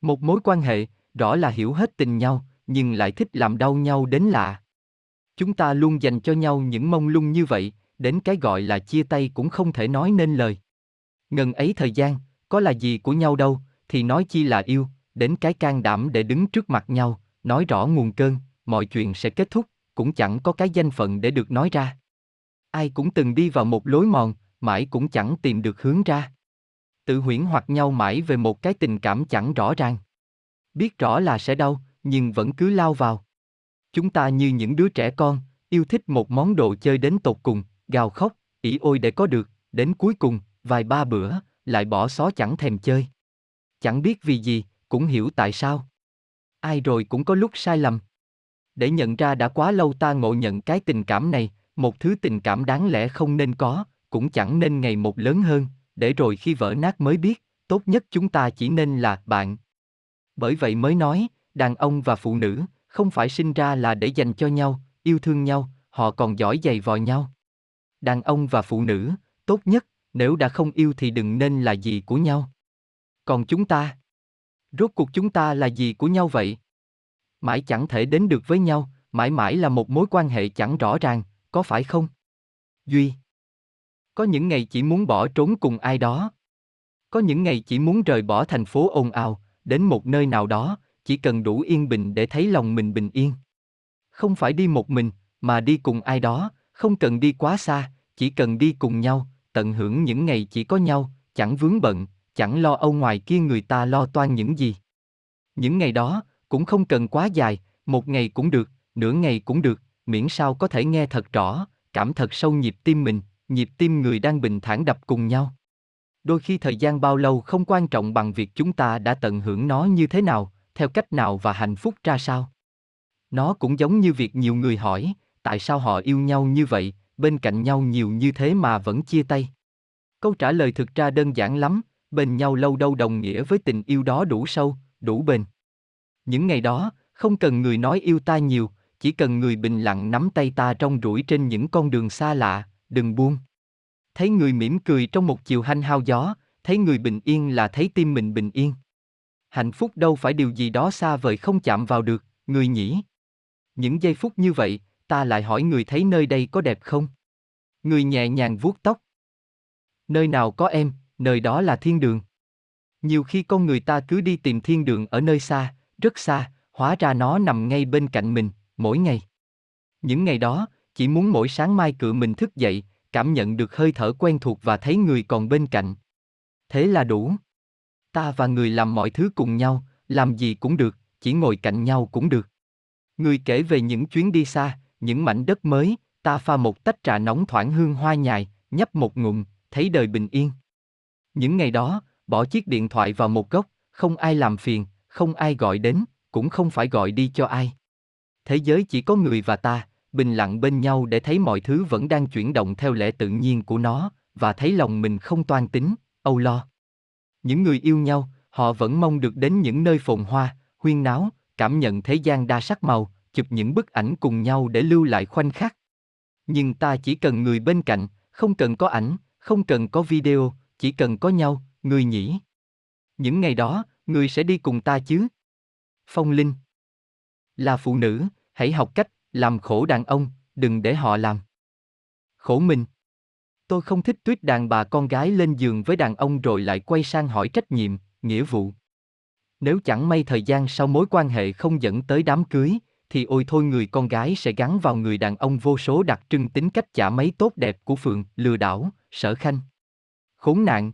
Một mối quan hệ, rõ là hiểu hết tình nhau, nhưng lại thích làm đau nhau đến lạ. Chúng ta luôn dành cho nhau những mông lung như vậy, đến cái gọi là chia tay cũng không thể nói nên lời. Ngần ấy thời gian, có là gì của nhau đâu, thì nói chi là yêu, đến cái can đảm để đứng trước mặt nhau, nói rõ nguồn cơn, mọi chuyện sẽ kết thúc, cũng chẳng có cái danh phận để được nói ra. Ai cũng từng đi vào một lối mòn, mãi cũng chẳng tìm được hướng ra. Tự huyễn hoặc nhau mãi về một cái tình cảm chẳng rõ ràng. Biết rõ là sẽ đau, nhưng vẫn cứ lao vào. Chúng ta như những đứa trẻ con, yêu thích một món đồ chơi đến tột cùng, gào khóc, ỉ ôi để có được, đến cuối cùng, vài ba bữa, lại bỏ xó chẳng thèm chơi. Chẳng biết vì gì, cũng hiểu tại sao. Ai rồi cũng có lúc sai lầm. Để nhận ra đã quá lâu ta ngộ nhận cái tình cảm này, một thứ tình cảm đáng lẽ không nên có, cũng chẳng nên ngày một lớn hơn, để rồi khi vỡ nát mới biết, tốt nhất chúng ta chỉ nên là bạn. Bởi vậy mới nói, đàn ông và phụ nữ, không phải sinh ra là để dành cho nhau, yêu thương nhau, họ còn giỏi giày vò nhau. Đàn ông và phụ nữ, tốt nhất, nếu đã không yêu thì đừng nên là gì của nhau. Còn chúng ta? Rốt cuộc chúng ta là gì của nhau vậy? Mãi chẳng thể đến được với nhau, mãi mãi là một mối quan hệ chẳng rõ ràng, có phải không? Duy. Có những ngày chỉ muốn bỏ trốn cùng ai đó. Có những ngày chỉ muốn rời bỏ thành phố ồn ào, đến một nơi nào đó, chỉ cần đủ yên bình để thấy lòng mình bình yên. Không phải đi một mình, mà đi cùng ai đó, không cần đi quá xa, chỉ cần đi cùng nhau, tận hưởng những ngày chỉ có nhau, chẳng vướng bận, chẳng lo âu ngoài kia người ta lo toan những gì. Những ngày đó, cũng không cần quá dài, một ngày cũng được, nửa ngày cũng được, miễn sao có thể nghe thật rõ, cảm thật sâu nhịp tim mình, nhịp tim người đang bình thản đập cùng nhau. Đôi khi thời gian bao lâu không quan trọng bằng việc chúng ta đã tận hưởng nó như thế nào, theo cách nào và hạnh phúc ra sao. Nó cũng giống như việc nhiều người hỏi, tại sao họ yêu nhau như vậy, bên cạnh nhau nhiều như thế mà vẫn chia tay. Câu trả lời thực ra đơn giản lắm, bên nhau lâu đâu đồng nghĩa với tình yêu đó đủ sâu, đủ bền. Những ngày đó, không cần người nói yêu ta nhiều, chỉ cần người bình lặng nắm tay ta trong rủi trên những con đường xa lạ, đừng buông. Thấy người mỉm cười trong một chiều hanh hao gió, thấy người bình yên là thấy tim mình bình yên. Hạnh phúc đâu phải điều gì đó xa vời không chạm vào được, người nhỉ. Những giây phút như vậy, ta lại hỏi người thấy nơi đây có đẹp không? Người nhẹ nhàng vuốt tóc. Nơi nào có em, nơi đó là thiên đường. Nhiều khi con người ta cứ đi tìm thiên đường ở nơi xa, rất xa, hóa ra nó nằm ngay bên cạnh mình, mỗi ngày. Những ngày đó, chỉ muốn mỗi sáng mai cự mình thức dậy, cảm nhận được hơi thở quen thuộc và thấy người còn bên cạnh. Thế là đủ. Ta và người làm mọi thứ cùng nhau, làm gì cũng được, chỉ ngồi cạnh nhau cũng được. Người kể về những chuyến đi xa, những mảnh đất mới, ta pha một tách trà nóng thoảng hương hoa nhài, nhấp một ngụm, thấy đời bình yên. Những ngày đó, bỏ chiếc điện thoại vào một góc, không ai làm phiền, không ai gọi đến, cũng không phải gọi đi cho ai. Thế giới chỉ có người và ta, bình lặng bên nhau để thấy mọi thứ vẫn đang chuyển động theo lẽ tự nhiên của nó, và thấy lòng mình không toan tính, âu lo. Những người yêu nhau, họ vẫn mong được đến những nơi phồn hoa, huyên náo, cảm nhận thế gian đa sắc màu, chụp những bức ảnh cùng nhau để lưu lại khoảnh khắc. Nhưng ta chỉ cần người bên cạnh, không cần có ảnh, không cần có video, chỉ cần có nhau, người nhỉ. Những ngày đó, người sẽ đi cùng ta chứ? Phong Linh Là phụ nữ, hãy học cách làm khổ đàn ông, đừng để họ làm. Khổ mình. Tôi không thích tuyết đàn bà con gái lên giường với đàn ông rồi lại quay sang hỏi trách nhiệm, nghĩa vụ. Nếu chẳng may thời gian sau mối quan hệ không dẫn tới đám cưới, thì ôi thôi người con gái sẽ gắn vào người đàn ông vô số đặc trưng tính cách chả mấy tốt đẹp của Phượng, lừa đảo, sở khanh. Khốn nạn.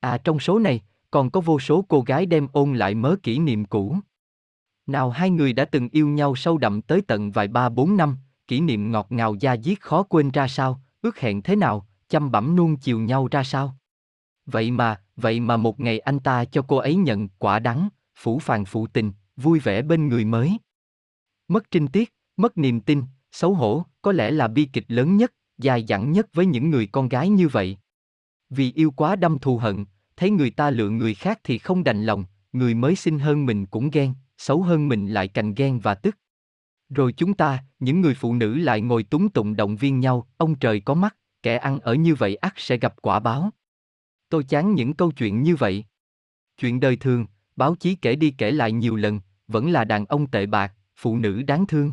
À trong số này, còn có vô số cô gái đem ôn lại mớ kỷ niệm cũ. Nào hai người đã từng yêu nhau sâu đậm tới tận vài ba bốn năm, kỷ niệm ngọt ngào da diết khó quên ra sao, ước hẹn thế nào, chăm bẩm nuông chiều nhau ra sao. Vậy mà, vậy mà một ngày anh ta cho cô ấy nhận quả đắng, phủ phàng phụ tình, vui vẻ bên người mới. Mất trinh tiết, mất niềm tin, xấu hổ, có lẽ là bi kịch lớn nhất, dài dẳng nhất với những người con gái như vậy. Vì yêu quá đâm thù hận, thấy người ta lựa người khác thì không đành lòng, người mới xinh hơn mình cũng ghen, xấu hơn mình lại cành ghen và tức. Rồi chúng ta, những người phụ nữ lại ngồi túng tụng động viên nhau, ông trời có mắt, kẻ ăn ở như vậy ắt sẽ gặp quả báo. Tôi chán những câu chuyện như vậy. Chuyện đời thường, báo chí kể đi kể lại nhiều lần, vẫn là đàn ông tệ bạc, phụ nữ đáng thương.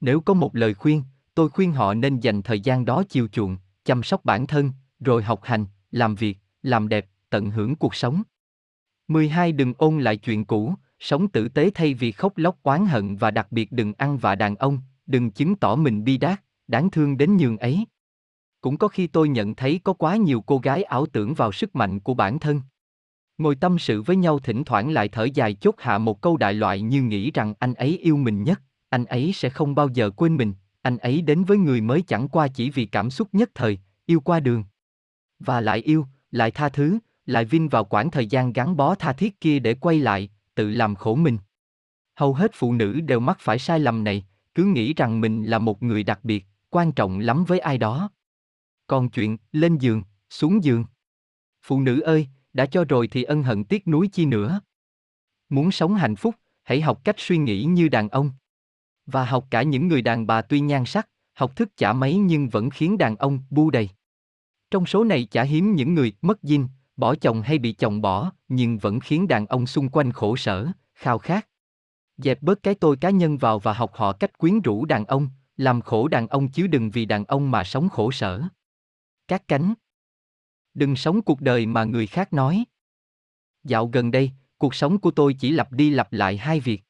Nếu có một lời khuyên, tôi khuyên họ nên dành thời gian đó chiều chuộng, chăm sóc bản thân, rồi học hành, làm việc, làm đẹp, tận hưởng cuộc sống. 12. Đừng ôn lại chuyện cũ, sống tử tế thay vì khóc lóc oán hận và đặc biệt đừng ăn vạ đàn ông, đừng chứng tỏ mình bi đát, đáng thương đến nhường ấy. Cũng có khi tôi nhận thấy có quá nhiều cô gái ảo tưởng vào sức mạnh của bản thân. Ngồi tâm sự với nhau thỉnh thoảng lại thở dài chốt hạ một câu đại loại như nghĩ rằng anh ấy yêu mình nhất, anh ấy sẽ không bao giờ quên mình, anh ấy đến với người mới chẳng qua chỉ vì cảm xúc nhất thời, yêu qua đường. Và lại yêu, lại tha thứ, lại vin vào quãng thời gian gắn bó tha thiết kia để quay lại, tự làm khổ mình. Hầu hết phụ nữ đều mắc phải sai lầm này, cứ nghĩ rằng mình là một người đặc biệt, quan trọng lắm với ai đó. Còn chuyện lên giường, xuống giường. Phụ nữ ơi, đã cho rồi thì ân hận tiếc nuối chi nữa. Muốn sống hạnh phúc, hãy học cách suy nghĩ như đàn ông. Và học cả những người đàn bà tuy nhan sắc, học thức chả mấy nhưng vẫn khiến đàn ông bu đầy. Trong số này chả hiếm những người mất dinh, bỏ chồng hay bị chồng bỏ, nhưng vẫn khiến đàn ông xung quanh khổ sở, khao khát. Dẹp bớt cái tôi cá nhân vào và học họ cách quyến rũ đàn ông, làm khổ đàn ông chứ đừng vì đàn ông mà sống khổ sở. Các cánh Đừng sống cuộc đời mà người khác nói. Dạo gần đây, cuộc sống của tôi chỉ lặp đi lặp lại hai việc.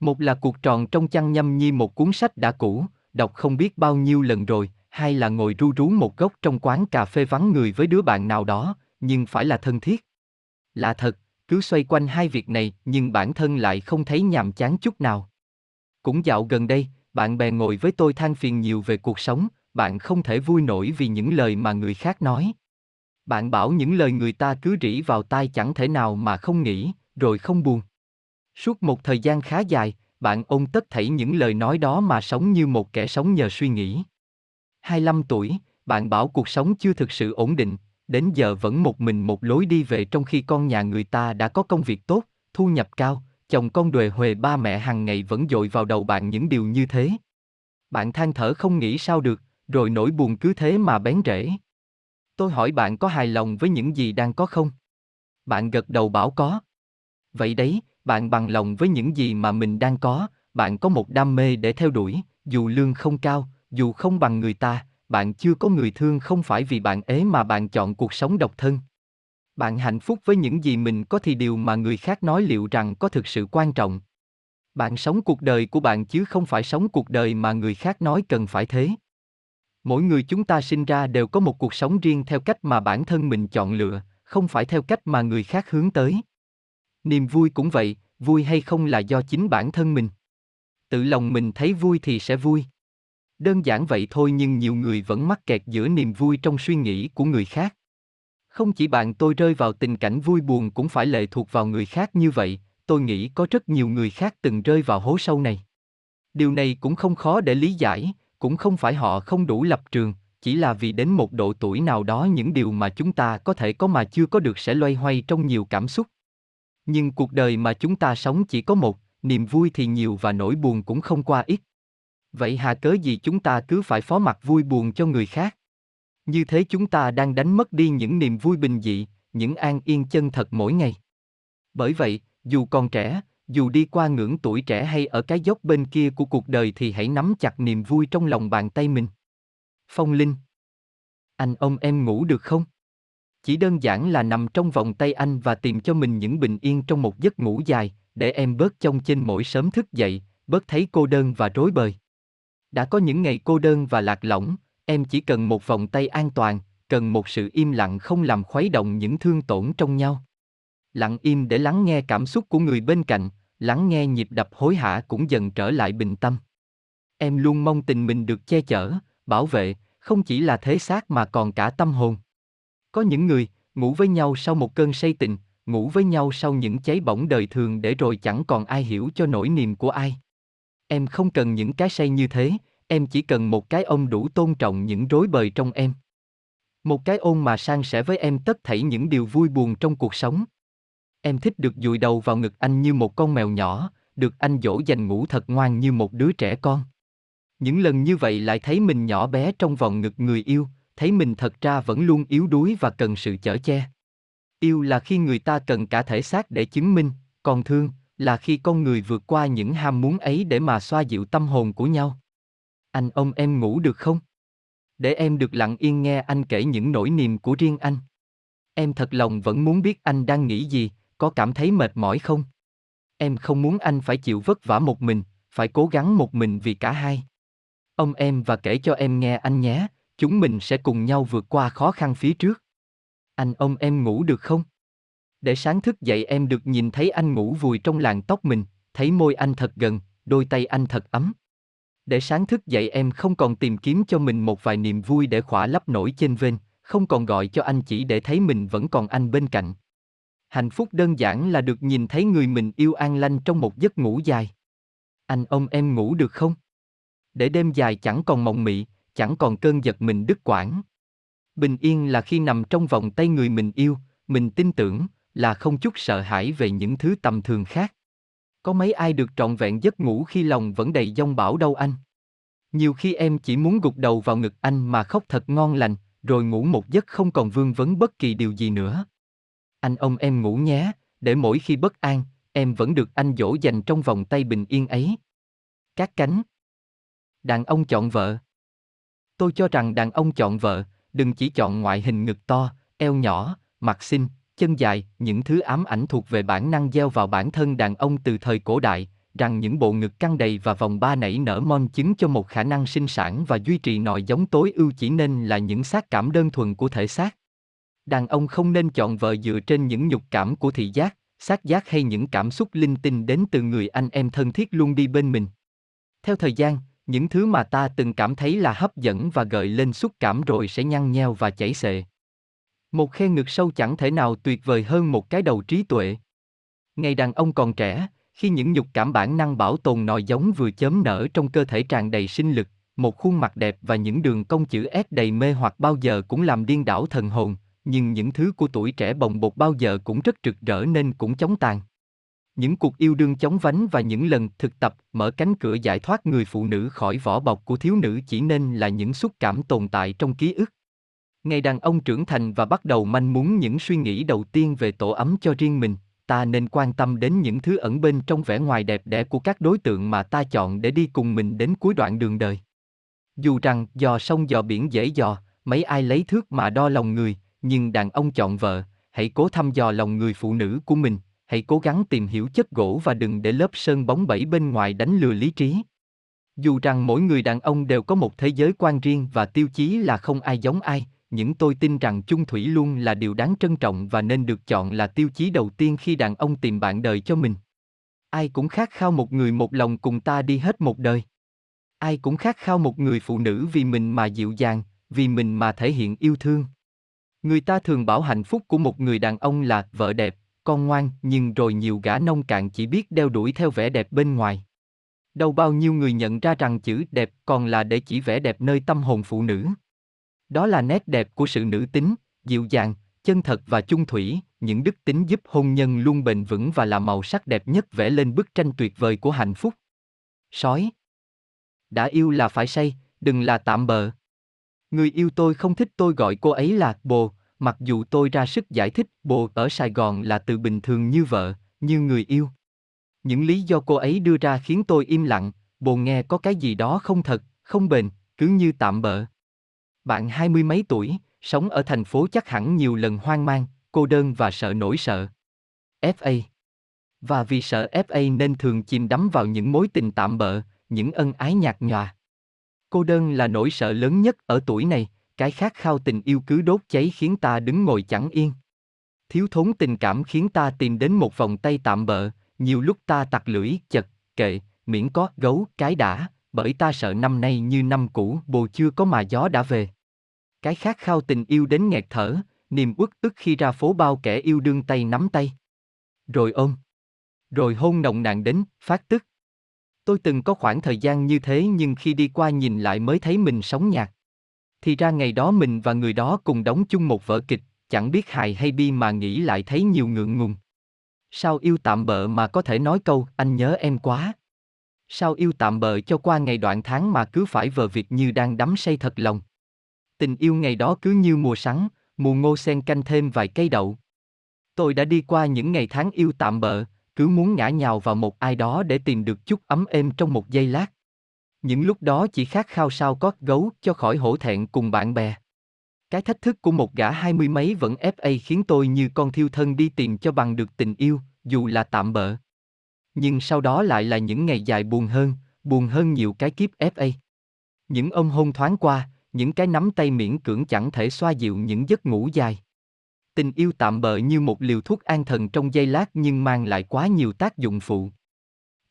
Một là cuộc tròn trong chăn nhâm nhi một cuốn sách đã cũ, đọc không biết bao nhiêu lần rồi, hai là ngồi ru rú một góc trong quán cà phê vắng người với đứa bạn nào đó, nhưng phải là thân thiết. Lạ thật, cứ xoay quanh hai việc này nhưng bản thân lại không thấy nhàm chán chút nào. Cũng dạo gần đây, bạn bè ngồi với tôi than phiền nhiều về cuộc sống, bạn không thể vui nổi vì những lời mà người khác nói. Bạn bảo những lời người ta cứ rỉ vào tai chẳng thể nào mà không nghĩ, rồi không buồn. Suốt một thời gian khá dài, bạn ôn tất thảy những lời nói đó mà sống như một kẻ sống nhờ suy nghĩ. 25 tuổi, bạn bảo cuộc sống chưa thực sự ổn định, đến giờ vẫn một mình một lối đi về trong khi con nhà người ta đã có công việc tốt, thu nhập cao, chồng con đuề huề ba mẹ hàng ngày vẫn dội vào đầu bạn những điều như thế. Bạn than thở không nghĩ sao được, rồi nỗi buồn cứ thế mà bén rễ. Tôi hỏi bạn có hài lòng với những gì đang có không? Bạn gật đầu bảo có. Vậy đấy, bạn bằng lòng với những gì mà mình đang có, bạn có một đam mê để theo đuổi, dù lương không cao, dù không bằng người ta, bạn chưa có người thương không phải vì bạn ế mà bạn chọn cuộc sống độc thân. Bạn hạnh phúc với những gì mình có thì điều mà người khác nói liệu rằng có thực sự quan trọng. Bạn sống cuộc đời của bạn chứ không phải sống cuộc đời mà người khác nói cần phải thế. Mỗi người chúng ta sinh ra đều có một cuộc sống riêng theo cách mà bản thân mình chọn lựa, không phải theo cách mà người khác hướng tới. Niềm vui cũng vậy, vui hay không là do chính bản thân mình. tự lòng mình thấy vui thì sẽ vui. Đơn giản vậy thôi nhưng nhiều người vẫn mắc kẹt giữa niềm vui trong suy nghĩ của người khác. Không chỉ bạn tôi rơi vào tình cảnh vui buồn cũng phải lệ thuộc vào người khác như vậy, tôi nghĩ có rất nhiều người khác từng rơi vào hố sâu này. Điều này cũng không khó để lý giải, cũng không phải họ không đủ lập trường, chỉ là vì đến một độ tuổi nào đó những điều mà chúng ta có thể có mà chưa có được sẽ loay hoay trong nhiều cảm xúc. Nhưng cuộc đời mà chúng ta sống chỉ có một, niềm vui thì nhiều và nỗi buồn cũng không qua ít. Vậy hà cớ gì chúng ta cứ phải phó mặc vui buồn cho người khác? Như thế chúng ta đang đánh mất đi những niềm vui bình dị, những an yên chân thật mỗi ngày. Bởi vậy, dù còn trẻ, dù đi qua ngưỡng tuổi trẻ hay ở cái dốc bên kia của cuộc đời thì hãy nắm chặt niềm vui trong lòng bàn tay mình. Phong Linh Anh ông em ngủ được không? Chỉ đơn giản là nằm trong vòng tay anh và tìm cho mình những bình yên trong một giấc ngủ dài, để em bớt trông trên mỗi sớm thức dậy, bớt thấy cô đơn và rối bời. Đã có những ngày cô đơn và lạc lõng, em chỉ cần một vòng tay an toàn, cần một sự im lặng không làm khuấy động những thương tổn trong nhau. Lặng im để lắng nghe cảm xúc của người bên cạnh, lắng nghe nhịp đập hối hả cũng dần trở lại bình tâm. Em luôn mong tình mình được che chở, bảo vệ, không chỉ là thế xác mà còn cả tâm hồn. Có những người, ngủ với nhau sau một cơn say tình, ngủ với nhau sau những cháy bỏng đời thường để rồi chẳng còn ai hiểu cho nỗi niềm của ai. Em không cần những cái say như thế, em chỉ cần một cái ôm đủ tôn trọng những rối bời trong em. Một cái ôm mà san sẻ với em tất thảy những điều vui buồn trong cuộc sống. Em thích được dụi đầu vào ngực anh như một con mèo nhỏ, được anh dỗ dành ngủ thật ngoan như một đứa trẻ con. Những lần như vậy lại thấy mình nhỏ bé trong vòng ngực người yêu, thấy mình thật ra vẫn luôn yếu đuối và cần sự chở che. Yêu là khi người ta cần cả thể xác để chứng minh, còn thương là khi con người vượt qua những ham muốn ấy để mà xoa dịu tâm hồn của nhau. Anh ông em ngủ được không? Để em được lặng yên nghe anh kể những nỗi niềm của riêng anh. Em thật lòng vẫn muốn biết anh đang nghĩ gì, có cảm thấy mệt mỏi không? Em không muốn anh phải chịu vất vả một mình, phải cố gắng một mình vì cả hai. Ông em và kể cho em nghe anh nhé, chúng mình sẽ cùng nhau vượt qua khó khăn phía trước. Anh ông em ngủ được không? Để sáng thức dậy em được nhìn thấy anh ngủ vùi trong làn tóc mình, thấy môi anh thật gần, đôi tay anh thật ấm. Để sáng thức dậy em không còn tìm kiếm cho mình một vài niềm vui để khỏa lấp nổi trên vên, không còn gọi cho anh chỉ để thấy mình vẫn còn anh bên cạnh. Hạnh phúc đơn giản là được nhìn thấy người mình yêu an lanh trong một giấc ngủ dài. Anh ông em ngủ được không? Để đêm dài chẳng còn mộng mị, chẳng còn cơn giật mình đứt quãng. Bình yên là khi nằm trong vòng tay người mình yêu, mình tin tưởng, là không chút sợ hãi về những thứ tầm thường khác. Có mấy ai được trọn vẹn giấc ngủ khi lòng vẫn đầy dông bão đâu anh? Nhiều khi em chỉ muốn gục đầu vào ngực anh mà khóc thật ngon lành, rồi ngủ một giấc không còn vương vấn bất kỳ điều gì nữa. Anh ông em ngủ nhé, để mỗi khi bất an, em vẫn được anh dỗ dành trong vòng tay bình yên ấy. Các cánh Đàn ông chọn vợ Tôi cho rằng đàn ông chọn vợ, đừng chỉ chọn ngoại hình ngực to, eo nhỏ, mặt xinh, chân dài, những thứ ám ảnh thuộc về bản năng gieo vào bản thân đàn ông từ thời cổ đại, rằng những bộ ngực căng đầy và vòng ba nảy nở mon chứng cho một khả năng sinh sản và duy trì nội giống tối ưu chỉ nên là những xác cảm đơn thuần của thể xác. Đàn ông không nên chọn vợ dựa trên những nhục cảm của thị giác, xác giác hay những cảm xúc linh tinh đến từ người anh em thân thiết luôn đi bên mình. Theo thời gian, những thứ mà ta từng cảm thấy là hấp dẫn và gợi lên xúc cảm rồi sẽ nhăn nheo và chảy xệ. Một khe ngực sâu chẳng thể nào tuyệt vời hơn một cái đầu trí tuệ. Ngày đàn ông còn trẻ, khi những nhục cảm bản năng bảo tồn nòi giống vừa chớm nở trong cơ thể tràn đầy sinh lực, một khuôn mặt đẹp và những đường cong chữ S đầy mê hoặc bao giờ cũng làm điên đảo thần hồn, nhưng những thứ của tuổi trẻ bồng bột bao giờ cũng rất rực rỡ nên cũng chóng tàn. Những cuộc yêu đương chóng vánh và những lần thực tập mở cánh cửa giải thoát người phụ nữ khỏi vỏ bọc của thiếu nữ chỉ nên là những xúc cảm tồn tại trong ký ức. Ngày đàn ông trưởng thành và bắt đầu manh muốn những suy nghĩ đầu tiên về tổ ấm cho riêng mình, ta nên quan tâm đến những thứ ẩn bên trong vẻ ngoài đẹp đẽ của các đối tượng mà ta chọn để đi cùng mình đến cuối đoạn đường đời. Dù rằng dò sông dò biển dễ dò, mấy ai lấy thước mà đo lòng người, nhưng đàn ông chọn vợ, hãy cố thăm dò lòng người phụ nữ của mình, hãy cố gắng tìm hiểu chất gỗ và đừng để lớp sơn bóng bẩy bên ngoài đánh lừa lý trí. Dù rằng mỗi người đàn ông đều có một thế giới quan riêng và tiêu chí là không ai giống ai, nhưng tôi tin rằng chung thủy luôn là điều đáng trân trọng và nên được chọn là tiêu chí đầu tiên khi đàn ông tìm bạn đời cho mình. Ai cũng khát khao một người một lòng cùng ta đi hết một đời. Ai cũng khát khao một người phụ nữ vì mình mà dịu dàng, vì mình mà thể hiện yêu thương. Người ta thường bảo hạnh phúc của một người đàn ông là vợ đẹp, con ngoan, nhưng rồi nhiều gã nông cạn chỉ biết đeo đuổi theo vẻ đẹp bên ngoài. Đâu bao nhiêu người nhận ra rằng chữ đẹp còn là để chỉ vẻ đẹp nơi tâm hồn phụ nữ. Đó là nét đẹp của sự nữ tính, dịu dàng, chân thật và chung thủy, những đức tính giúp hôn nhân luôn bền vững và là màu sắc đẹp nhất vẽ lên bức tranh tuyệt vời của hạnh phúc. Sói Đã yêu là phải say, đừng là tạm bợ. Người yêu tôi không thích tôi gọi cô ấy là bồ, mặc dù tôi ra sức giải thích bồ ở Sài Gòn là từ bình thường như vợ, như người yêu. Những lý do cô ấy đưa ra khiến tôi im lặng, bồ nghe có cái gì đó không thật, không bền, cứ như tạm bợ. Bạn hai mươi mấy tuổi, sống ở thành phố chắc hẳn nhiều lần hoang mang, cô đơn và sợ nỗi sợ. FA Và vì sợ FA nên thường chìm đắm vào những mối tình tạm bợ, những ân ái nhạt nhòa. Cô đơn là nỗi sợ lớn nhất ở tuổi này, cái khát khao tình yêu cứ đốt cháy khiến ta đứng ngồi chẳng yên. Thiếu thốn tình cảm khiến ta tìm đến một vòng tay tạm bợ, nhiều lúc ta tặc lưỡi, chật, kệ, miễn có gấu, cái đã, bởi ta sợ năm nay như năm cũ bồ chưa có mà gió đã về. Cái khát khao tình yêu đến nghẹt thở, niềm uất ức khi ra phố bao kẻ yêu đương tay nắm tay. Rồi ôm. Rồi hôn nồng nàn đến, phát tức. Tôi từng có khoảng thời gian như thế nhưng khi đi qua nhìn lại mới thấy mình sống nhạt. Thì ra ngày đó mình và người đó cùng đóng chung một vở kịch, chẳng biết hài hay bi mà nghĩ lại thấy nhiều ngượng ngùng. Sao yêu tạm bợ mà có thể nói câu anh nhớ em quá. Sao yêu tạm bợ cho qua ngày đoạn tháng mà cứ phải vờ việc như đang đắm say thật lòng. Tình yêu ngày đó cứ như mùa sắn, mùa ngô sen canh thêm vài cây đậu. Tôi đã đi qua những ngày tháng yêu tạm bợ, cứ muốn ngã nhào vào một ai đó để tìm được chút ấm êm trong một giây lát. Những lúc đó chỉ khát khao sao có gấu cho khỏi hổ thẹn cùng bạn bè. Cái thách thức của một gã hai mươi mấy vẫn FA khiến tôi như con thiêu thân đi tìm cho bằng được tình yêu, dù là tạm bỡ. Nhưng sau đó lại là những ngày dài buồn hơn, buồn hơn nhiều cái kiếp FA. Những ông hôn thoáng qua, những cái nắm tay miễn cưỡng chẳng thể xoa dịu những giấc ngủ dài. Tình yêu tạm bợ như một liều thuốc an thần trong giây lát nhưng mang lại quá nhiều tác dụng phụ.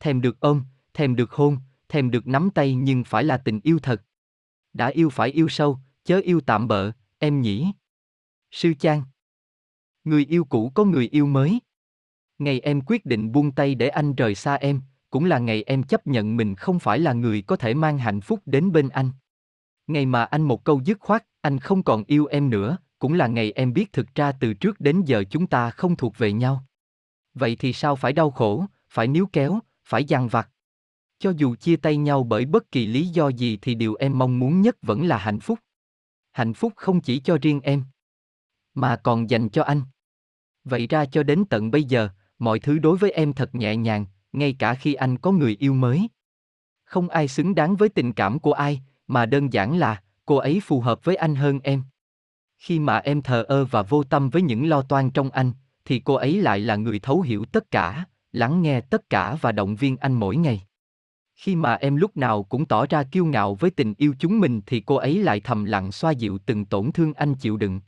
Thèm được ôm, thèm được hôn, thèm được nắm tay nhưng phải là tình yêu thật. Đã yêu phải yêu sâu, chớ yêu tạm bợ, em nhỉ. Sư Trang. Người yêu cũ có người yêu mới. Ngày em quyết định buông tay để anh rời xa em, cũng là ngày em chấp nhận mình không phải là người có thể mang hạnh phúc đến bên anh. Ngày mà anh một câu dứt khoát, anh không còn yêu em nữa, cũng là ngày em biết thực ra từ trước đến giờ chúng ta không thuộc về nhau. Vậy thì sao phải đau khổ, phải níu kéo, phải giằng vặt? Cho dù chia tay nhau bởi bất kỳ lý do gì thì điều em mong muốn nhất vẫn là hạnh phúc. Hạnh phúc không chỉ cho riêng em, mà còn dành cho anh. Vậy ra cho đến tận bây giờ, mọi thứ đối với em thật nhẹ nhàng, ngay cả khi anh có người yêu mới. Không ai xứng đáng với tình cảm của ai, mà đơn giản là cô ấy phù hợp với anh hơn em. Khi mà em thờ ơ và vô tâm với những lo toan trong anh, thì cô ấy lại là người thấu hiểu tất cả, lắng nghe tất cả và động viên anh mỗi ngày. Khi mà em lúc nào cũng tỏ ra kiêu ngạo với tình yêu chúng mình thì cô ấy lại thầm lặng xoa dịu từng tổn thương anh chịu đựng.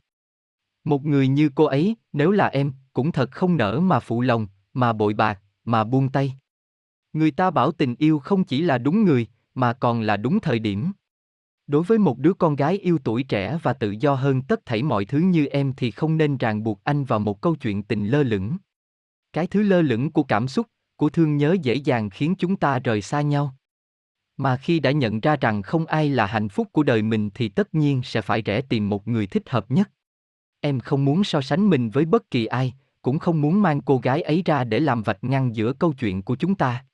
Một người như cô ấy, nếu là em, cũng thật không nỡ mà phụ lòng, mà bội bạc, mà buông tay. Người ta bảo tình yêu không chỉ là đúng người, mà còn là đúng thời điểm. Đối với một đứa con gái yêu tuổi trẻ và tự do hơn tất thảy mọi thứ như em thì không nên ràng buộc anh vào một câu chuyện tình lơ lửng. Cái thứ lơ lửng của cảm xúc, của thương nhớ dễ dàng khiến chúng ta rời xa nhau. Mà khi đã nhận ra rằng không ai là hạnh phúc của đời mình thì tất nhiên sẽ phải rẽ tìm một người thích hợp nhất. Em không muốn so sánh mình với bất kỳ ai, cũng không muốn mang cô gái ấy ra để làm vạch ngăn giữa câu chuyện của chúng ta.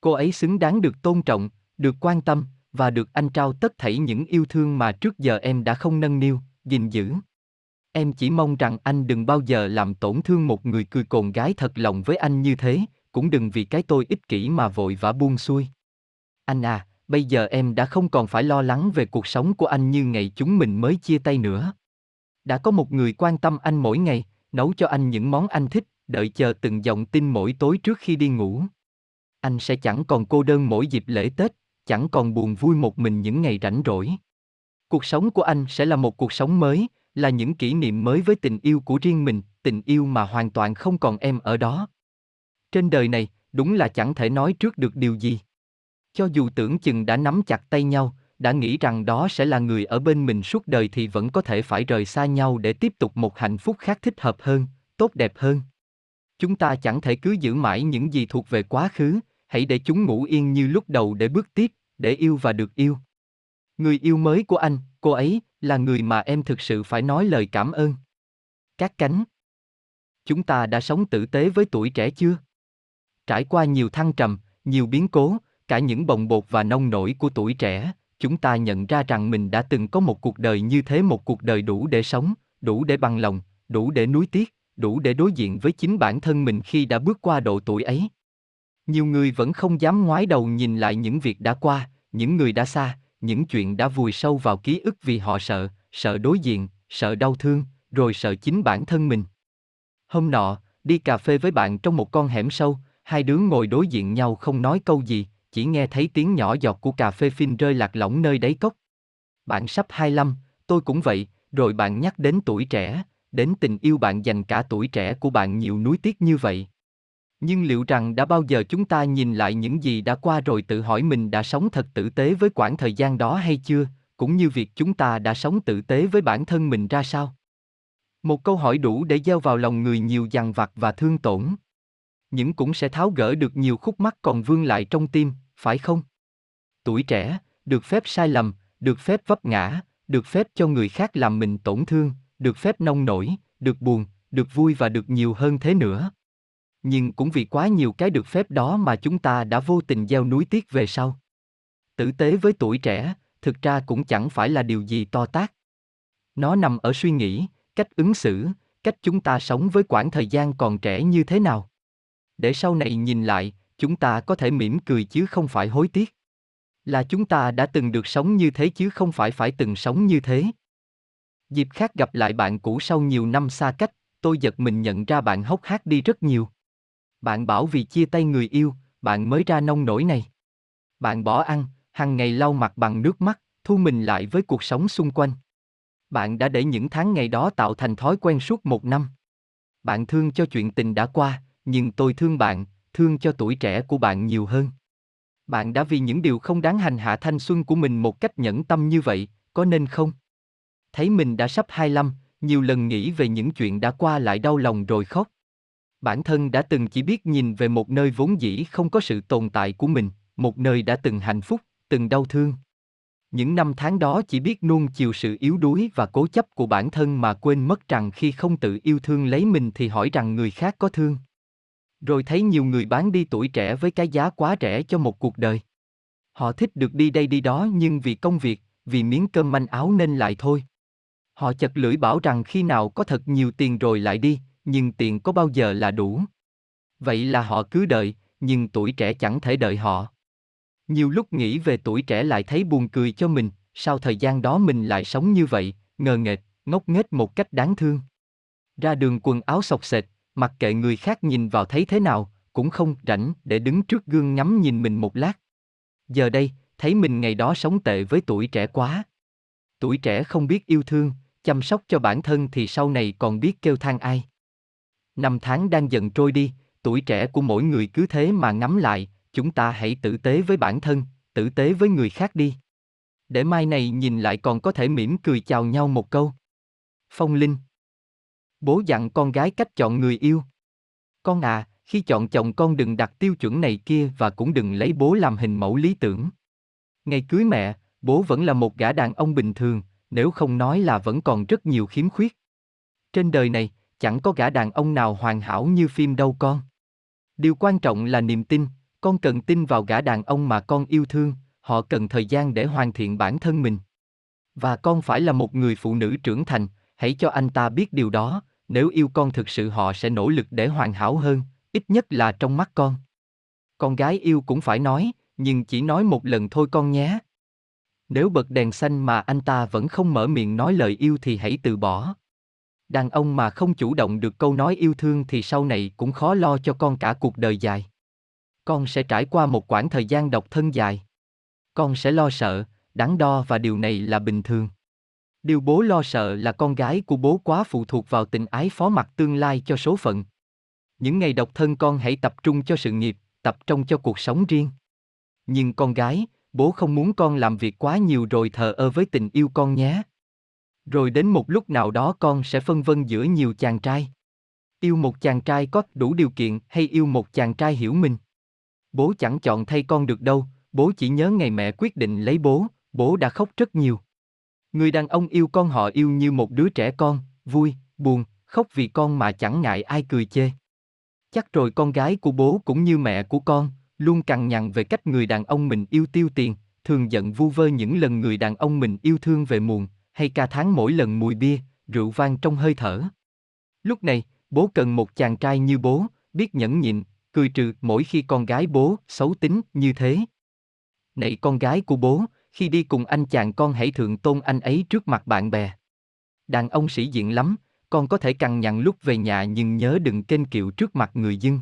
Cô ấy xứng đáng được tôn trọng, được quan tâm, và được anh trao tất thảy những yêu thương mà trước giờ em đã không nâng niu, gìn giữ. Em chỉ mong rằng anh đừng bao giờ làm tổn thương một người cười cồn gái thật lòng với anh như thế, cũng đừng vì cái tôi ích kỷ mà vội vã buông xuôi. Anh à, bây giờ em đã không còn phải lo lắng về cuộc sống của anh như ngày chúng mình mới chia tay nữa. Đã có một người quan tâm anh mỗi ngày, nấu cho anh những món anh thích, đợi chờ từng dòng tin mỗi tối trước khi đi ngủ. Anh sẽ chẳng còn cô đơn mỗi dịp lễ Tết, chẳng còn buồn vui một mình những ngày rảnh rỗi. Cuộc sống của anh sẽ là một cuộc sống mới, là những kỷ niệm mới với tình yêu của riêng mình, tình yêu mà hoàn toàn không còn em ở đó. Trên đời này, đúng là chẳng thể nói trước được điều gì. Cho dù tưởng chừng đã nắm chặt tay nhau, đã nghĩ rằng đó sẽ là người ở bên mình suốt đời thì vẫn có thể phải rời xa nhau để tiếp tục một hạnh phúc khác thích hợp hơn, tốt đẹp hơn. Chúng ta chẳng thể cứ giữ mãi những gì thuộc về quá khứ, hãy để chúng ngủ yên như lúc đầu để bước tiếp, để yêu và được yêu. Người yêu mới của anh, cô ấy, là người mà em thực sự phải nói lời cảm ơn. Các cánh. Chúng ta đã sống tử tế với tuổi trẻ chưa? Trải qua nhiều thăng trầm, nhiều biến cố, cả những bồng bột và nông nổi của tuổi trẻ, chúng ta nhận ra rằng mình đã từng có một cuộc đời như thế một cuộc đời đủ để sống, đủ để bằng lòng, đủ để nuối tiếc, đủ để đối diện với chính bản thân mình khi đã bước qua độ tuổi ấy. Nhiều người vẫn không dám ngoái đầu nhìn lại những việc đã qua, những người đã xa, những chuyện đã vùi sâu vào ký ức vì họ sợ, sợ đối diện, sợ đau thương, rồi sợ chính bản thân mình. Hôm nọ, đi cà phê với bạn trong một con hẻm sâu, hai đứa ngồi đối diện nhau không nói câu gì, chỉ nghe thấy tiếng nhỏ giọt của cà phê phin rơi lạc lõng nơi đáy cốc. Bạn sắp 25, tôi cũng vậy, rồi bạn nhắc đến tuổi trẻ, đến tình yêu bạn dành cả tuổi trẻ của bạn nhiều nuối tiếc như vậy. Nhưng liệu rằng đã bao giờ chúng ta nhìn lại những gì đã qua rồi tự hỏi mình đã sống thật tử tế với quãng thời gian đó hay chưa, cũng như việc chúng ta đã sống tử tế với bản thân mình ra sao? Một câu hỏi đủ để gieo vào lòng người nhiều dằn vặt và thương tổn. Những cũng sẽ tháo gỡ được nhiều khúc mắc còn vương lại trong tim, phải không? Tuổi trẻ, được phép sai lầm, được phép vấp ngã, được phép cho người khác làm mình tổn thương, được phép nông nổi, được buồn, được vui và được nhiều hơn thế nữa. Nhưng cũng vì quá nhiều cái được phép đó mà chúng ta đã vô tình gieo núi tiếc về sau. Tử tế với tuổi trẻ, thực ra cũng chẳng phải là điều gì to tát. Nó nằm ở suy nghĩ, cách ứng xử, cách chúng ta sống với quãng thời gian còn trẻ như thế nào. Để sau này nhìn lại, chúng ta có thể mỉm cười chứ không phải hối tiếc. Là chúng ta đã từng được sống như thế chứ không phải phải từng sống như thế. Dịp khác gặp lại bạn cũ sau nhiều năm xa cách, tôi giật mình nhận ra bạn hốc hác đi rất nhiều. Bạn bảo vì chia tay người yêu, bạn mới ra nông nổi này. Bạn bỏ ăn, hàng ngày lau mặt bằng nước mắt, thu mình lại với cuộc sống xung quanh. Bạn đã để những tháng ngày đó tạo thành thói quen suốt một năm. Bạn thương cho chuyện tình đã qua, nhưng tôi thương bạn, thương cho tuổi trẻ của bạn nhiều hơn. Bạn đã vì những điều không đáng hành hạ thanh xuân của mình một cách nhẫn tâm như vậy, có nên không? Thấy mình đã sắp 25, nhiều lần nghĩ về những chuyện đã qua lại đau lòng rồi khóc. Bản thân đã từng chỉ biết nhìn về một nơi vốn dĩ không có sự tồn tại của mình, một nơi đã từng hạnh phúc, từng đau thương. Những năm tháng đó chỉ biết nuông chiều sự yếu đuối và cố chấp của bản thân mà quên mất rằng khi không tự yêu thương lấy mình thì hỏi rằng người khác có thương. Rồi thấy nhiều người bán đi tuổi trẻ với cái giá quá rẻ cho một cuộc đời. Họ thích được đi đây đi đó nhưng vì công việc, vì miếng cơm manh áo nên lại thôi. Họ chật lưỡi bảo rằng khi nào có thật nhiều tiền rồi lại đi, nhưng tiền có bao giờ là đủ. Vậy là họ cứ đợi, nhưng tuổi trẻ chẳng thể đợi họ. Nhiều lúc nghĩ về tuổi trẻ lại thấy buồn cười cho mình, sao thời gian đó mình lại sống như vậy, ngờ nghệch, ngốc nghếch một cách đáng thương. Ra đường quần áo sọc sệt, mặc kệ người khác nhìn vào thấy thế nào, cũng không rảnh để đứng trước gương ngắm nhìn mình một lát. Giờ đây, thấy mình ngày đó sống tệ với tuổi trẻ quá. Tuổi trẻ không biết yêu thương, chăm sóc cho bản thân thì sau này còn biết kêu than ai. Năm tháng đang dần trôi đi, tuổi trẻ của mỗi người cứ thế mà ngắm lại, chúng ta hãy tử tế với bản thân, tử tế với người khác đi. Để mai này nhìn lại còn có thể mỉm cười chào nhau một câu. Phong Linh Bố dặn con gái cách chọn người yêu. Con à, khi chọn chồng con đừng đặt tiêu chuẩn này kia và cũng đừng lấy bố làm hình mẫu lý tưởng. Ngày cưới mẹ, bố vẫn là một gã đàn ông bình thường, nếu không nói là vẫn còn rất nhiều khiếm khuyết. Trên đời này, chẳng có gã đàn ông nào hoàn hảo như phim đâu con. Điều quan trọng là niềm tin, con cần tin vào gã đàn ông mà con yêu thương, họ cần thời gian để hoàn thiện bản thân mình. Và con phải là một người phụ nữ trưởng thành, hãy cho anh ta biết điều đó, nếu yêu con thực sự họ sẽ nỗ lực để hoàn hảo hơn, ít nhất là trong mắt con. Con gái yêu cũng phải nói, nhưng chỉ nói một lần thôi con nhé. Nếu bật đèn xanh mà anh ta vẫn không mở miệng nói lời yêu thì hãy từ bỏ. Đàn ông mà không chủ động được câu nói yêu thương thì sau này cũng khó lo cho con cả cuộc đời dài. Con sẽ trải qua một quãng thời gian độc thân dài. Con sẽ lo sợ, đắn đo và điều này là bình thường. Điều bố lo sợ là con gái của bố quá phụ thuộc vào tình ái phó mặc tương lai cho số phận. Những ngày độc thân con hãy tập trung cho sự nghiệp, tập trung cho cuộc sống riêng. Nhưng con gái, bố không muốn con làm việc quá nhiều rồi thờ ơ với tình yêu con nhé. Rồi đến một lúc nào đó con sẽ phân vân giữa nhiều chàng trai. Yêu một chàng trai có đủ điều kiện hay yêu một chàng trai hiểu mình. Bố chẳng chọn thay con được đâu, bố chỉ nhớ ngày mẹ quyết định lấy bố, bố đã khóc rất nhiều. Người đàn ông yêu con họ yêu như một đứa trẻ con, vui, buồn, khóc vì con mà chẳng ngại ai cười chê. Chắc rồi con gái của bố cũng như mẹ của con, luôn cằn nhằn về cách người đàn ông mình yêu tiêu tiền, thường giận vu vơ những lần người đàn ông mình yêu thương về muộn, hay ca tháng mỗi lần mùi bia, rượu vang trong hơi thở. Lúc này, bố cần một chàng trai như bố, biết nhẫn nhịn, cười trừ mỗi khi con gái bố xấu tính như thế. Này con gái của bố, khi đi cùng anh chàng con hãy thượng tôn anh ấy trước mặt bạn bè. Đàn ông sĩ diện lắm, con có thể cằn nhằn lúc về nhà nhưng nhớ đừng kênh kiệu trước mặt người dân.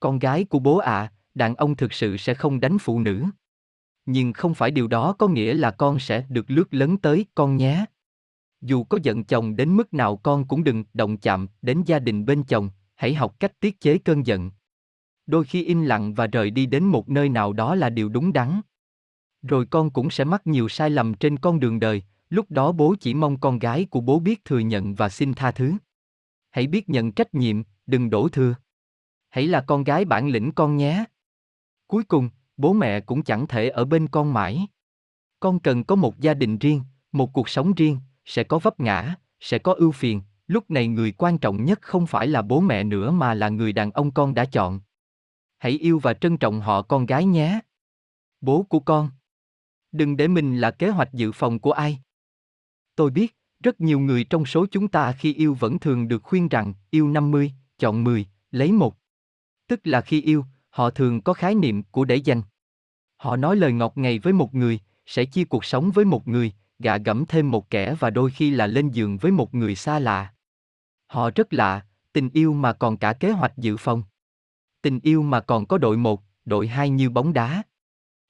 Con gái của bố ạ, à, đàn ông thực sự sẽ không đánh phụ nữ. Nhưng không phải điều đó có nghĩa là con sẽ được lướt lấn tới con nhé. Dù có giận chồng đến mức nào con cũng đừng động chạm đến gia đình bên chồng, hãy học cách tiết chế cơn giận. Đôi khi im lặng và rời đi đến một nơi nào đó là điều đúng đắn. Rồi con cũng sẽ mắc nhiều sai lầm trên con đường đời, lúc đó bố chỉ mong con gái của bố biết thừa nhận và xin tha thứ. Hãy biết nhận trách nhiệm, đừng đổ thừa. Hãy là con gái bản lĩnh con nhé. Cuối cùng, bố mẹ cũng chẳng thể ở bên con mãi. Con cần có một gia đình riêng, một cuộc sống riêng, sẽ có vấp ngã, sẽ có ưu phiền, lúc này người quan trọng nhất không phải là bố mẹ nữa mà là người đàn ông con đã chọn. Hãy yêu và trân trọng họ con gái nhé. Bố của con. Đừng để mình là kế hoạch dự phòng của ai. Tôi biết, rất nhiều người trong số chúng ta khi yêu vẫn thường được khuyên rằng yêu 50, chọn 10, lấy một. Tức là khi yêu, họ thường có khái niệm của để dành. Họ nói lời ngọt ngày với một người, sẽ chia cuộc sống với một người, gạ gẫm thêm một kẻ và đôi khi là lên giường với một người xa lạ. Họ rất lạ, tình yêu mà còn cả kế hoạch dự phòng. Tình yêu mà còn có đội một, đội hai như bóng đá.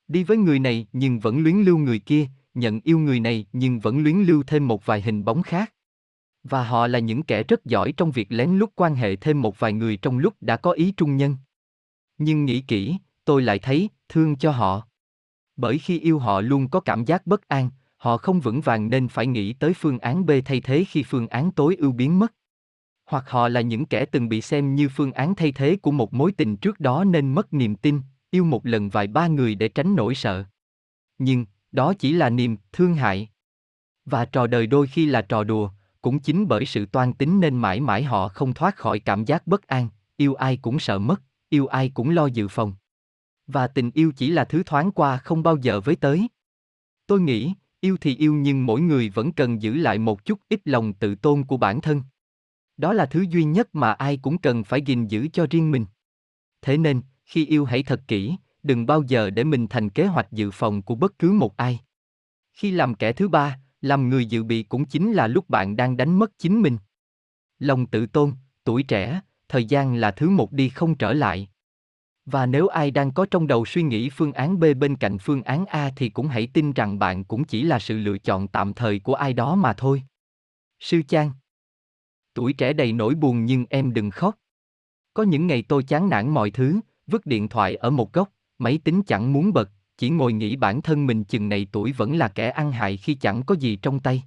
Đi với người này nhưng vẫn luyến lưu người kia, nhận yêu người này nhưng vẫn luyến lưu thêm một vài hình bóng khác. Và họ là những kẻ rất giỏi trong việc lén lút quan hệ thêm một vài người trong lúc đã có ý trung nhân. Nhưng nghĩ kỹ, tôi lại thấy thương cho họ. Bởi khi yêu họ luôn có cảm giác bất an, họ không vững vàng nên phải nghĩ tới phương án B thay thế khi phương án tối ưu biến mất. Hoặc họ là những kẻ từng bị xem như phương án thay thế của một mối tình trước đó nên mất niềm tin, yêu một lần vài ba người để tránh nỗi sợ. Nhưng, đó chỉ là niềm thương hại. Và trò đời đôi khi là trò đùa, cũng chính bởi sự toan tính nên mãi mãi họ không thoát khỏi cảm giác bất an, yêu ai cũng sợ mất, yêu ai cũng lo dự phòng. Và tình yêu chỉ là thứ thoáng qua không bao giờ với tới. Tôi nghĩ, yêu thì yêu nhưng mỗi người vẫn cần giữ lại một chút ít lòng tự tôn của bản thân. Đó là thứ duy nhất mà ai cũng cần phải gìn giữ cho riêng mình. Thế nên, khi yêu hãy thật kỹ, đừng bao giờ để mình thành kế hoạch dự phòng của bất cứ một ai. Khi làm kẻ thứ ba, làm người dự bị cũng chính là lúc bạn đang đánh mất chính mình. Lòng tự tôn, tuổi trẻ, thời gian là thứ một đi không trở lại. Và nếu ai đang có trong đầu suy nghĩ phương án B bên cạnh phương án A thì cũng hãy tin rằng bạn cũng chỉ là sự lựa chọn tạm thời của ai đó mà thôi. Sư Chan Tuổi trẻ đầy nỗi buồn nhưng em đừng khóc. Có những ngày tôi chán nản mọi thứ, vứt điện thoại ở một góc, máy tính chẳng muốn bật, chỉ ngồi nghĩ bản thân mình chừng này tuổi vẫn là kẻ ăn hại khi chẳng có gì trong tay.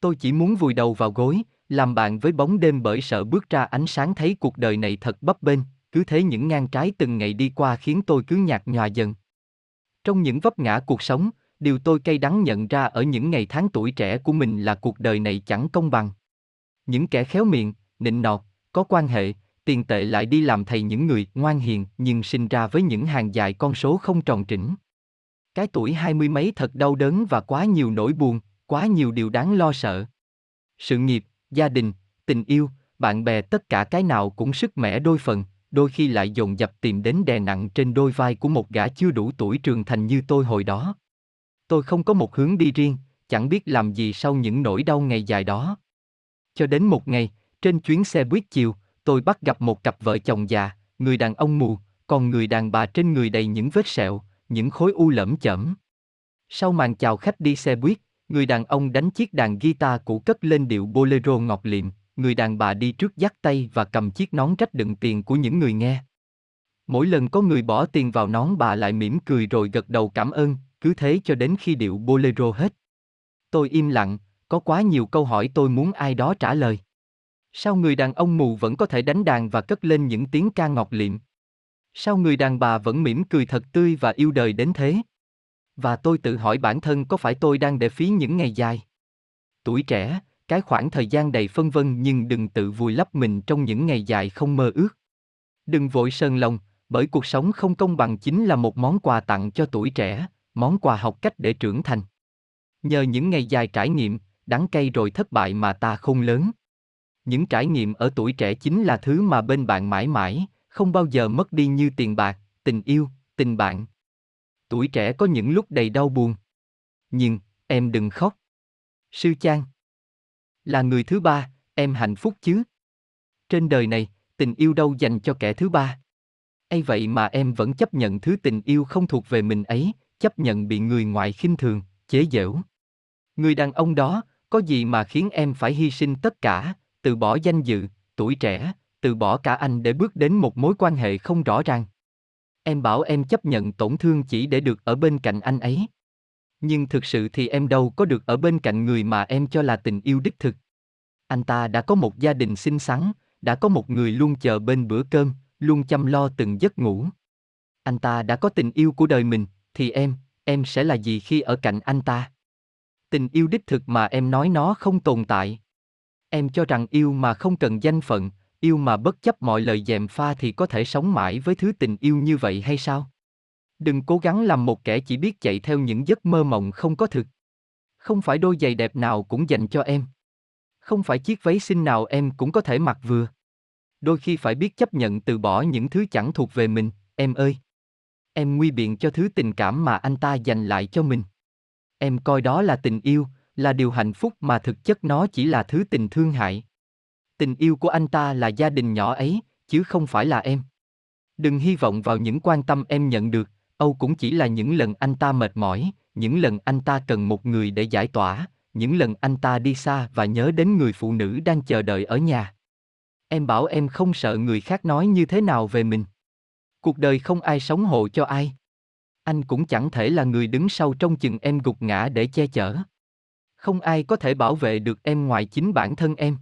Tôi chỉ muốn vùi đầu vào gối, làm bạn với bóng đêm bởi sợ bước ra ánh sáng thấy cuộc đời này thật bấp bênh, cứ thế những ngang trái từng ngày đi qua khiến tôi cứ nhạt nhòa dần. Trong những vấp ngã cuộc sống, điều tôi cay đắng nhận ra ở những ngày tháng tuổi trẻ của mình là cuộc đời này chẳng công bằng. Những kẻ khéo miệng, nịnh nọt, có quan hệ, tiền tệ lại đi làm thầy những người ngoan hiền nhưng sinh ra với những hàng dài con số không tròn trĩnh. Cái tuổi hai mươi mấy thật đau đớn và quá nhiều nỗi buồn, quá nhiều điều đáng lo sợ. Sự nghiệp, gia đình, tình yêu, bạn bè tất cả cái nào cũng sức mẻ đôi phần, đôi khi lại dồn dập tìm đến đè nặng trên đôi vai của một gã chưa đủ tuổi trưởng thành như tôi hồi đó. Tôi không có một hướng đi riêng, chẳng biết làm gì sau những nỗi đau ngày dài đó. Cho đến một ngày, trên chuyến xe buýt chiều, tôi bắt gặp một cặp vợ chồng già, người đàn ông mù, còn người đàn bà trên người đầy những vết sẹo, những khối u lẫm chẩm. Sau màn chào khách đi xe buýt, người đàn ông đánh chiếc đàn guitar cũ cất lên điệu bolero ngọt liệm, người đàn bà đi trước dắt tay và cầm chiếc nón trách đựng tiền của những người nghe. Mỗi lần có người bỏ tiền vào nón bà lại mỉm cười rồi gật đầu cảm ơn, cứ thế cho đến khi điệu bolero hết. Tôi im lặng, có quá nhiều câu hỏi tôi muốn ai đó trả lời. Sao người đàn ông mù vẫn có thể đánh đàn và cất lên những tiếng ca ngọt liệm? Sao người đàn bà vẫn mỉm cười thật tươi và yêu đời đến thế? Và tôi tự hỏi bản thân có phải tôi đang để phí những ngày dài? Tuổi trẻ, cái khoảng thời gian đầy phân vân nhưng đừng tự vùi lấp mình trong những ngày dài không mơ ước. Đừng vội sơn lòng, bởi cuộc sống không công bằng chính là một món quà tặng cho tuổi trẻ, món quà học cách để trưởng thành. Nhờ những ngày dài trải nghiệm, đắng cay rồi thất bại mà ta không lớn. Những trải nghiệm ở tuổi trẻ chính là thứ mà bên bạn mãi mãi, không bao giờ mất đi như tiền bạc, tình yêu, tình bạn. Tuổi trẻ có những lúc đầy đau buồn. Nhưng, em đừng khóc. Sư Chan Là người thứ ba, em hạnh phúc chứ? Trên đời này, tình yêu đâu dành cho kẻ thứ ba. ấy vậy mà em vẫn chấp nhận thứ tình yêu không thuộc về mình ấy, chấp nhận bị người ngoại khinh thường, chế giễu. Người đàn ông đó, có gì mà khiến em phải hy sinh tất cả, từ bỏ danh dự, tuổi trẻ, từ bỏ cả anh để bước đến một mối quan hệ không rõ ràng. Em bảo em chấp nhận tổn thương chỉ để được ở bên cạnh anh ấy. Nhưng thực sự thì em đâu có được ở bên cạnh người mà em cho là tình yêu đích thực. Anh ta đã có một gia đình xinh xắn, đã có một người luôn chờ bên bữa cơm, luôn chăm lo từng giấc ngủ. Anh ta đã có tình yêu của đời mình, thì em, em sẽ là gì khi ở cạnh anh ta? Tình yêu đích thực mà em nói nó không tồn tại. Em cho rằng yêu mà không cần danh phận, yêu mà bất chấp mọi lời dèm pha thì có thể sống mãi với thứ tình yêu như vậy hay sao? Đừng cố gắng làm một kẻ chỉ biết chạy theo những giấc mơ mộng không có thực. Không phải đôi giày đẹp nào cũng dành cho em. Không phải chiếc váy xinh nào em cũng có thể mặc vừa. Đôi khi phải biết chấp nhận từ bỏ những thứ chẳng thuộc về mình, em ơi. Em nguy biện cho thứ tình cảm mà anh ta dành lại cho mình. Em coi đó là tình yêu, là điều hạnh phúc mà thực chất nó chỉ là thứ tình thương hại. Tình yêu của anh ta là gia đình nhỏ ấy, chứ không phải là em. Đừng hy vọng vào những quan tâm em nhận được, Âu cũng chỉ là những lần anh ta mệt mỏi, những lần anh ta cần một người để giải tỏa, những lần anh ta đi xa và nhớ đến người phụ nữ đang chờ đợi ở nhà. Em bảo em không sợ người khác nói như thế nào về mình. Cuộc đời không ai sống hộ cho ai. Anh cũng chẳng thể là người đứng sau trong chừng em gục ngã để che chở. Không ai có thể bảo vệ được em ngoài chính bản thân em.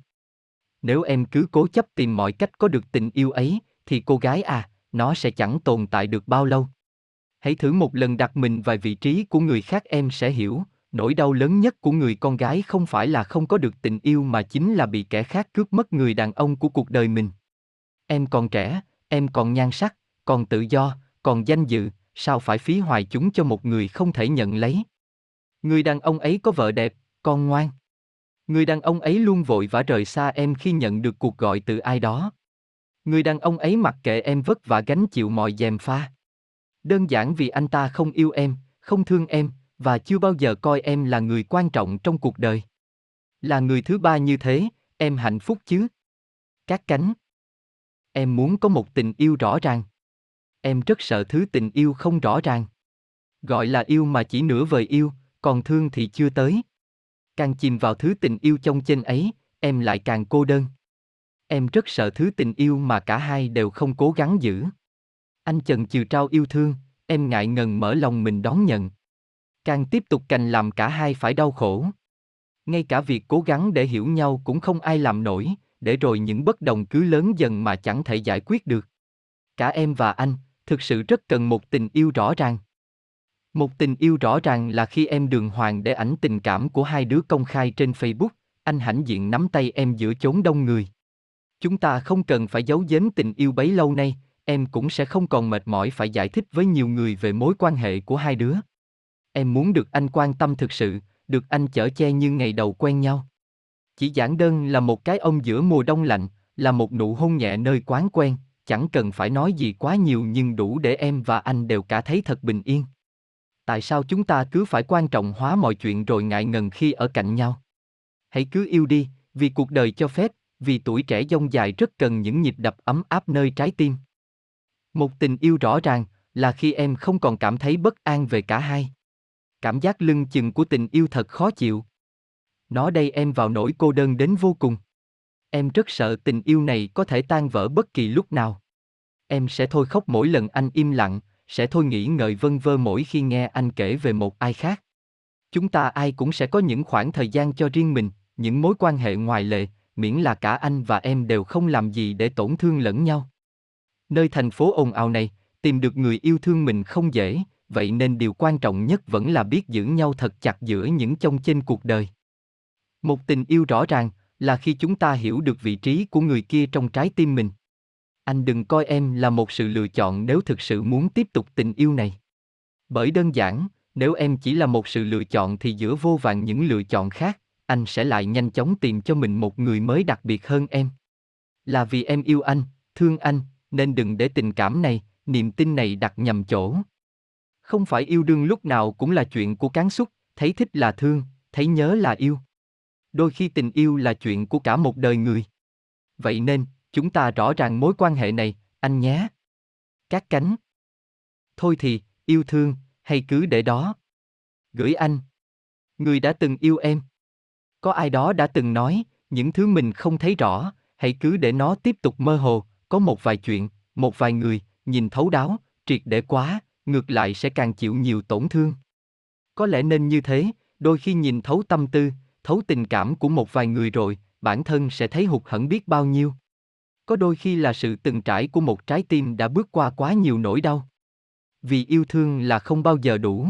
Nếu em cứ cố chấp tìm mọi cách có được tình yêu ấy, thì cô gái à, nó sẽ chẳng tồn tại được bao lâu. Hãy thử một lần đặt mình vào vị trí của người khác em sẽ hiểu, nỗi đau lớn nhất của người con gái không phải là không có được tình yêu mà chính là bị kẻ khác cướp mất người đàn ông của cuộc đời mình. Em còn trẻ, em còn nhan sắc, còn tự do, còn danh dự, sao phải phí hoài chúng cho một người không thể nhận lấy. Người đàn ông ấy có vợ đẹp, con ngoan. Người đàn ông ấy luôn vội vã rời xa em khi nhận được cuộc gọi từ ai đó. Người đàn ông ấy mặc kệ em vất vả gánh chịu mọi dèm pha. Đơn giản vì anh ta không yêu em, không thương em, và chưa bao giờ coi em là người quan trọng trong cuộc đời. Là người thứ ba như thế, em hạnh phúc chứ? Các cánh. Em muốn có một tình yêu rõ ràng. Em rất sợ thứ tình yêu không rõ ràng. Gọi là yêu mà chỉ nửa vời yêu, còn thương thì chưa tới. Càng chìm vào thứ tình yêu trong trên ấy, em lại càng cô đơn. Em rất sợ thứ tình yêu mà cả hai đều không cố gắng giữ. Anh chần chừ trao yêu thương, em ngại ngần mở lòng mình đón nhận. Càng tiếp tục cành làm cả hai phải đau khổ. Ngay cả việc cố gắng để hiểu nhau cũng không ai làm nổi, để rồi những bất đồng cứ lớn dần mà chẳng thể giải quyết được. Cả em và anh, thực sự rất cần một tình yêu rõ ràng. Một tình yêu rõ ràng là khi em đường hoàng để ảnh tình cảm của hai đứa công khai trên Facebook, anh hãnh diện nắm tay em giữa chốn đông người. Chúng ta không cần phải giấu giếm tình yêu bấy lâu nay, em cũng sẽ không còn mệt mỏi phải giải thích với nhiều người về mối quan hệ của hai đứa. Em muốn được anh quan tâm thực sự, được anh chở che như ngày đầu quen nhau. Chỉ giản đơn là một cái ôm giữa mùa đông lạnh, là một nụ hôn nhẹ nơi quán quen, chẳng cần phải nói gì quá nhiều nhưng đủ để em và anh đều cả thấy thật bình yên. Tại sao chúng ta cứ phải quan trọng hóa mọi chuyện rồi ngại ngần khi ở cạnh nhau? Hãy cứ yêu đi, vì cuộc đời cho phép, vì tuổi trẻ dông dài rất cần những nhịp đập ấm áp nơi trái tim. Một tình yêu rõ ràng là khi em không còn cảm thấy bất an về cả hai. Cảm giác lưng chừng của tình yêu thật khó chịu. Nó đây em vào nỗi cô đơn đến vô cùng. Em rất sợ tình yêu này có thể tan vỡ bất kỳ lúc nào. Em sẽ thôi khóc mỗi lần anh im lặng, sẽ thôi nghĩ ngợi vân vơ mỗi khi nghe anh kể về một ai khác. Chúng ta ai cũng sẽ có những khoảng thời gian cho riêng mình, những mối quan hệ ngoài lệ, miễn là cả anh và em đều không làm gì để tổn thương lẫn nhau. Nơi thành phố ồn ào này, tìm được người yêu thương mình không dễ, vậy nên điều quan trọng nhất vẫn là biết giữ nhau thật chặt giữa những chông chênh cuộc đời. Một tình yêu rõ ràng là khi chúng ta hiểu được vị trí của người kia trong trái tim mình. Anh đừng coi em là một sự lựa chọn nếu thực sự muốn tiếp tục tình yêu này. Bởi đơn giản, nếu em chỉ là một sự lựa chọn thì giữa vô vàn những lựa chọn khác, anh sẽ lại nhanh chóng tìm cho mình một người mới đặc biệt hơn em. Là vì em yêu anh, thương anh, nên đừng để tình cảm này, niềm tin này đặt nhầm chỗ. Không phải yêu đương lúc nào cũng là chuyện của cán xúc, thấy thích là thương, thấy nhớ là yêu. Đôi khi tình yêu là chuyện của cả một đời người. Vậy nên, chúng ta rõ ràng mối quan hệ này, anh nhé. Các cánh. Thôi thì, yêu thương, hay cứ để đó. Gửi anh. Người đã từng yêu em. Có ai đó đã từng nói, những thứ mình không thấy rõ, hãy cứ để nó tiếp tục mơ hồ, có một vài chuyện, một vài người, nhìn thấu đáo, triệt để quá, ngược lại sẽ càng chịu nhiều tổn thương. Có lẽ nên như thế, đôi khi nhìn thấu tâm tư, thấu tình cảm của một vài người rồi, bản thân sẽ thấy hụt hẫng biết bao nhiêu. Có đôi khi là sự từng trải của một trái tim đã bước qua quá nhiều nỗi đau. Vì yêu thương là không bao giờ đủ.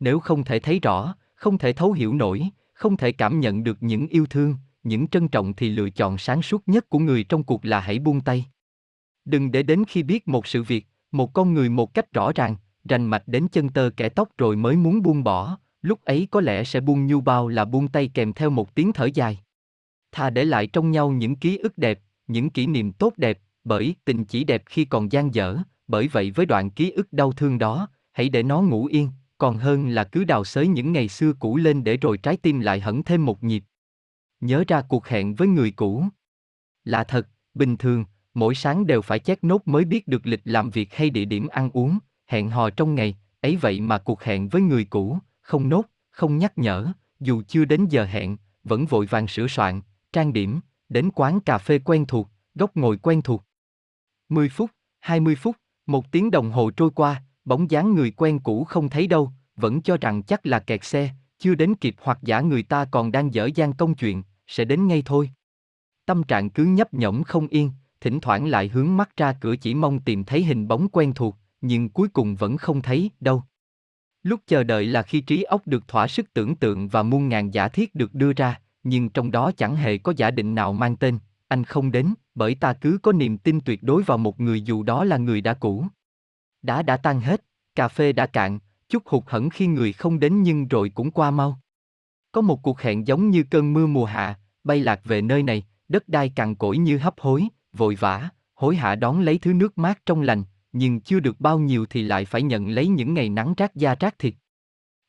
Nếu không thể thấy rõ, không thể thấu hiểu nổi, không thể cảm nhận được những yêu thương, những trân trọng thì lựa chọn sáng suốt nhất của người trong cuộc là hãy buông tay. Đừng để đến khi biết một sự việc, một con người một cách rõ ràng, rành mạch đến chân tơ kẻ tóc rồi mới muốn buông bỏ, lúc ấy có lẽ sẽ buông nhu bao là buông tay kèm theo một tiếng thở dài. Thà để lại trong nhau những ký ức đẹp, những kỷ niệm tốt đẹp, bởi tình chỉ đẹp khi còn gian dở, bởi vậy với đoạn ký ức đau thương đó, hãy để nó ngủ yên, còn hơn là cứ đào xới những ngày xưa cũ lên để rồi trái tim lại hẳn thêm một nhịp. Nhớ ra cuộc hẹn với người cũ. Lạ thật, bình thường, mỗi sáng đều phải chét nốt mới biết được lịch làm việc hay địa điểm ăn uống, hẹn hò trong ngày, ấy vậy mà cuộc hẹn với người cũ, không nốt, không nhắc nhở, dù chưa đến giờ hẹn, vẫn vội vàng sửa soạn, trang điểm, đến quán cà phê quen thuộc, góc ngồi quen thuộc. 10 phút, 20 phút, một tiếng đồng hồ trôi qua, bóng dáng người quen cũ không thấy đâu, vẫn cho rằng chắc là kẹt xe, chưa đến kịp hoặc giả người ta còn đang dở dang công chuyện, sẽ đến ngay thôi. Tâm trạng cứ nhấp nhổm không yên, thỉnh thoảng lại hướng mắt ra cửa chỉ mong tìm thấy hình bóng quen thuộc, nhưng cuối cùng vẫn không thấy đâu. Lúc chờ đợi là khi trí óc được thỏa sức tưởng tượng và muôn ngàn giả thiết được đưa ra, nhưng trong đó chẳng hề có giả định nào mang tên, anh không đến, bởi ta cứ có niềm tin tuyệt đối vào một người dù đó là người đã cũ. Đã đã tan hết, cà phê đã cạn, chút hụt hẫng khi người không đến nhưng rồi cũng qua mau. Có một cuộc hẹn giống như cơn mưa mùa hạ, bay lạc về nơi này, đất đai cằn cỗi như hấp hối, vội vã, hối hả đón lấy thứ nước mát trong lành, nhưng chưa được bao nhiêu thì lại phải nhận lấy những ngày nắng rác da rác thịt.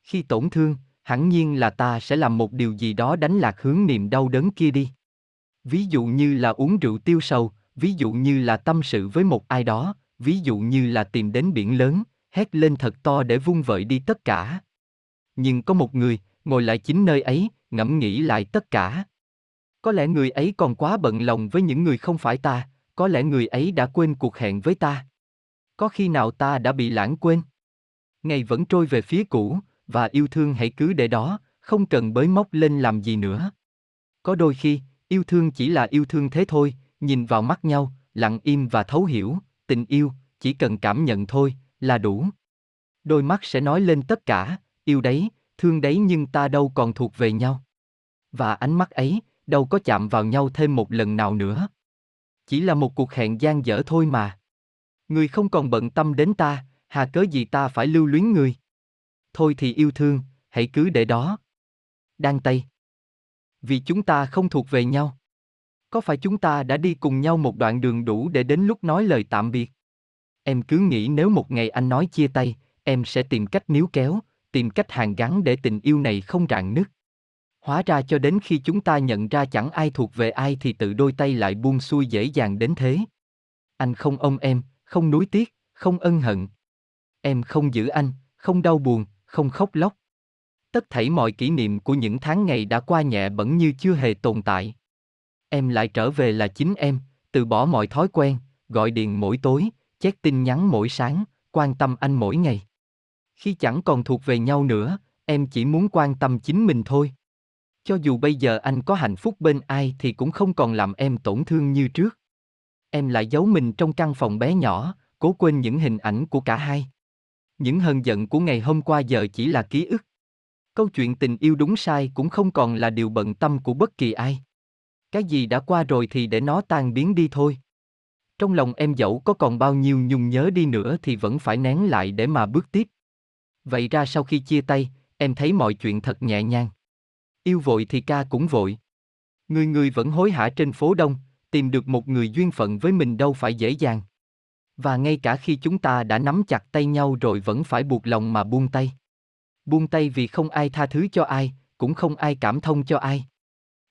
Khi tổn thương, hẳn nhiên là ta sẽ làm một điều gì đó đánh lạc hướng niềm đau đớn kia đi. Ví dụ như là uống rượu tiêu sầu, ví dụ như là tâm sự với một ai đó, ví dụ như là tìm đến biển lớn, hét lên thật to để vung vợi đi tất cả. Nhưng có một người, ngồi lại chính nơi ấy, ngẫm nghĩ lại tất cả. Có lẽ người ấy còn quá bận lòng với những người không phải ta, có lẽ người ấy đã quên cuộc hẹn với ta. Có khi nào ta đã bị lãng quên? Ngày vẫn trôi về phía cũ, và yêu thương hãy cứ để đó, không cần bới móc lên làm gì nữa. Có đôi khi, yêu thương chỉ là yêu thương thế thôi, nhìn vào mắt nhau, lặng im và thấu hiểu, tình yêu, chỉ cần cảm nhận thôi, là đủ. Đôi mắt sẽ nói lên tất cả, yêu đấy, thương đấy nhưng ta đâu còn thuộc về nhau. Và ánh mắt ấy, đâu có chạm vào nhau thêm một lần nào nữa. Chỉ là một cuộc hẹn gian dở thôi mà. Người không còn bận tâm đến ta, hà cớ gì ta phải lưu luyến người. Thôi thì yêu thương, hãy cứ để đó. Đan tay. Vì chúng ta không thuộc về nhau. Có phải chúng ta đã đi cùng nhau một đoạn đường đủ để đến lúc nói lời tạm biệt? Em cứ nghĩ nếu một ngày anh nói chia tay, em sẽ tìm cách níu kéo, tìm cách hàn gắn để tình yêu này không rạn nứt. Hóa ra cho đến khi chúng ta nhận ra chẳng ai thuộc về ai thì tự đôi tay lại buông xuôi dễ dàng đến thế. Anh không ôm em, không nuối tiếc, không ân hận. Em không giữ anh, không đau buồn, không khóc lóc. Tất thảy mọi kỷ niệm của những tháng ngày đã qua nhẹ bẩn như chưa hề tồn tại. Em lại trở về là chính em, từ bỏ mọi thói quen, gọi điện mỗi tối, check tin nhắn mỗi sáng, quan tâm anh mỗi ngày. Khi chẳng còn thuộc về nhau nữa, em chỉ muốn quan tâm chính mình thôi. Cho dù bây giờ anh có hạnh phúc bên ai thì cũng không còn làm em tổn thương như trước. Em lại giấu mình trong căn phòng bé nhỏ, cố quên những hình ảnh của cả hai. Những hờn giận của ngày hôm qua giờ chỉ là ký ức. Câu chuyện tình yêu đúng sai cũng không còn là điều bận tâm của bất kỳ ai. Cái gì đã qua rồi thì để nó tan biến đi thôi. Trong lòng em dẫu có còn bao nhiêu nhung nhớ đi nữa thì vẫn phải nén lại để mà bước tiếp. Vậy ra sau khi chia tay, em thấy mọi chuyện thật nhẹ nhàng. Yêu vội thì ca cũng vội. Người người vẫn hối hả trên phố đông, tìm được một người duyên phận với mình đâu phải dễ dàng. Và ngay cả khi chúng ta đã nắm chặt tay nhau rồi vẫn phải buộc lòng mà buông tay. Buông tay vì không ai tha thứ cho ai, cũng không ai cảm thông cho ai.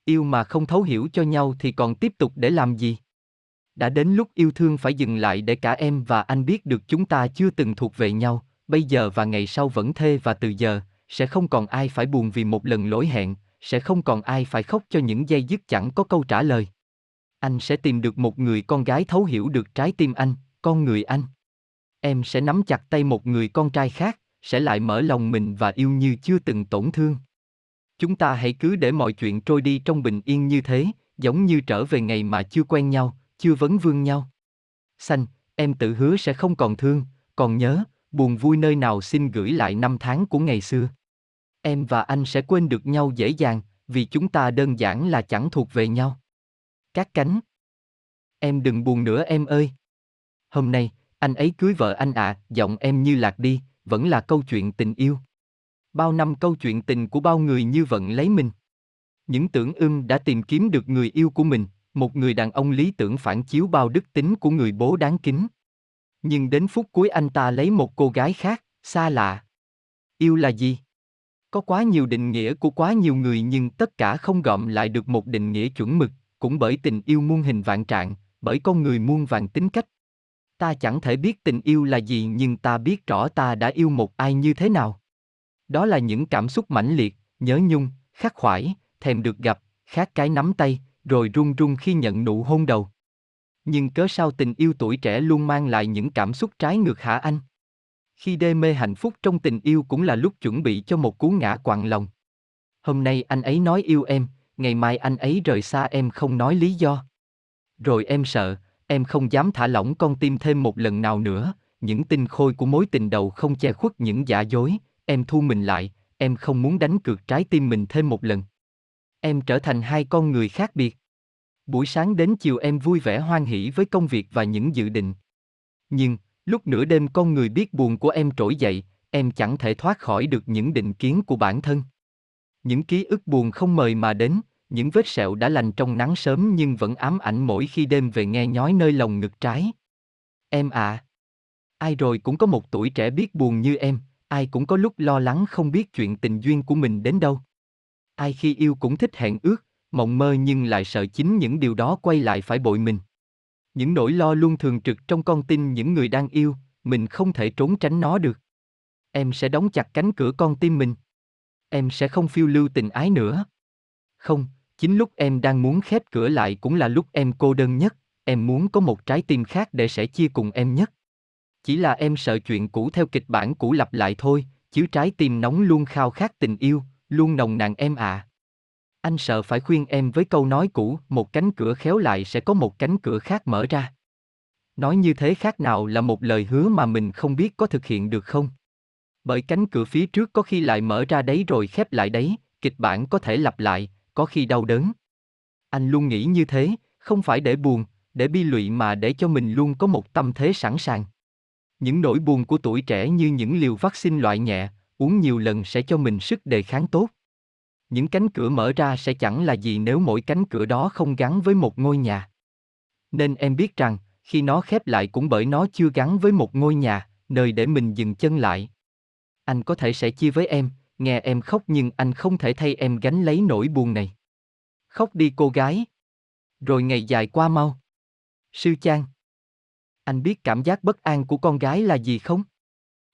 Yêu mà không thấu hiểu cho nhau thì còn tiếp tục để làm gì? Đã đến lúc yêu thương phải dừng lại để cả em và anh biết được chúng ta chưa từng thuộc về nhau, bây giờ và ngày sau vẫn thê và từ giờ, sẽ không còn ai phải buồn vì một lần lỗi hẹn, sẽ không còn ai phải khóc cho những giây dứt chẳng có câu trả lời. Anh sẽ tìm được một người con gái thấu hiểu được trái tim anh, con người anh. Em sẽ nắm chặt tay một người con trai khác, sẽ lại mở lòng mình và yêu như chưa từng tổn thương. Chúng ta hãy cứ để mọi chuyện trôi đi trong bình yên như thế, giống như trở về ngày mà chưa quen nhau, chưa vấn vương nhau. Xanh, em tự hứa sẽ không còn thương, còn nhớ, buồn vui nơi nào xin gửi lại năm tháng của ngày xưa. Em và anh sẽ quên được nhau dễ dàng, vì chúng ta đơn giản là chẳng thuộc về nhau. Các cánh. Em đừng buồn nữa em ơi. Hôm nay, anh ấy cưới vợ anh ạ, à, giọng em như lạc đi, vẫn là câu chuyện tình yêu. Bao năm câu chuyện tình của bao người như vận lấy mình. Những tưởng ưng đã tìm kiếm được người yêu của mình, một người đàn ông lý tưởng phản chiếu bao đức tính của người bố đáng kính. Nhưng đến phút cuối anh ta lấy một cô gái khác, xa lạ. Yêu là gì? Có quá nhiều định nghĩa của quá nhiều người nhưng tất cả không gọm lại được một định nghĩa chuẩn mực, cũng bởi tình yêu muôn hình vạn trạng, bởi con người muôn vàng tính cách. Ta chẳng thể biết tình yêu là gì nhưng ta biết rõ ta đã yêu một ai như thế nào. Đó là những cảm xúc mãnh liệt, nhớ nhung, khắc khoải, thèm được gặp, khát cái nắm tay, rồi run run khi nhận nụ hôn đầu. Nhưng cớ sao tình yêu tuổi trẻ luôn mang lại những cảm xúc trái ngược hả anh? Khi đê mê hạnh phúc trong tình yêu cũng là lúc chuẩn bị cho một cú ngã quặn lòng. Hôm nay anh ấy nói yêu em, ngày mai anh ấy rời xa em không nói lý do. Rồi em sợ, em không dám thả lỏng con tim thêm một lần nào nữa, những tinh khôi của mối tình đầu không che khuất những giả dối, em thu mình lại, em không muốn đánh cược trái tim mình thêm một lần. Em trở thành hai con người khác biệt. Buổi sáng đến chiều em vui vẻ hoan hỉ với công việc và những dự định. Nhưng, lúc nửa đêm con người biết buồn của em trỗi dậy, em chẳng thể thoát khỏi được những định kiến của bản thân. Những ký ức buồn không mời mà đến, những vết sẹo đã lành trong nắng sớm nhưng vẫn ám ảnh mỗi khi đêm về nghe nhói nơi lòng ngực trái. Em à! Ai rồi cũng có một tuổi trẻ biết buồn như em, ai cũng có lúc lo lắng không biết chuyện tình duyên của mình đến đâu. Ai khi yêu cũng thích hẹn ước, mộng mơ nhưng lại sợ chính những điều đó quay lại phải bội mình. Những nỗi lo luôn thường trực trong con tim những người đang yêu, mình không thể trốn tránh nó được. Em sẽ đóng chặt cánh cửa con tim mình. Em sẽ không phiêu lưu tình ái nữa. Không, chính lúc em đang muốn khép cửa lại cũng là lúc em cô đơn nhất, em muốn có một trái tim khác để sẻ chia cùng em nhất. Chỉ là em sợ chuyện cũ theo kịch bản cũ lặp lại thôi, chứ trái tim nóng luôn khao khát tình yêu, luôn nồng nàn em à. Anh sợ phải khuyên em với câu nói cũ, một cánh cửa khéo lại sẽ có một cánh cửa khác mở ra. Nói như thế khác nào là một lời hứa mà mình không biết có thực hiện được không? Bởi cánh cửa phía trước có khi lại mở ra đấy rồi khép lại đấy, kịch bản có thể lặp lại, có khi đau đớn. Anh luôn nghĩ như thế, không phải để buồn, để bi lụy mà để cho mình luôn có một tâm thế sẵn sàng. Những nỗi buồn của tuổi trẻ như những liều vaccine loại nhẹ, uống nhiều lần sẽ cho mình sức đề kháng tốt. Những cánh cửa mở ra sẽ chẳng là gì nếu mỗi cánh cửa đó không gắn với một ngôi nhà. Nên em biết rằng, khi nó khép lại cũng bởi nó chưa gắn với một ngôi nhà, nơi để mình dừng chân lại. Anh có thể sẽ chia với em, nghe em khóc nhưng anh không thể thay em gánh lấy nỗi buồn này. Khóc đi cô gái. Rồi ngày dài qua mau. Sư trang. Anh biết cảm giác bất an của con gái là gì không?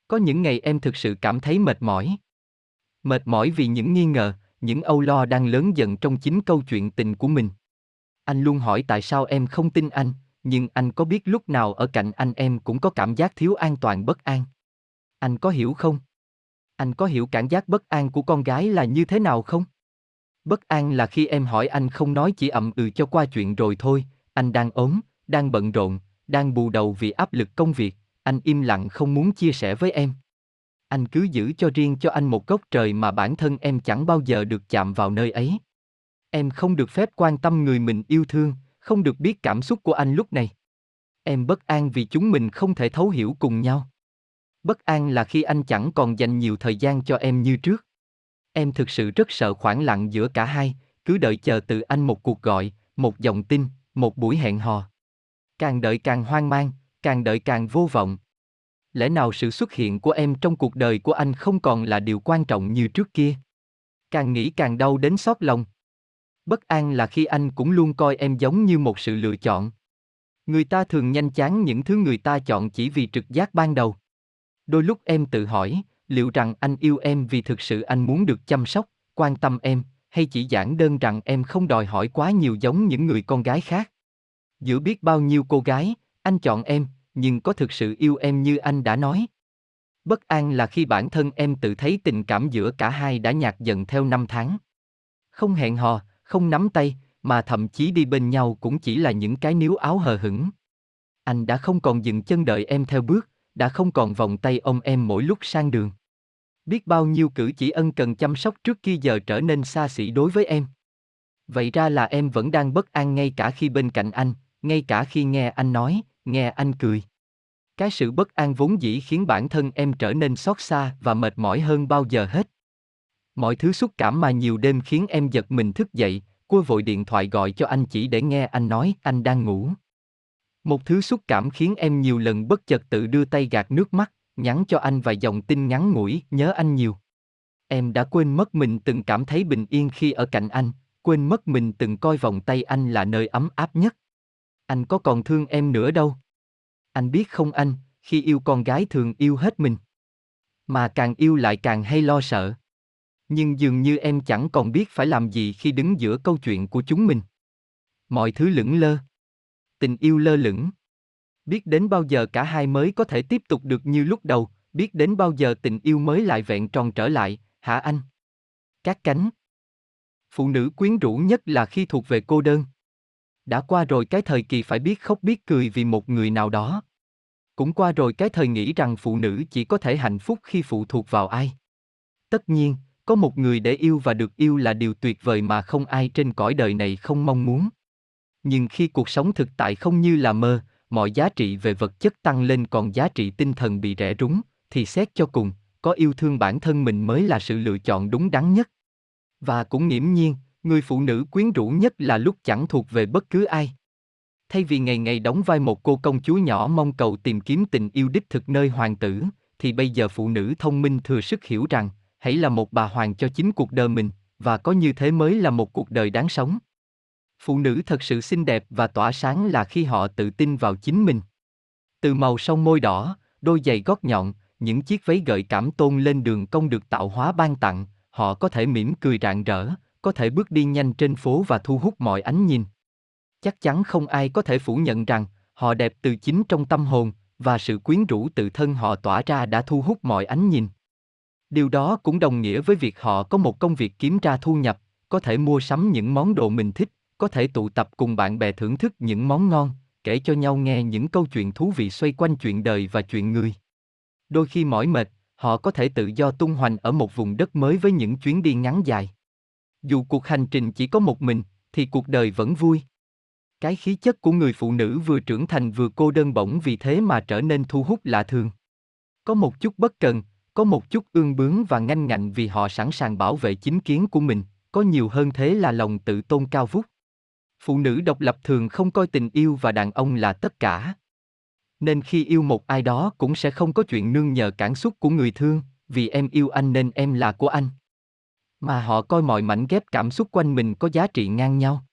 Có những ngày em thực sự cảm thấy mệt mỏi. Mệt mỏi vì những nghi ngờ, những âu lo đang lớn dần trong chính câu chuyện tình của mình. Anh luôn hỏi tại sao em không tin anh, nhưng anh có biết lúc nào ở cạnh anh em cũng có cảm giác thiếu an toàn bất an. Anh có hiểu không? Anh có hiểu cảm giác bất an của con gái là như thế nào không? Bất an là khi em hỏi anh không nói chỉ ậm ừ cho qua chuyện rồi thôi, anh đang ốm, đang bận rộn, đang bù đầu vì áp lực công việc, anh im lặng không muốn chia sẻ với em. Anh cứ giữ cho riêng cho anh một góc trời mà bản thân em chẳng bao giờ được chạm vào nơi ấy. Em không được phép quan tâm người mình yêu thương, không được biết cảm xúc của anh lúc này. Em bất an vì chúng mình không thể thấu hiểu cùng nhau. Bất an là khi anh chẳng còn dành nhiều thời gian cho em như trước. Em thực sự rất sợ khoảng lặng giữa cả hai, cứ đợi chờ từ anh một cuộc gọi, một dòng tin, một buổi hẹn hò. Càng đợi càng hoang mang, càng đợi càng vô vọng. Lẽ nào sự xuất hiện của em trong cuộc đời của anh không còn là điều quan trọng như trước kia? Càng nghĩ càng đau đến xót lòng. Bất an là khi anh cũng luôn coi em giống như một sự lựa chọn. Người ta thường nhanh chán những thứ người ta chọn chỉ vì trực giác ban đầu. Đôi lúc em tự hỏi, liệu rằng anh yêu em vì thực sự anh muốn được chăm sóc, quan tâm em, hay chỉ giản đơn rằng em không đòi hỏi quá nhiều giống những người con gái khác. Giữa biết bao nhiêu cô gái, anh chọn em, nhưng có thực sự yêu em như anh đã nói. Bất an là khi bản thân em tự thấy tình cảm giữa cả hai đã nhạt dần theo năm tháng. Không hẹn hò, không nắm tay, mà thậm chí đi bên nhau cũng chỉ là những cái níu áo hờ hững. Anh đã không còn dừng chân đợi em theo bước, đã không còn vòng tay ông em mỗi lúc sang đường. Biết bao nhiêu cử chỉ ân cần chăm sóc trước kia giờ trở nên xa xỉ đối với em. Vậy ra là em vẫn đang bất an ngay cả khi bên cạnh anh, ngay cả khi nghe anh nói, nghe anh cười. Cái sự bất an vốn dĩ khiến bản thân em trở nên xót xa và mệt mỏi hơn bao giờ hết. Mọi thứ xúc cảm mà nhiều đêm khiến em giật mình thức dậy, cô vội điện thoại gọi cho anh chỉ để nghe anh nói anh đang ngủ. Một thứ xúc cảm khiến em nhiều lần bất chợt tự đưa tay gạt nước mắt, nhắn cho anh vài dòng tin ngắn ngủi, nhớ anh nhiều. Em đã quên mất mình từng cảm thấy bình yên khi ở cạnh anh, quên mất mình từng coi vòng tay anh là nơi ấm áp nhất. Anh có còn thương em nữa đâu. Anh biết không anh, khi yêu con gái thường yêu hết mình. Mà càng yêu lại càng hay lo sợ. Nhưng dường như em chẳng còn biết phải làm gì khi đứng giữa câu chuyện của chúng mình. Mọi thứ lững lơ. Tình yêu lơ lửng. Biết đến bao giờ cả hai mới có thể tiếp tục được như lúc đầu, biết đến bao giờ tình yêu mới lại vẹn tròn trở lại, hả anh? Các cánh. Phụ nữ quyến rũ nhất là khi thuộc về cô đơn. Đã qua rồi cái thời kỳ phải biết khóc biết cười vì một người nào đó. Cũng qua rồi cái thời nghĩ rằng phụ nữ chỉ có thể hạnh phúc khi phụ thuộc vào ai. Tất nhiên, có một người để yêu và được yêu là điều tuyệt vời mà không ai trên cõi đời này không mong muốn. Nhưng khi cuộc sống thực tại không như là mơ, mọi giá trị về vật chất tăng lên còn giá trị tinh thần bị rẻ rúng, thì xét cho cùng, có yêu thương bản thân mình mới là sự lựa chọn đúng đắn nhất. Và cũng nghiễm nhiên, người phụ nữ quyến rũ nhất là lúc chẳng thuộc về bất cứ ai. Thay vì ngày ngày đóng vai một cô công chúa nhỏ mong cầu tìm kiếm tình yêu đích thực nơi hoàng tử, thì bây giờ phụ nữ thông minh thừa sức hiểu rằng, hãy là một bà hoàng cho chính cuộc đời mình, và có như thế mới là một cuộc đời đáng sống. Phụ nữ thật sự xinh đẹp và tỏa sáng là khi họ tự tin vào chính mình. Từ màu sông môi đỏ, đôi giày gót nhọn, những chiếc váy gợi cảm tôn lên đường công được tạo hóa ban tặng, họ có thể mỉm cười rạng rỡ, có thể bước đi nhanh trên phố và thu hút mọi ánh nhìn. Chắc chắn không ai có thể phủ nhận rằng, họ đẹp từ chính trong tâm hồn, và sự quyến rũ tự thân họ tỏa ra đã thu hút mọi ánh nhìn. Điều đó cũng đồng nghĩa với việc họ có một công việc kiếm ra thu nhập, có thể mua sắm những món đồ mình thích, có thể tụ tập cùng bạn bè thưởng thức những món ngon, kể cho nhau nghe những câu chuyện thú vị xoay quanh chuyện đời và chuyện người. Đôi khi mỏi mệt, họ có thể tự do tung hoành ở một vùng đất mới với những chuyến đi ngắn dài. Dù cuộc hành trình chỉ có một mình, thì cuộc đời vẫn vui. Cái khí chất của người phụ nữ vừa trưởng thành vừa cô đơn bỗng vì thế mà trở nên thu hút lạ thường. Có một chút bất cần, có một chút ương bướng và nganh ngạnh vì họ sẵn sàng bảo vệ chính kiến của mình, có nhiều hơn thế là lòng tự tôn cao vút. Phụ nữ độc lập thường không coi tình yêu và đàn ông là tất cả. Nên khi yêu một ai đó cũng sẽ không có chuyện nương nhờ cảm xúc của người thương, vì em yêu anh nên em là của anh. Mà họ coi mọi mảnh ghép cảm xúc quanh mình có giá trị ngang nhau.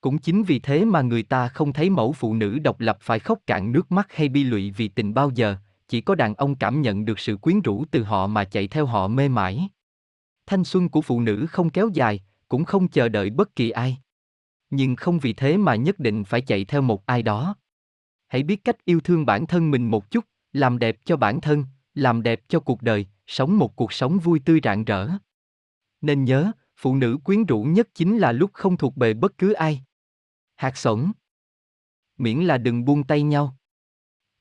Cũng chính vì thế mà người ta không thấy mẫu phụ nữ độc lập phải khóc cạn nước mắt hay bi lụy vì tình bao giờ, chỉ có đàn ông cảm nhận được sự quyến rũ từ họ mà chạy theo họ mê mải. Thanh xuân của phụ nữ không kéo dài, cũng không chờ đợi bất kỳ ai. Nhưng không vì thế mà nhất định phải chạy theo một ai đó. Hãy biết cách yêu thương bản thân mình một chút, làm đẹp cho bản thân, làm đẹp cho cuộc đời, sống một cuộc sống vui tươi rạng rỡ. Nên nhớ, phụ nữ quyến rũ nhất chính là lúc không thuộc bề bất cứ ai. Hạt sổng. Miễn là đừng buông tay nhau.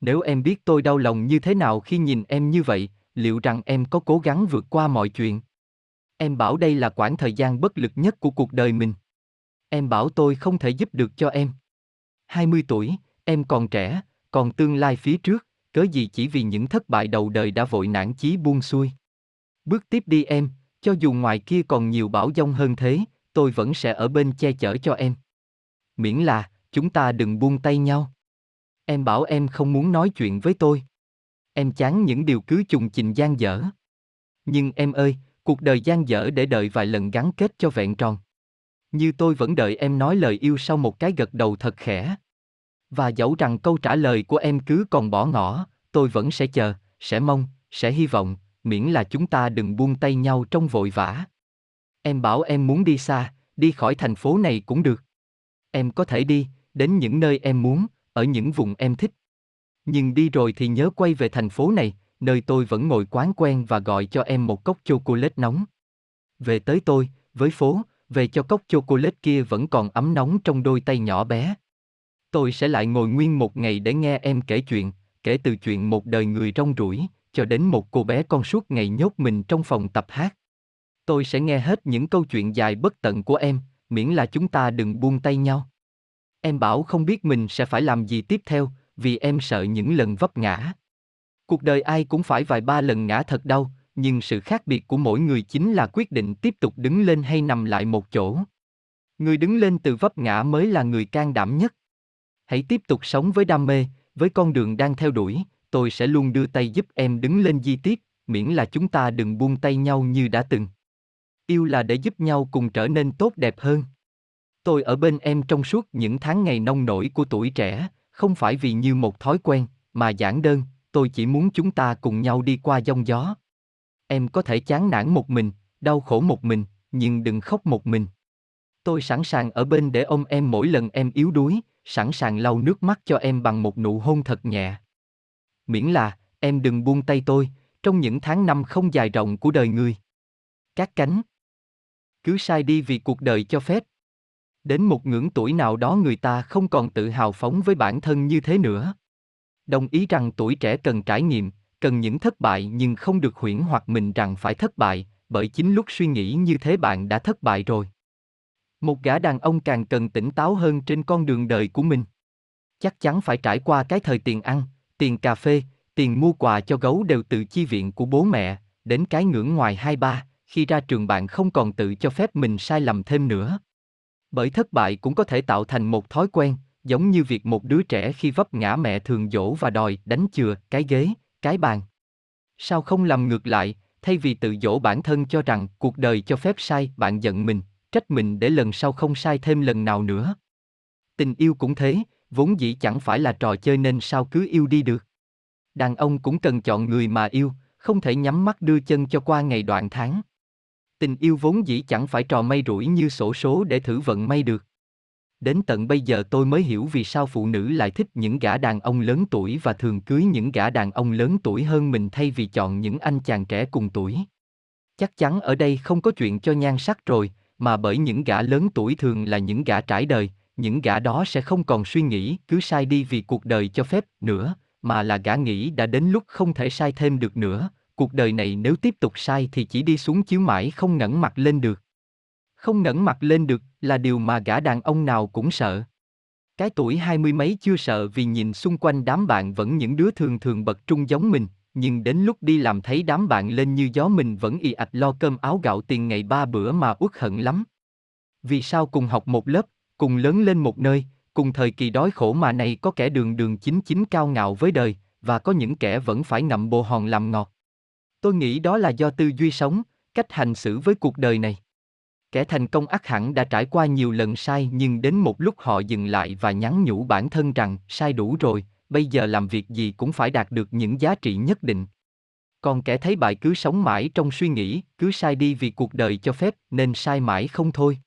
Nếu em biết tôi đau lòng như thế nào khi nhìn em như vậy, liệu rằng em có cố gắng vượt qua mọi chuyện? Em bảo đây là quãng thời gian bất lực nhất của cuộc đời mình. Em bảo tôi không thể giúp được cho em. 20 tuổi, em còn trẻ, còn tương lai phía trước, cớ gì chỉ vì những thất bại đầu đời đã vội nản chí buông xuôi. Bước tiếp đi em, cho dù ngoài kia còn nhiều bão dông hơn thế, tôi vẫn sẽ ở bên che chở cho em. Miễn là, chúng ta đừng buông tay nhau. Em bảo em không muốn nói chuyện với tôi. Em chán những điều cứ trùng trình gian dở. Nhưng em ơi, cuộc đời gian dở để đợi vài lần gắn kết cho vẹn tròn. Như tôi vẫn đợi em nói lời yêu sau một cái gật đầu thật khẽ. Và dẫu rằng câu trả lời của em cứ còn bỏ ngỏ, tôi vẫn sẽ chờ, sẽ mong, sẽ hy vọng, miễn là chúng ta đừng buông tay nhau trong vội vã. Em bảo em muốn đi xa, đi khỏi thành phố này cũng được. Em có thể đi, đến những nơi em muốn, ở những vùng em thích. Nhưng đi rồi thì nhớ quay về thành phố này, nơi tôi vẫn ngồi quán quen và gọi cho em một cốc chocolate nóng. Về tới tôi, với phố, về cho cốc chocolate kia vẫn còn ấm nóng trong đôi tay nhỏ bé. Tôi sẽ lại ngồi nguyên một ngày để nghe em kể chuyện, kể từ chuyện một đời người rong ruổi, cho đến một cô bé con suốt ngày nhốt mình trong phòng tập hát. Tôi sẽ nghe hết những câu chuyện dài bất tận của em, miễn là chúng ta đừng buông tay nhau. Em bảo không biết mình sẽ phải làm gì tiếp theo, vì em sợ những lần vấp ngã. Cuộc đời ai cũng phải vài ba lần ngã thật đau, nhưng sự khác biệt của mỗi người chính là quyết định tiếp tục đứng lên hay nằm lại một chỗ. Người đứng lên từ vấp ngã mới là người can đảm nhất. Hãy tiếp tục sống với đam mê, với con đường đang theo đuổi, tôi sẽ luôn đưa tay giúp em đứng lên di tiếp, miễn là chúng ta đừng buông tay nhau như đã từng. Yêu là để giúp nhau cùng trở nên tốt đẹp hơn. Tôi ở bên em trong suốt những tháng ngày nông nổi của tuổi trẻ, không phải vì như một thói quen, mà giản đơn, tôi chỉ muốn chúng ta cùng nhau đi qua giông gió. Em có thể chán nản một mình, đau khổ một mình, nhưng đừng khóc một mình. Tôi sẵn sàng ở bên để ôm em mỗi lần em yếu đuối, sẵn sàng lau nước mắt cho em bằng một nụ hôn thật nhẹ. Miễn là, em đừng buông tay tôi, trong những tháng năm không dài rộng của đời người. Các cánh. Cứ sai đi vì cuộc đời cho phép. Đến một ngưỡng tuổi nào đó người ta không còn tự hào phóng với bản thân như thế nữa. Đồng ý rằng tuổi trẻ cần trải nghiệm, cần những thất bại nhưng không được huyễn hoặc mình rằng phải thất bại, bởi chính lúc suy nghĩ như thế bạn đã thất bại rồi. Một gã đàn ông càng cần tỉnh táo hơn trên con đường đời của mình. Chắc chắn phải trải qua cái thời tiền ăn, tiền cà phê, tiền mua quà cho gấu đều từ chi viện của bố mẹ, đến cái ngưỡng ngoài hai ba, khi ra trường bạn không còn tự cho phép mình sai lầm thêm nữa. Bởi thất bại cũng có thể tạo thành một thói quen, giống như việc một đứa trẻ khi vấp ngã mẹ thường dỗ và đòi đánh chừa, cái ghế, cái bàn. Sao không làm ngược lại, thay vì tự dỗ bản thân cho rằng cuộc đời cho phép sai, bạn giận mình, trách mình để lần sau không sai thêm lần nào nữa. Tình yêu cũng thế, vốn dĩ chẳng phải là trò chơi nên sao cứ yêu đi được. Đàn ông cũng cần chọn người mà yêu, không thể nhắm mắt đưa chân cho qua ngày đoạn tháng. Tình yêu vốn dĩ chẳng phải trò may rủi như sổ số để thử vận may được. Đến tận bây giờ tôi mới hiểu vì sao phụ nữ lại thích những gã đàn ông lớn tuổi và thường cưới những gã đàn ông lớn tuổi hơn mình thay vì chọn những anh chàng trẻ cùng tuổi. Chắc chắn ở đây không có chuyện cho nhan sắc rồi, mà bởi những gã lớn tuổi thường là những gã trải đời, những gã đó sẽ không còn suy nghĩ cứ sai đi vì cuộc đời cho phép nữa, mà là gã nghĩ đã đến lúc không thể sai thêm được nữa, cuộc đời này nếu tiếp tục sai thì chỉ đi xuống chiếu mãi không ngẩng mặt lên được. Không ngẩng mặt lên được là điều mà gã đàn ông nào cũng sợ. Cái tuổi hai mươi mấy chưa sợ vì nhìn xung quanh đám bạn vẫn những đứa thường thường bật trung giống mình, nhưng đến lúc đi làm thấy đám bạn lên như gió mình vẫn y ạch lo cơm áo gạo tiền ngày ba bữa mà uất hận lắm. Vì sao cùng học một lớp, cùng lớn lên một nơi, cùng thời kỳ đói khổ mà này có kẻ đường đường chính chính cao ngạo với đời, và có những kẻ vẫn phải ngậm bồ hòn làm ngọt. Tôi nghĩ đó là do tư duy sống, cách hành xử với cuộc đời này. Kẻ thành công ắt hẳn đã trải qua nhiều lần sai nhưng đến một lúc họ dừng lại và nhắn nhủ bản thân rằng sai đủ rồi, bây giờ làm việc gì cũng phải đạt được những giá trị nhất định. Còn kẻ thấy bại cứ sống mãi trong suy nghĩ, cứ sai đi vì cuộc đời cho phép nên sai mãi không thôi.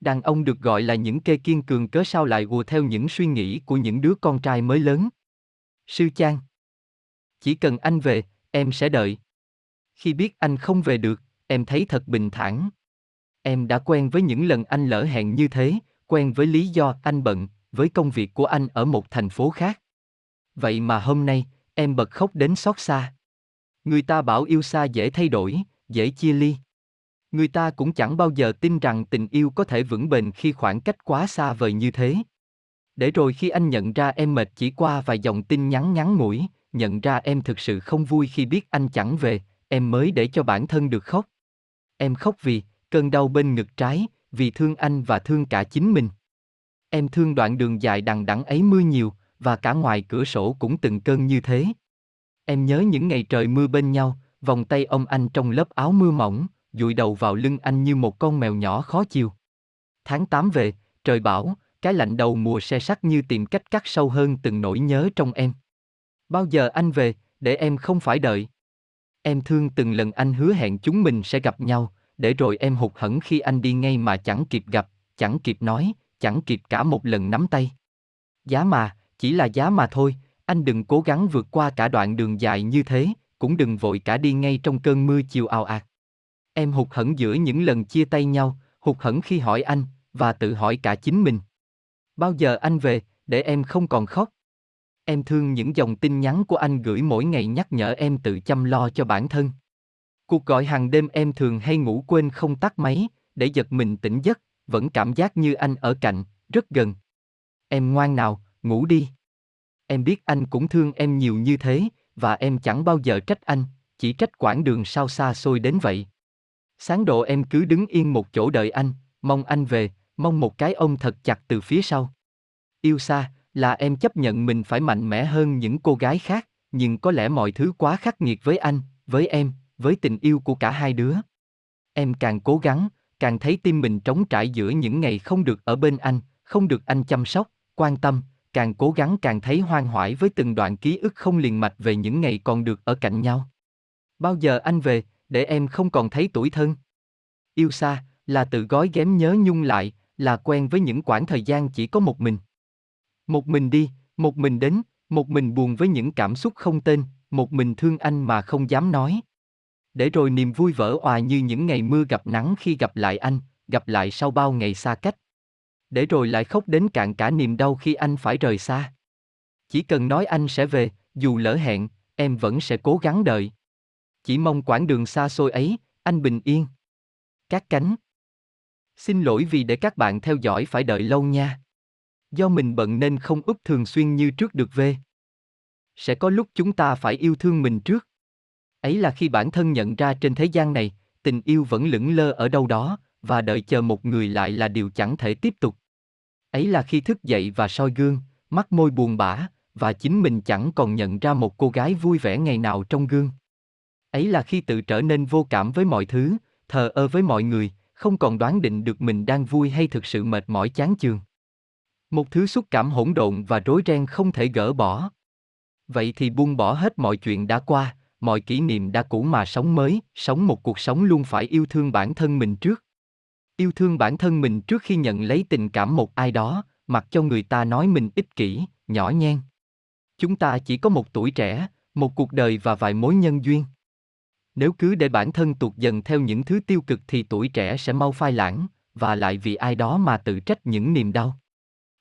Đàn ông được gọi là những kê kiên cường cớ sao lại ùa theo những suy nghĩ của những đứa con trai mới lớn. Sư Chan. Chỉ cần anh về, em sẽ đợi. Khi biết anh không về được, em thấy thật bình thản. Em đã quen với những lần anh lỡ hẹn như thế, quen với lý do anh bận, với công việc của anh ở một thành phố khác. Vậy mà hôm nay, em bật khóc đến xót xa. Người ta bảo yêu xa dễ thay đổi, dễ chia ly. Người ta cũng chẳng bao giờ tin rằng tình yêu có thể vững bền khi khoảng cách quá xa vời như thế. Để rồi khi anh nhận ra em mệt chỉ qua vài dòng tin nhắn ngắn ngủi, nhận ra em thực sự không vui khi biết anh chẳng về, em mới để cho bản thân được khóc. Em khóc vì cơn đau bên ngực trái, vì thương anh và thương cả chính mình. Em thương đoạn đường dài đằng đẵng ấy mưa nhiều, và cả ngoài cửa sổ cũng từng cơn như thế. Em nhớ những ngày trời mưa bên nhau, vòng tay ông anh trong lớp áo mưa mỏng, dụi đầu vào lưng anh như một con mèo nhỏ khó chịu. Tháng 8 về, trời bão, cái lạnh đầu mùa xe sắt như tìm cách cắt sâu hơn từng nỗi nhớ trong em. Bao giờ anh về, để em không phải đợi. Em thương từng lần anh hứa hẹn chúng mình sẽ gặp nhau, để rồi em hụt hẫng khi anh đi ngay mà chẳng kịp gặp, chẳng kịp nói, chẳng kịp cả một lần nắm tay. Giá mà, chỉ là giá mà thôi, anh đừng cố gắng vượt qua cả đoạn đường dài như thế, cũng đừng vội cả đi ngay trong cơn mưa chiều ào ạt. Em hụt hẫng giữa những lần chia tay nhau, hụt hẫng khi hỏi anh, và tự hỏi cả chính mình. Bao giờ anh về, để em không còn khóc? Em thương những dòng tin nhắn của anh gửi mỗi ngày nhắc nhở em tự chăm lo cho bản thân. Cuộc gọi hàng đêm em thường hay ngủ quên không tắt máy, để giật mình tỉnh giấc, vẫn cảm giác như anh ở cạnh, rất gần. Em ngoan nào, ngủ đi. Em biết anh cũng thương em nhiều như thế, và em chẳng bao giờ trách anh, chỉ trách quãng đường sao xa xôi đến vậy. Sáng độ em cứ đứng yên một chỗ đợi anh, mong anh về, mong một cái ôm thật chặt từ phía sau. Yêu xa, là em chấp nhận mình phải mạnh mẽ hơn những cô gái khác, nhưng có lẽ mọi thứ quá khắc nghiệt với anh, với em, với tình yêu của cả hai đứa. Em càng cố gắng, càng thấy tim mình trống trải giữa những ngày không được ở bên anh, không được anh chăm sóc, quan tâm, càng cố gắng càng thấy hoang hoải với từng đoạn ký ức không liền mạch về những ngày còn được ở cạnh nhau. Bao giờ anh về, để em không còn thấy tuổi thân? Yêu xa, là tự gói ghém nhớ nhung lại, là quen với những quãng thời gian chỉ có một mình. Một mình đi, một mình đến, một mình buồn với những cảm xúc không tên, một mình thương anh mà không dám nói. Để rồi niềm vui vỡ òa như những ngày mưa gặp nắng khi gặp lại anh, gặp lại sau bao ngày xa cách. Để rồi lại khóc đến cạn cả niềm đau khi anh phải rời xa. Chỉ cần nói anh sẽ về, dù lỡ hẹn, em vẫn sẽ cố gắng đợi. Chỉ mong quãng đường xa xôi ấy, anh bình yên. Các cánh. Xin lỗi vì để các bạn theo dõi phải đợi lâu nha. Do mình bận nên không úp thường xuyên như trước được về. Sẽ có lúc chúng ta phải yêu thương mình trước. Ấy là khi bản thân nhận ra trên thế gian này, tình yêu vẫn lững lơ ở đâu đó, và đợi chờ một người lại là điều chẳng thể tiếp tục. Ấy là khi thức dậy và soi gương, mắt môi buồn bã, và chính mình chẳng còn nhận ra một cô gái vui vẻ ngày nào trong gương. Ấy là khi tự trở nên vô cảm với mọi thứ, thờ ơ với mọi người, không còn đoán định được mình đang vui hay thực sự mệt mỏi chán chường. Một thứ xúc cảm hỗn độn và rối ren không thể gỡ bỏ. Vậy thì buông bỏ hết mọi chuyện đã qua, mọi kỷ niệm đã cũ mà sống mới, sống một cuộc sống luôn phải yêu thương bản thân mình trước. Yêu thương bản thân mình trước khi nhận lấy tình cảm một ai đó, mặc cho người ta nói mình ích kỷ, nhỏ nhen. Chúng ta chỉ có một tuổi trẻ, một cuộc đời và vài mối nhân duyên. Nếu cứ để bản thân tuột dần theo những thứ tiêu cực thì tuổi trẻ sẽ mau phai lãng, và lại vì ai đó mà tự trách những niềm đau.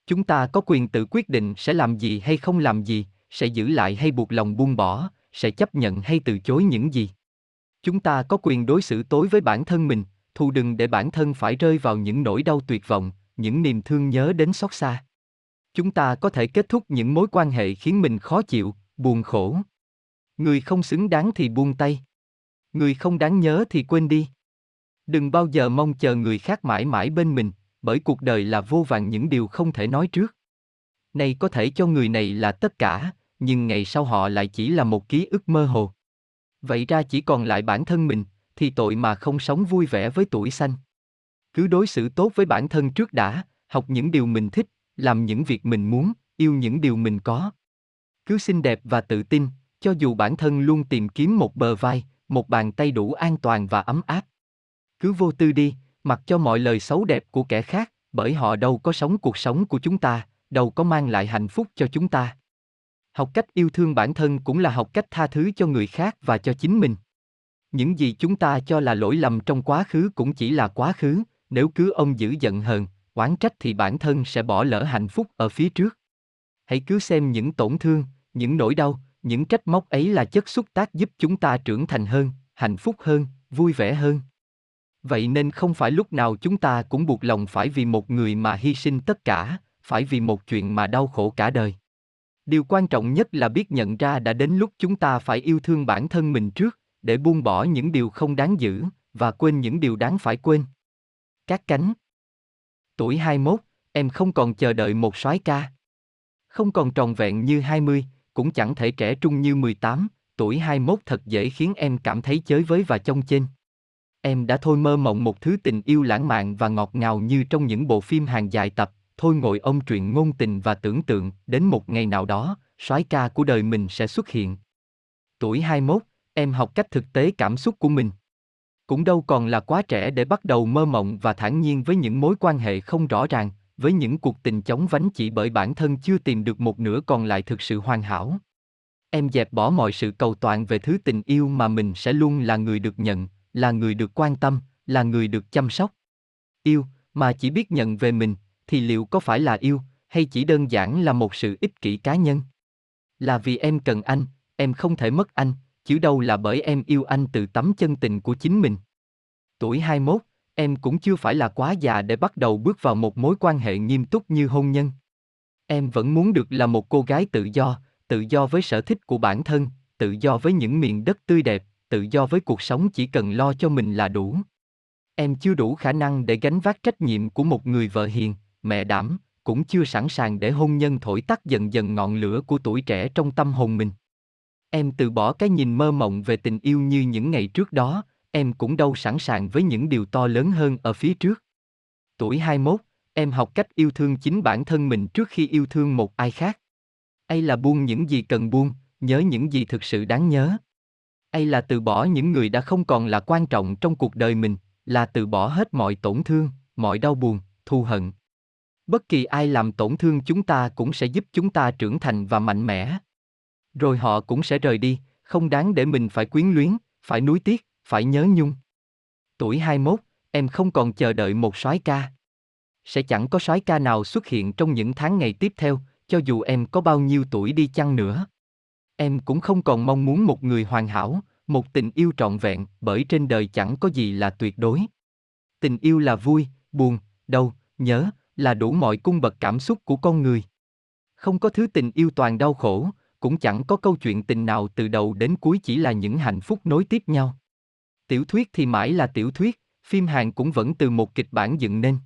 Chúng ta có quyền tự quyết định sẽ làm gì hay không làm gì, sẽ giữ lại hay buộc lòng buông bỏ, sẽ chấp nhận hay từ chối những gì. Chúng ta có quyền đối xử tối với bản thân mình, thù đừng để bản thân phải rơi vào những nỗi đau tuyệt vọng, những niềm thương nhớ đến xót xa. Chúng ta có thể kết thúc những mối quan hệ khiến mình khó chịu, buồn khổ. Người không xứng đáng thì buông tay. Người không đáng nhớ thì quên đi. Đừng bao giờ mong chờ người khác mãi mãi bên mình, bởi cuộc đời là vô vàn những điều không thể nói trước. Này có thể cho người này là tất cả, nhưng ngày sau họ lại chỉ là một ký ức mơ hồ. Vậy ra chỉ còn lại bản thân mình, thì tội mà không sống vui vẻ với tuổi xanh. Cứ đối xử tốt với bản thân trước đã, học những điều mình thích, làm những việc mình muốn, yêu những điều mình có. Cứ xinh đẹp và tự tin, cho dù bản thân luôn tìm kiếm một bờ vai, một bàn tay đủ an toàn và ấm áp. Cứ vô tư đi, mặc cho mọi lời xấu đẹp của kẻ khác, bởi họ đâu có sống cuộc sống của chúng ta, đâu có mang lại hạnh phúc cho chúng ta. Học cách yêu thương bản thân cũng là học cách tha thứ cho người khác và cho chính mình. Những gì chúng ta cho là lỗi lầm trong quá khứ cũng chỉ là quá khứ, nếu cứ ông giữ giận hờn, oán trách thì bản thân sẽ bỏ lỡ hạnh phúc ở phía trước. Hãy cứ xem những tổn thương, những nỗi đau, những trách móc ấy là chất xúc tác giúp chúng ta trưởng thành hơn, hạnh phúc hơn, vui vẻ hơn. Vậy nên không phải lúc nào chúng ta cũng buộc lòng phải vì một người mà hy sinh tất cả, phải vì một chuyện mà đau khổ cả đời. Điều quan trọng nhất là biết nhận ra đã đến lúc chúng ta phải yêu thương bản thân mình trước, để buông bỏ những điều không đáng giữ, và quên những điều đáng phải quên. Các cánh Tuổi 21, em không còn chờ đợi một soái ca. Không còn tròn vẹn như 20, cũng chẳng thể trẻ trung như 18, tuổi 21 thật dễ khiến em cảm thấy chới với và trông trên. Em đã thôi mơ mộng một thứ tình yêu lãng mạn và ngọt ngào như trong những bộ phim hàng dài tập, thôi ngồi ông truyện ngôn tình và tưởng tượng, đến một ngày nào đó, soái ca của đời mình sẽ xuất hiện. Tuổi 21, em học cách thực tế cảm xúc của mình. Cũng đâu còn là quá trẻ để bắt đầu mơ mộng và thản nhiên với những mối quan hệ không rõ ràng, với những cuộc tình chóng vánh chỉ bởi bản thân chưa tìm được một nửa còn lại thực sự hoàn hảo. Em dẹp bỏ mọi sự cầu toàn về thứ tình yêu mà mình sẽ luôn là người được nhận, là người được quan tâm, là người được chăm sóc. Yêu, mà chỉ biết nhận về mình, thì liệu có phải là yêu, hay chỉ đơn giản là một sự ích kỷ cá nhân? Là vì em cần anh, em không thể mất anh, chứ đâu là bởi em yêu anh từ tấm chân tình của chính mình. Tuổi 21, em cũng chưa phải là quá già để bắt đầu bước vào một mối quan hệ nghiêm túc như hôn nhân. Em vẫn muốn được là một cô gái tự do, tự do với sở thích của bản thân, tự do với những miền đất tươi đẹp, tự do với cuộc sống chỉ cần lo cho mình là đủ. Em chưa đủ khả năng để gánh vác trách nhiệm của một người vợ hiền, mẹ đảm, cũng chưa sẵn sàng để hôn nhân thổi tắt dần dần ngọn lửa của tuổi trẻ trong tâm hồn mình. Em từ bỏ cái nhìn mơ mộng về tình yêu như những ngày trước đó, em cũng đâu sẵn sàng với những điều to lớn hơn ở phía trước. Tuổi 21, em học cách yêu thương chính bản thân mình trước khi yêu thương một ai khác. Hay là buông những gì cần buông, nhớ những gì thực sự đáng nhớ. Hay là từ bỏ những người đã không còn là quan trọng trong cuộc đời mình, là từ bỏ hết mọi tổn thương, mọi đau buồn, thù hận. Bất kỳ ai làm tổn thương chúng ta cũng sẽ giúp chúng ta trưởng thành và mạnh mẽ. Rồi họ cũng sẽ rời đi, không đáng để mình phải quyến luyến, phải nuối tiếc, phải nhớ nhung. Tuổi 21, em không còn chờ đợi một soái ca. Sẽ chẳng có soái ca nào xuất hiện trong những tháng ngày tiếp theo, cho dù em có bao nhiêu tuổi đi chăng nữa. Em cũng không còn mong muốn một người hoàn hảo, một tình yêu trọn vẹn, bởi trên đời chẳng có gì là tuyệt đối. Tình yêu là vui, buồn, đau, nhớ, là đủ mọi cung bậc cảm xúc của con người. Không có thứ tình yêu toàn đau khổ, cũng chẳng có câu chuyện tình nào từ đầu đến cuối chỉ là những hạnh phúc nối tiếp nhau. Tiểu thuyết thì mãi là tiểu thuyết, phim Hàn cũng vẫn từ một kịch bản dựng nên.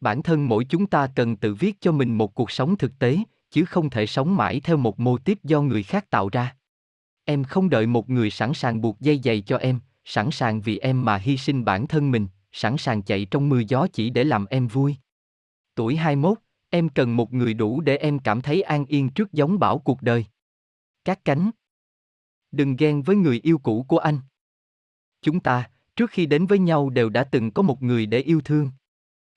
Bản thân mỗi chúng ta cần tự viết cho mình một cuộc sống thực tế, chứ không thể sống mãi theo một mô típ do người khác tạo ra. Em không đợi một người sẵn sàng buộc dây giày cho em, sẵn sàng vì em mà hy sinh bản thân mình, sẵn sàng chạy trong mưa gió chỉ để làm em vui. Tuổi 21, em cần một người đủ để em cảm thấy an yên trước giống bão cuộc đời. Các cánh. Đừng ghen với người yêu cũ của anh. Chúng ta, trước khi đến với nhau đều đã từng có một người để yêu thương.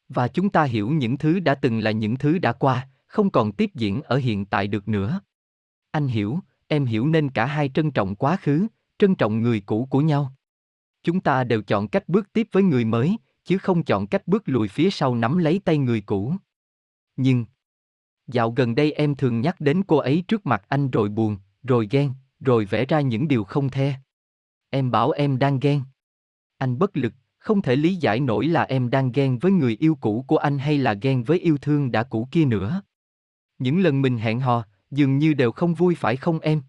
Và chúng ta hiểu những thứ đã từng là những thứ đã qua, không còn tiếp diễn ở hiện tại được nữa. Anh hiểu, em hiểu nên cả hai trân trọng quá khứ, trân trọng người cũ của nhau. Chúng ta đều chọn cách bước tiếp với người mới, chứ không chọn cách bước lùi phía sau nắm lấy tay người cũ. Nhưng, dạo gần đây em thường nhắc đến cô ấy trước mặt anh rồi buồn, rồi ghen, rồi vẽ ra những điều không the. Em bảo em đang ghen. Anh bất lực, không thể lý giải nổi là em đang ghen với người yêu cũ của anh hay là ghen với yêu thương đã cũ kia nữa. Những lần mình hẹn hò, dường như đều không vui phải không em?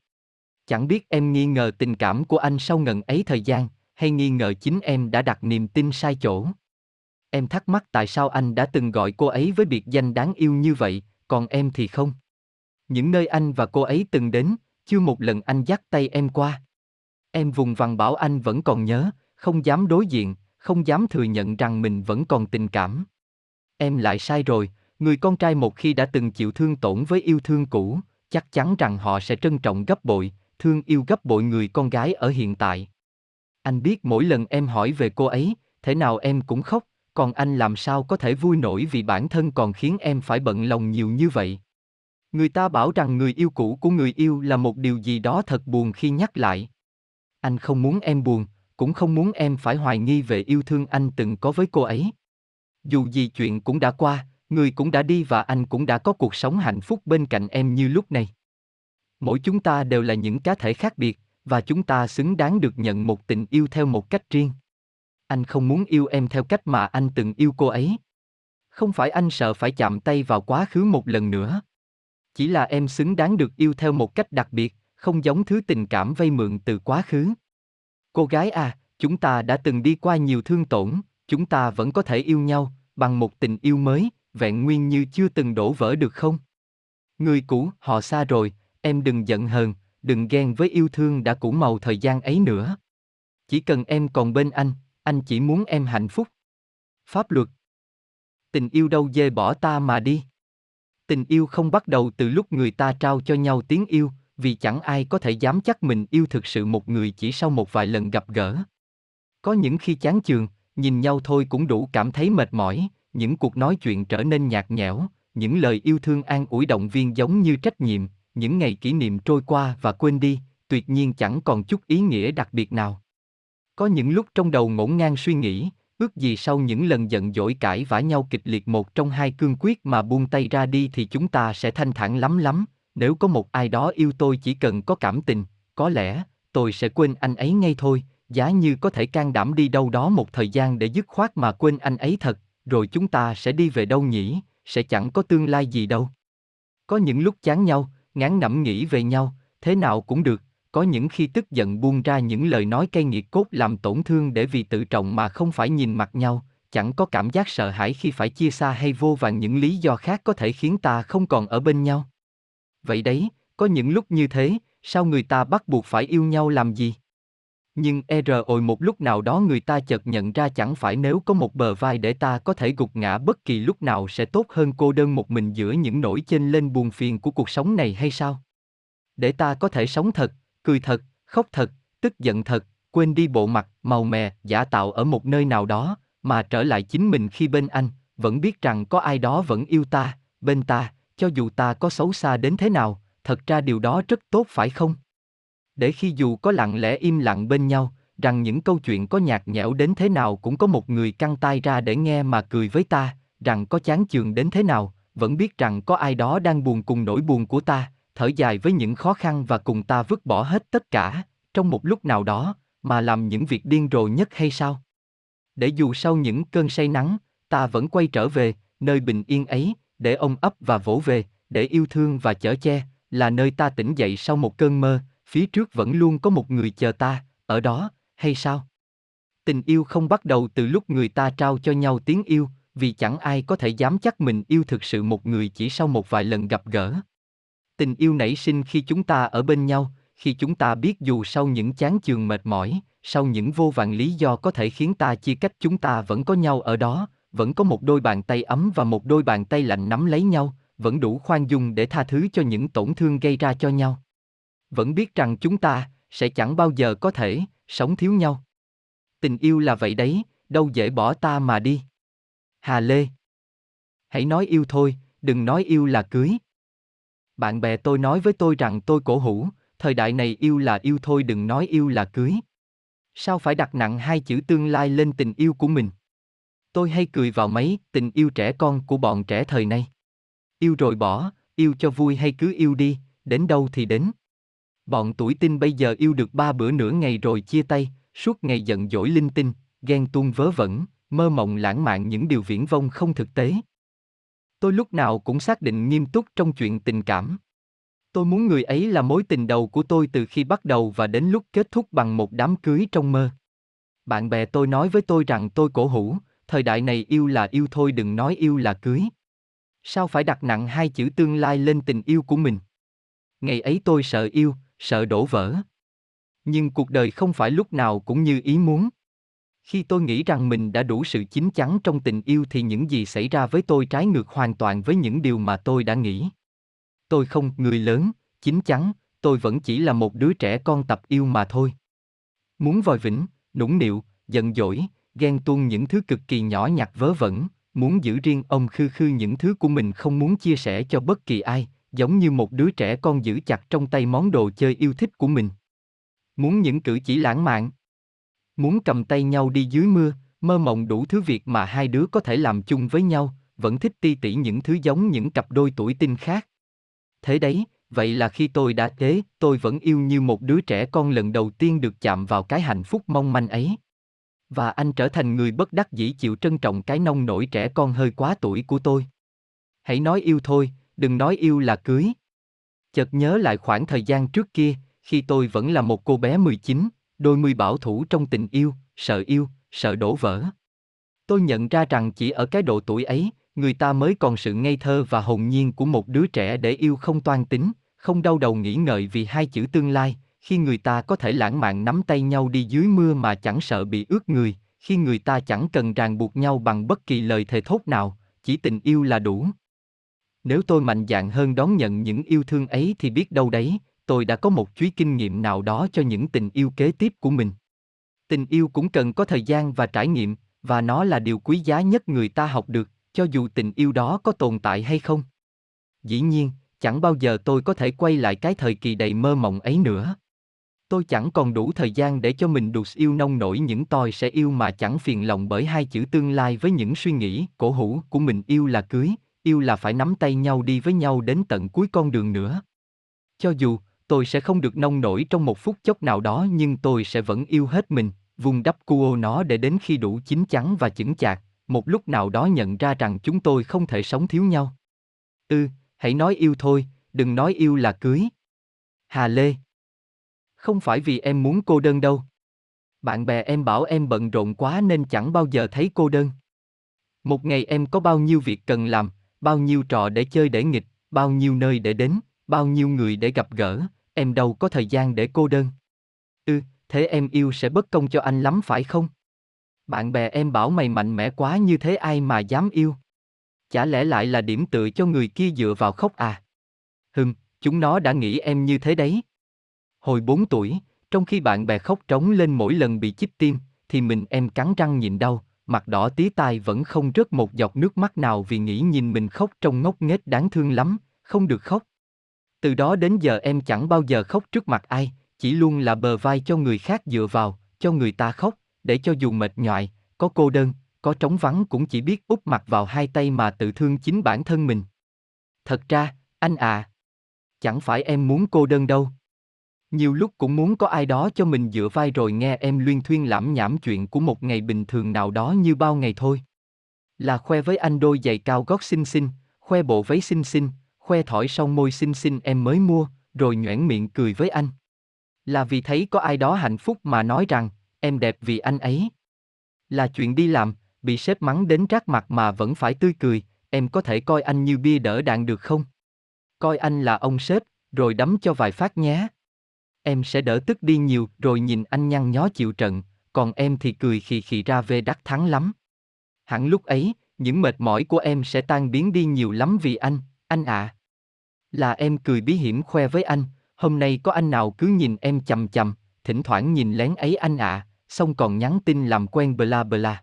Chẳng biết em nghi ngờ tình cảm của anh sau ngần ấy thời gian, hay nghi ngờ chính em đã đặt niềm tin sai chỗ. Em thắc mắc tại sao anh đã từng gọi cô ấy với biệt danh đáng yêu như vậy, còn em thì không. Những nơi anh và cô ấy từng đến, chưa một lần anh dắt tay em qua. Em vùng vằng bảo anh vẫn còn nhớ, không dám đối diện, không dám thừa nhận rằng mình vẫn còn tình cảm. Em lại sai rồi, người con trai một khi đã từng chịu thương tổn với yêu thương cũ, chắc chắn rằng họ sẽ trân trọng gấp bội, thương yêu gấp bội người con gái ở hiện tại. Anh biết mỗi lần em hỏi về cô ấy, thế nào em cũng khóc, còn anh làm sao có thể vui nổi vì bản thân còn khiến em phải bận lòng nhiều như vậy. Người ta bảo rằng người yêu cũ của người yêu là một điều gì đó thật buồn khi nhắc lại. Anh không muốn em buồn, cũng không muốn em phải hoài nghi về yêu thương anh từng có với cô ấy. Dù gì chuyện cũng đã qua, người cũng đã đi và anh cũng đã có cuộc sống hạnh phúc bên cạnh em như lúc này. Mỗi chúng ta đều là những cá thể khác biệt, và chúng ta xứng đáng được nhận một tình yêu theo một cách riêng. Anh không muốn yêu em theo cách mà anh từng yêu cô ấy. Không phải anh sợ phải chạm tay vào quá khứ một lần nữa. Chỉ là em xứng đáng được yêu theo một cách đặc biệt, không giống thứ tình cảm vay mượn từ quá khứ. Cô gái à, chúng ta đã từng đi qua nhiều thương tổn, chúng ta vẫn có thể yêu nhau, bằng một tình yêu mới, vẹn nguyên như chưa từng đổ vỡ được không? Người cũ, họ xa rồi, em đừng giận hờn, đừng ghen với yêu thương đã cũ màu thời gian ấy nữa. Chỉ cần em còn bên anh, anh chỉ muốn em hạnh phúc. Pháp luật Tình yêu đâu dê bỏ ta mà đi. Tình yêu không bắt đầu từ lúc người ta trao cho nhau tiếng yêu, vì chẳng ai có thể dám chắc mình yêu thực sự một người chỉ sau một vài lần gặp gỡ. Có những khi chán chường, nhìn nhau thôi cũng đủ cảm thấy mệt mỏi, những cuộc nói chuyện trở nên nhạt nhẽo, những lời yêu thương an ủi động viên giống như trách nhiệm, những ngày kỷ niệm trôi qua và quên đi, tuyệt nhiên chẳng còn chút ý nghĩa đặc biệt nào. Có những lúc trong đầu ngổn ngang suy nghĩ, ước gì sau những lần giận dỗi cãi vã nhau kịch liệt một trong hai cương quyết mà buông tay ra đi thì chúng ta sẽ thanh thản lắm lắm, nếu có một ai đó yêu tôi chỉ cần có cảm tình, có lẽ, tôi sẽ quên anh ấy ngay thôi, giá như có thể can đảm đi đâu đó một thời gian để dứt khoát mà quên anh ấy thật, rồi chúng ta sẽ đi về đâu nhỉ, sẽ chẳng có tương lai gì đâu. Có những lúc chán nhau, ngán ngẩm nghĩ về nhau, thế nào cũng được, có những khi tức giận buông ra những lời nói cay nghiệt cốt làm tổn thương để vì tự trọng mà không phải nhìn mặt nhau, chẳng có cảm giác sợ hãi khi phải chia xa hay vô vàn những lý do khác có thể khiến ta không còn ở bên nhau. Vậy đấy, có những lúc như thế, sao người ta bắt buộc phải yêu nhau làm gì? Nhưng e rồi một lúc nào đó người ta chợt nhận ra chẳng phải nếu có một bờ vai để ta có thể gục ngã bất kỳ lúc nào sẽ tốt hơn cô đơn một mình giữa những nỗi chênh lên buồn phiền của cuộc sống này hay sao? Để ta có thể sống thật, cười thật, khóc thật, tức giận thật, quên đi bộ mặt, màu mè, giả tạo ở một nơi nào đó, mà trở lại chính mình khi bên anh, vẫn biết rằng có ai đó vẫn yêu ta, bên ta, cho dù ta có xấu xa đến thế nào, thật ra điều đó rất tốt phải không? Để khi dù có lặng lẽ im lặng bên nhau, rằng những câu chuyện có nhạt nhẽo đến thế nào cũng có một người căng tai ra để nghe mà cười với ta, rằng có chán chường đến thế nào, vẫn biết rằng có ai đó đang buồn cùng nỗi buồn của ta, thở dài với những khó khăn và cùng ta vứt bỏ hết tất cả, trong một lúc nào đó, mà làm những việc điên rồ nhất hay sao? Để dù sau những cơn say nắng, ta vẫn quay trở về, nơi bình yên ấy, để ôm ấp và vỗ về, để yêu thương và chở che, là nơi ta tỉnh dậy sau một cơn mơ, phía trước vẫn luôn có một người chờ ta, ở đó, hay sao? Tình yêu không bắt đầu từ lúc người ta trao cho nhau tiếng yêu, vì chẳng ai có thể dám chắc mình yêu thực sự một người chỉ sau một vài lần gặp gỡ. Tình yêu nảy sinh khi chúng ta ở bên nhau, khi chúng ta biết dù sau những chán chường mệt mỏi, sau những vô vàn lý do có thể khiến ta chia cách chúng ta vẫn có nhau ở đó, vẫn có một đôi bàn tay ấm và một đôi bàn tay lạnh nắm lấy nhau, vẫn đủ khoan dung để tha thứ cho những tổn thương gây ra cho nhau. Vẫn biết rằng chúng ta sẽ chẳng bao giờ có thể sống thiếu nhau. Tình yêu là vậy đấy, đâu dễ bỏ ta mà đi. Hà Lê Hãy nói yêu thôi, đừng nói yêu là cưới. Bạn bè tôi nói với tôi rằng tôi cổ hủ, thời đại này yêu là yêu thôi đừng nói yêu là cưới. Sao phải đặt nặng hai chữ tương lai lên tình yêu của mình? Tôi hay cười vào mấy tình yêu trẻ con của bọn trẻ thời nay. Yêu rồi bỏ, yêu cho vui hay cứ yêu đi, đến đâu thì đến. Bọn tuổi tinh bây giờ yêu được ba bữa nửa ngày rồi chia tay, suốt ngày giận dỗi linh tinh, ghen tuông vớ vẩn, mơ mộng lãng mạn những điều viễn vông không thực tế. Tôi lúc nào cũng xác định nghiêm túc trong chuyện tình cảm. Tôi muốn người ấy là mối tình đầu của tôi từ khi bắt đầu và đến lúc kết thúc bằng một đám cưới trong mơ. Bạn bè tôi nói với tôi rằng tôi cổ hủ, thời đại này yêu là yêu thôi đừng nói yêu là cưới. Sao phải đặt nặng hai chữ tương lai lên tình yêu của mình? Ngày ấy tôi sợ yêu, sợ đổ vỡ. Nhưng cuộc đời không phải lúc nào cũng như ý muốn. Khi tôi nghĩ rằng mình đã đủ sự chín chắn trong tình yêu thì những gì xảy ra với tôi trái ngược hoàn toàn với những điều mà tôi đã nghĩ. Tôi không người lớn, chín chắn, tôi vẫn chỉ là một đứa trẻ con tập yêu mà thôi. Muốn vòi vĩnh, nũng nịu, giận dỗi, ghen tuông những thứ cực kỳ nhỏ nhặt vớ vẩn, muốn giữ riêng ông khư khư những thứ của mình không muốn chia sẻ cho bất kỳ ai, giống như một đứa trẻ con giữ chặt trong tay món đồ chơi yêu thích của mình. Muốn những cử chỉ lãng mạn. Muốn cầm tay nhau đi dưới mưa, mơ mộng đủ thứ việc mà hai đứa có thể làm chung với nhau, vẫn thích ti tỉ những thứ giống những cặp đôi tuổi tinh khác. Thế đấy, vậy là khi tôi đã thế, tôi vẫn yêu như một đứa trẻ con lần đầu tiên được chạm vào cái hạnh phúc mong manh ấy. Và anh trở thành người bất đắc dĩ chịu trân trọng cái nông nổi trẻ con hơi quá tuổi của tôi. Hãy nói yêu thôi, đừng nói yêu là cưới. Chợt nhớ lại khoảng thời gian trước kia, khi tôi vẫn là một cô bé 19, đôi mươi bảo thủ trong tình yêu, sợ yêu, sợ đổ vỡ. Tôi nhận ra rằng chỉ ở cái độ tuổi ấy, người ta mới còn sự ngây thơ và hồn nhiên của một đứa trẻ để yêu không toan tính, không đau đầu nghĩ ngợi vì hai chữ tương lai, khi người ta có thể lãng mạn nắm tay nhau đi dưới mưa mà chẳng sợ bị ướt người, khi người ta chẳng cần ràng buộc nhau bằng bất kỳ lời thề thốt nào, chỉ tình yêu là đủ. Nếu tôi mạnh dạn hơn đón nhận những yêu thương ấy thì biết đâu đấy, tôi đã có một chuỗi kinh nghiệm nào đó cho những tình yêu kế tiếp của mình. Tình yêu cũng cần có thời gian và trải nghiệm, và nó là điều quý giá nhất người ta học được, cho dù tình yêu đó có tồn tại hay không. Dĩ nhiên, chẳng bao giờ tôi có thể quay lại cái thời kỳ đầy mơ mộng ấy nữa. Tôi chẳng còn đủ thời gian để cho mình đụt yêu nông nổi những tôi sẽ yêu mà chẳng phiền lòng bởi hai chữ tương lai với những suy nghĩ cổ hủ của mình yêu là cưới, yêu là phải nắm tay nhau đi với nhau đến tận cuối con đường nữa. Cho dù, tôi sẽ không được nông nổi trong một phút chốc nào đó nhưng tôi sẽ vẫn yêu hết mình, vùng đắp cuô nó để đến khi đủ chín chắn và chững chạc, một lúc nào đó nhận ra rằng chúng tôi không thể sống thiếu nhau. Ư, ừ, hãy nói yêu thôi, đừng nói yêu là cưới. Hà Lê Không phải vì em muốn cô đơn đâu. Bạn bè em bảo em bận rộn quá nên chẳng bao giờ thấy cô đơn. Một ngày em có bao nhiêu việc cần làm, bao nhiêu trò để chơi để nghịch, bao nhiêu nơi để đến, bao nhiêu người để gặp gỡ, em đâu có thời gian để cô đơn. Ư, ừ, thế em yêu sẽ bất công cho anh lắm phải không? Bạn bè em bảo mày mạnh mẽ quá như thế ai mà dám yêu? Chả lẽ lại là điểm tựa cho người kia dựa vào khóc à? Hừm, chúng nó đã nghĩ em như thế đấy. Hồi 4 tuổi, trong khi bạn bè khóc trống lên mỗi lần bị chích tim, thì mình em cắn răng nhịn đau, mặt đỏ tí tai vẫn không rớt một giọt nước mắt nào vì nghĩ nhìn mình khóc trông ngốc nghếch đáng thương lắm, không được khóc. Từ đó đến giờ em chẳng bao giờ khóc trước mặt ai, chỉ luôn là bờ vai cho người khác dựa vào, cho người ta khóc, để cho dù mệt nhoại, có cô đơn, có trống vắng cũng chỉ biết úp mặt vào hai tay mà tự thương chính bản thân mình. Thật ra, anh à, chẳng phải em muốn cô đơn đâu. Nhiều lúc cũng muốn có ai đó cho mình dựa vai rồi nghe em luyên thuyên lãm nhảm chuyện của một ngày bình thường nào đó như bao ngày thôi. Là khoe với anh đôi giày cao gót xinh xinh, khoe bộ váy xinh xinh, khoe thỏi xong môi xinh xinh em mới mua, rồi nhoẻn miệng cười với anh. Là vì thấy có ai đó hạnh phúc mà nói rằng, em đẹp vì anh ấy. Là chuyện đi làm, bị sếp mắng đến rát mặt mà vẫn phải tươi cười, em có thể coi anh như bia đỡ đạn được không? Coi anh là ông sếp, rồi đấm cho vài phát nhé. Em sẽ đỡ tức đi nhiều rồi nhìn anh nhăn nhó chịu trận, còn em thì cười khì khì ra về đắc thắng lắm. Hẳn lúc ấy, những mệt mỏi của em sẽ tan biến đi nhiều lắm vì anh, anh ạ. À. Là em cười bí hiểm khoe với anh, hôm nay có anh nào cứ nhìn em chầm chầm, thỉnh thoảng nhìn lén ấy anh ạ, à, xong còn nhắn tin làm quen bla bla.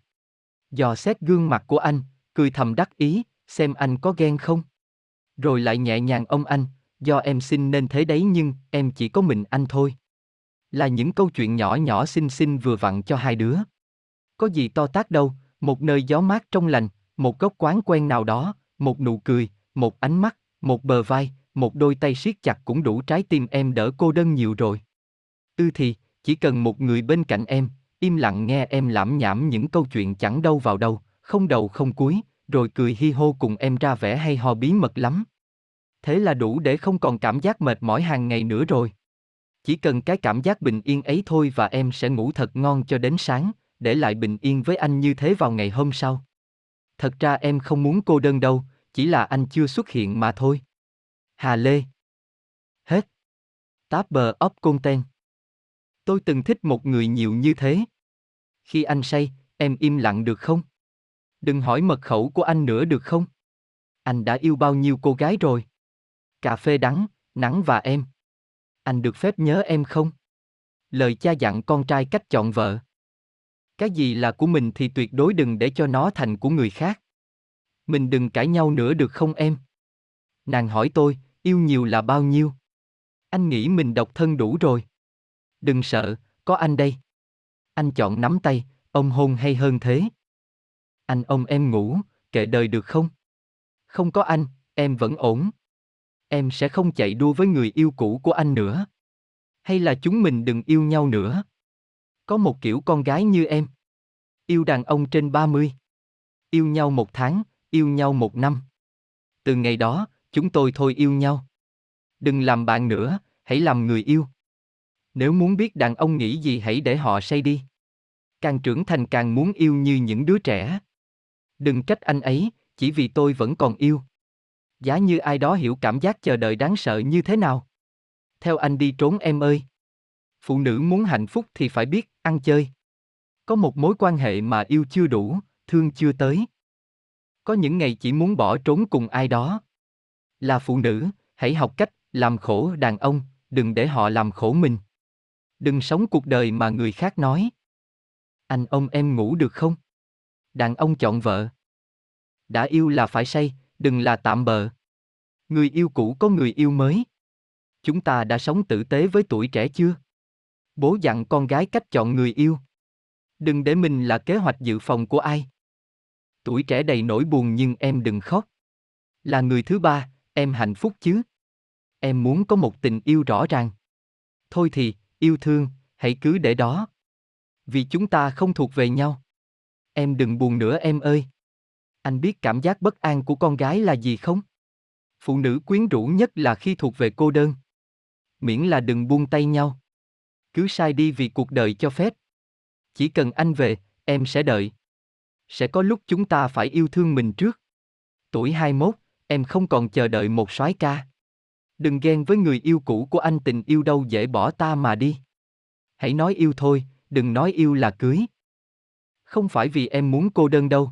Dò xét gương mặt của anh, cười thầm đắc ý, xem anh có ghen không. Rồi lại nhẹ nhàng ông anh, do em xin nên thế đấy nhưng em chỉ có mình anh thôi. Là những câu chuyện nhỏ nhỏ xinh xinh vừa vặn cho hai đứa. Có gì to tác đâu, một nơi gió mát trong lành, một góc quán quen nào đó, một nụ cười, một ánh mắt, một bờ vai, một đôi tay siết chặt cũng đủ trái tim em đỡ cô đơn nhiều rồi. Ư thì, chỉ cần một người bên cạnh em, im lặng nghe em lãm nhảm những câu chuyện chẳng đâu vào đâu, không đầu không cuối, rồi cười hi hô cùng em ra vẻ hay ho bí mật lắm. Thế là đủ để không còn cảm giác mệt mỏi hàng ngày nữa rồi. Chỉ cần cái cảm giác bình yên ấy thôi và em sẽ ngủ thật ngon cho đến sáng, để lại bình yên với anh như thế vào ngày hôm sau. Thật ra em không muốn cô đơn đâu, chỉ là anh chưa xuất hiện mà thôi. Hà Lê Hết Táp bờ ốc content Tôi từng thích một người nhiều như thế. Khi anh say, em im lặng được không? Đừng hỏi mật khẩu của anh nữa được không? Anh đã yêu bao nhiêu cô gái rồi? Cà phê đắng, nắng và em. Anh được phép nhớ em không? Lời cha dặn con trai cách chọn vợ. Cái gì là của mình thì tuyệt đối đừng để cho nó thành của người khác. Mình đừng cãi nhau nữa được không em? Nàng hỏi tôi, yêu nhiều là bao nhiêu? Anh nghĩ mình độc thân đủ rồi. Đừng sợ, có anh đây. Anh chọn nắm tay, ông hôn hay hơn thế. Anh ôm em ngủ, kệ đời được không? Không có anh, em vẫn ổn. Em sẽ không chạy đua với người yêu cũ của anh nữa. Hay là chúng mình đừng yêu nhau nữa. Có một kiểu con gái như em. Yêu đàn ông trên 30. Yêu nhau một tháng, yêu nhau một năm. Từ ngày đó, chúng tôi thôi yêu nhau. Đừng làm bạn nữa, hãy làm người yêu. Nếu muốn biết đàn ông nghĩ gì hãy để họ say đi. Càng trưởng thành càng muốn yêu như những đứa trẻ. Đừng trách anh ấy, chỉ vì tôi vẫn còn yêu. Giá như ai đó hiểu cảm giác chờ đợi đáng sợ như thế nào. Theo anh đi trốn em ơi. Phụ nữ muốn hạnh phúc thì phải biết ăn chơi. Có một mối quan hệ mà yêu chưa đủ, thương chưa tới. Có những ngày chỉ muốn bỏ trốn cùng ai đó. Là phụ nữ, hãy học cách làm khổ đàn ông, đừng để họ làm khổ mình. Đừng sống cuộc đời mà người khác nói. Anh ông em ngủ được không? Đàn ông chọn vợ. Đã yêu là phải say, đừng là tạm bợ. Người yêu cũ có người yêu mới. Chúng ta đã sống tử tế với tuổi trẻ chưa? Bố dặn con gái cách chọn người yêu. Đừng để mình là kế hoạch dự phòng của ai. Tuổi trẻ đầy nỗi buồn nhưng em đừng khóc. Là người thứ ba, em hạnh phúc chứ? Em muốn có một tình yêu rõ ràng. Thôi thì, yêu thương, hãy cứ để đó. Vì chúng ta không thuộc về nhau. Em đừng buồn nữa em ơi. Anh biết cảm giác bất an của con gái là gì không? Phụ nữ quyến rũ nhất là khi thuộc về cô đơn. Miễn là đừng buông tay nhau. Cứ sai đi vì cuộc đời cho phép. Chỉ cần anh về, em sẽ đợi. Sẽ có lúc chúng ta phải yêu thương mình trước. Tuổi 21, em không còn chờ đợi một soái ca. Đừng ghen với người yêu cũ của anh tình yêu đâu dễ bỏ ta mà đi. Hãy nói yêu thôi, đừng nói yêu là cưới. Không phải vì em muốn cô đơn đâu.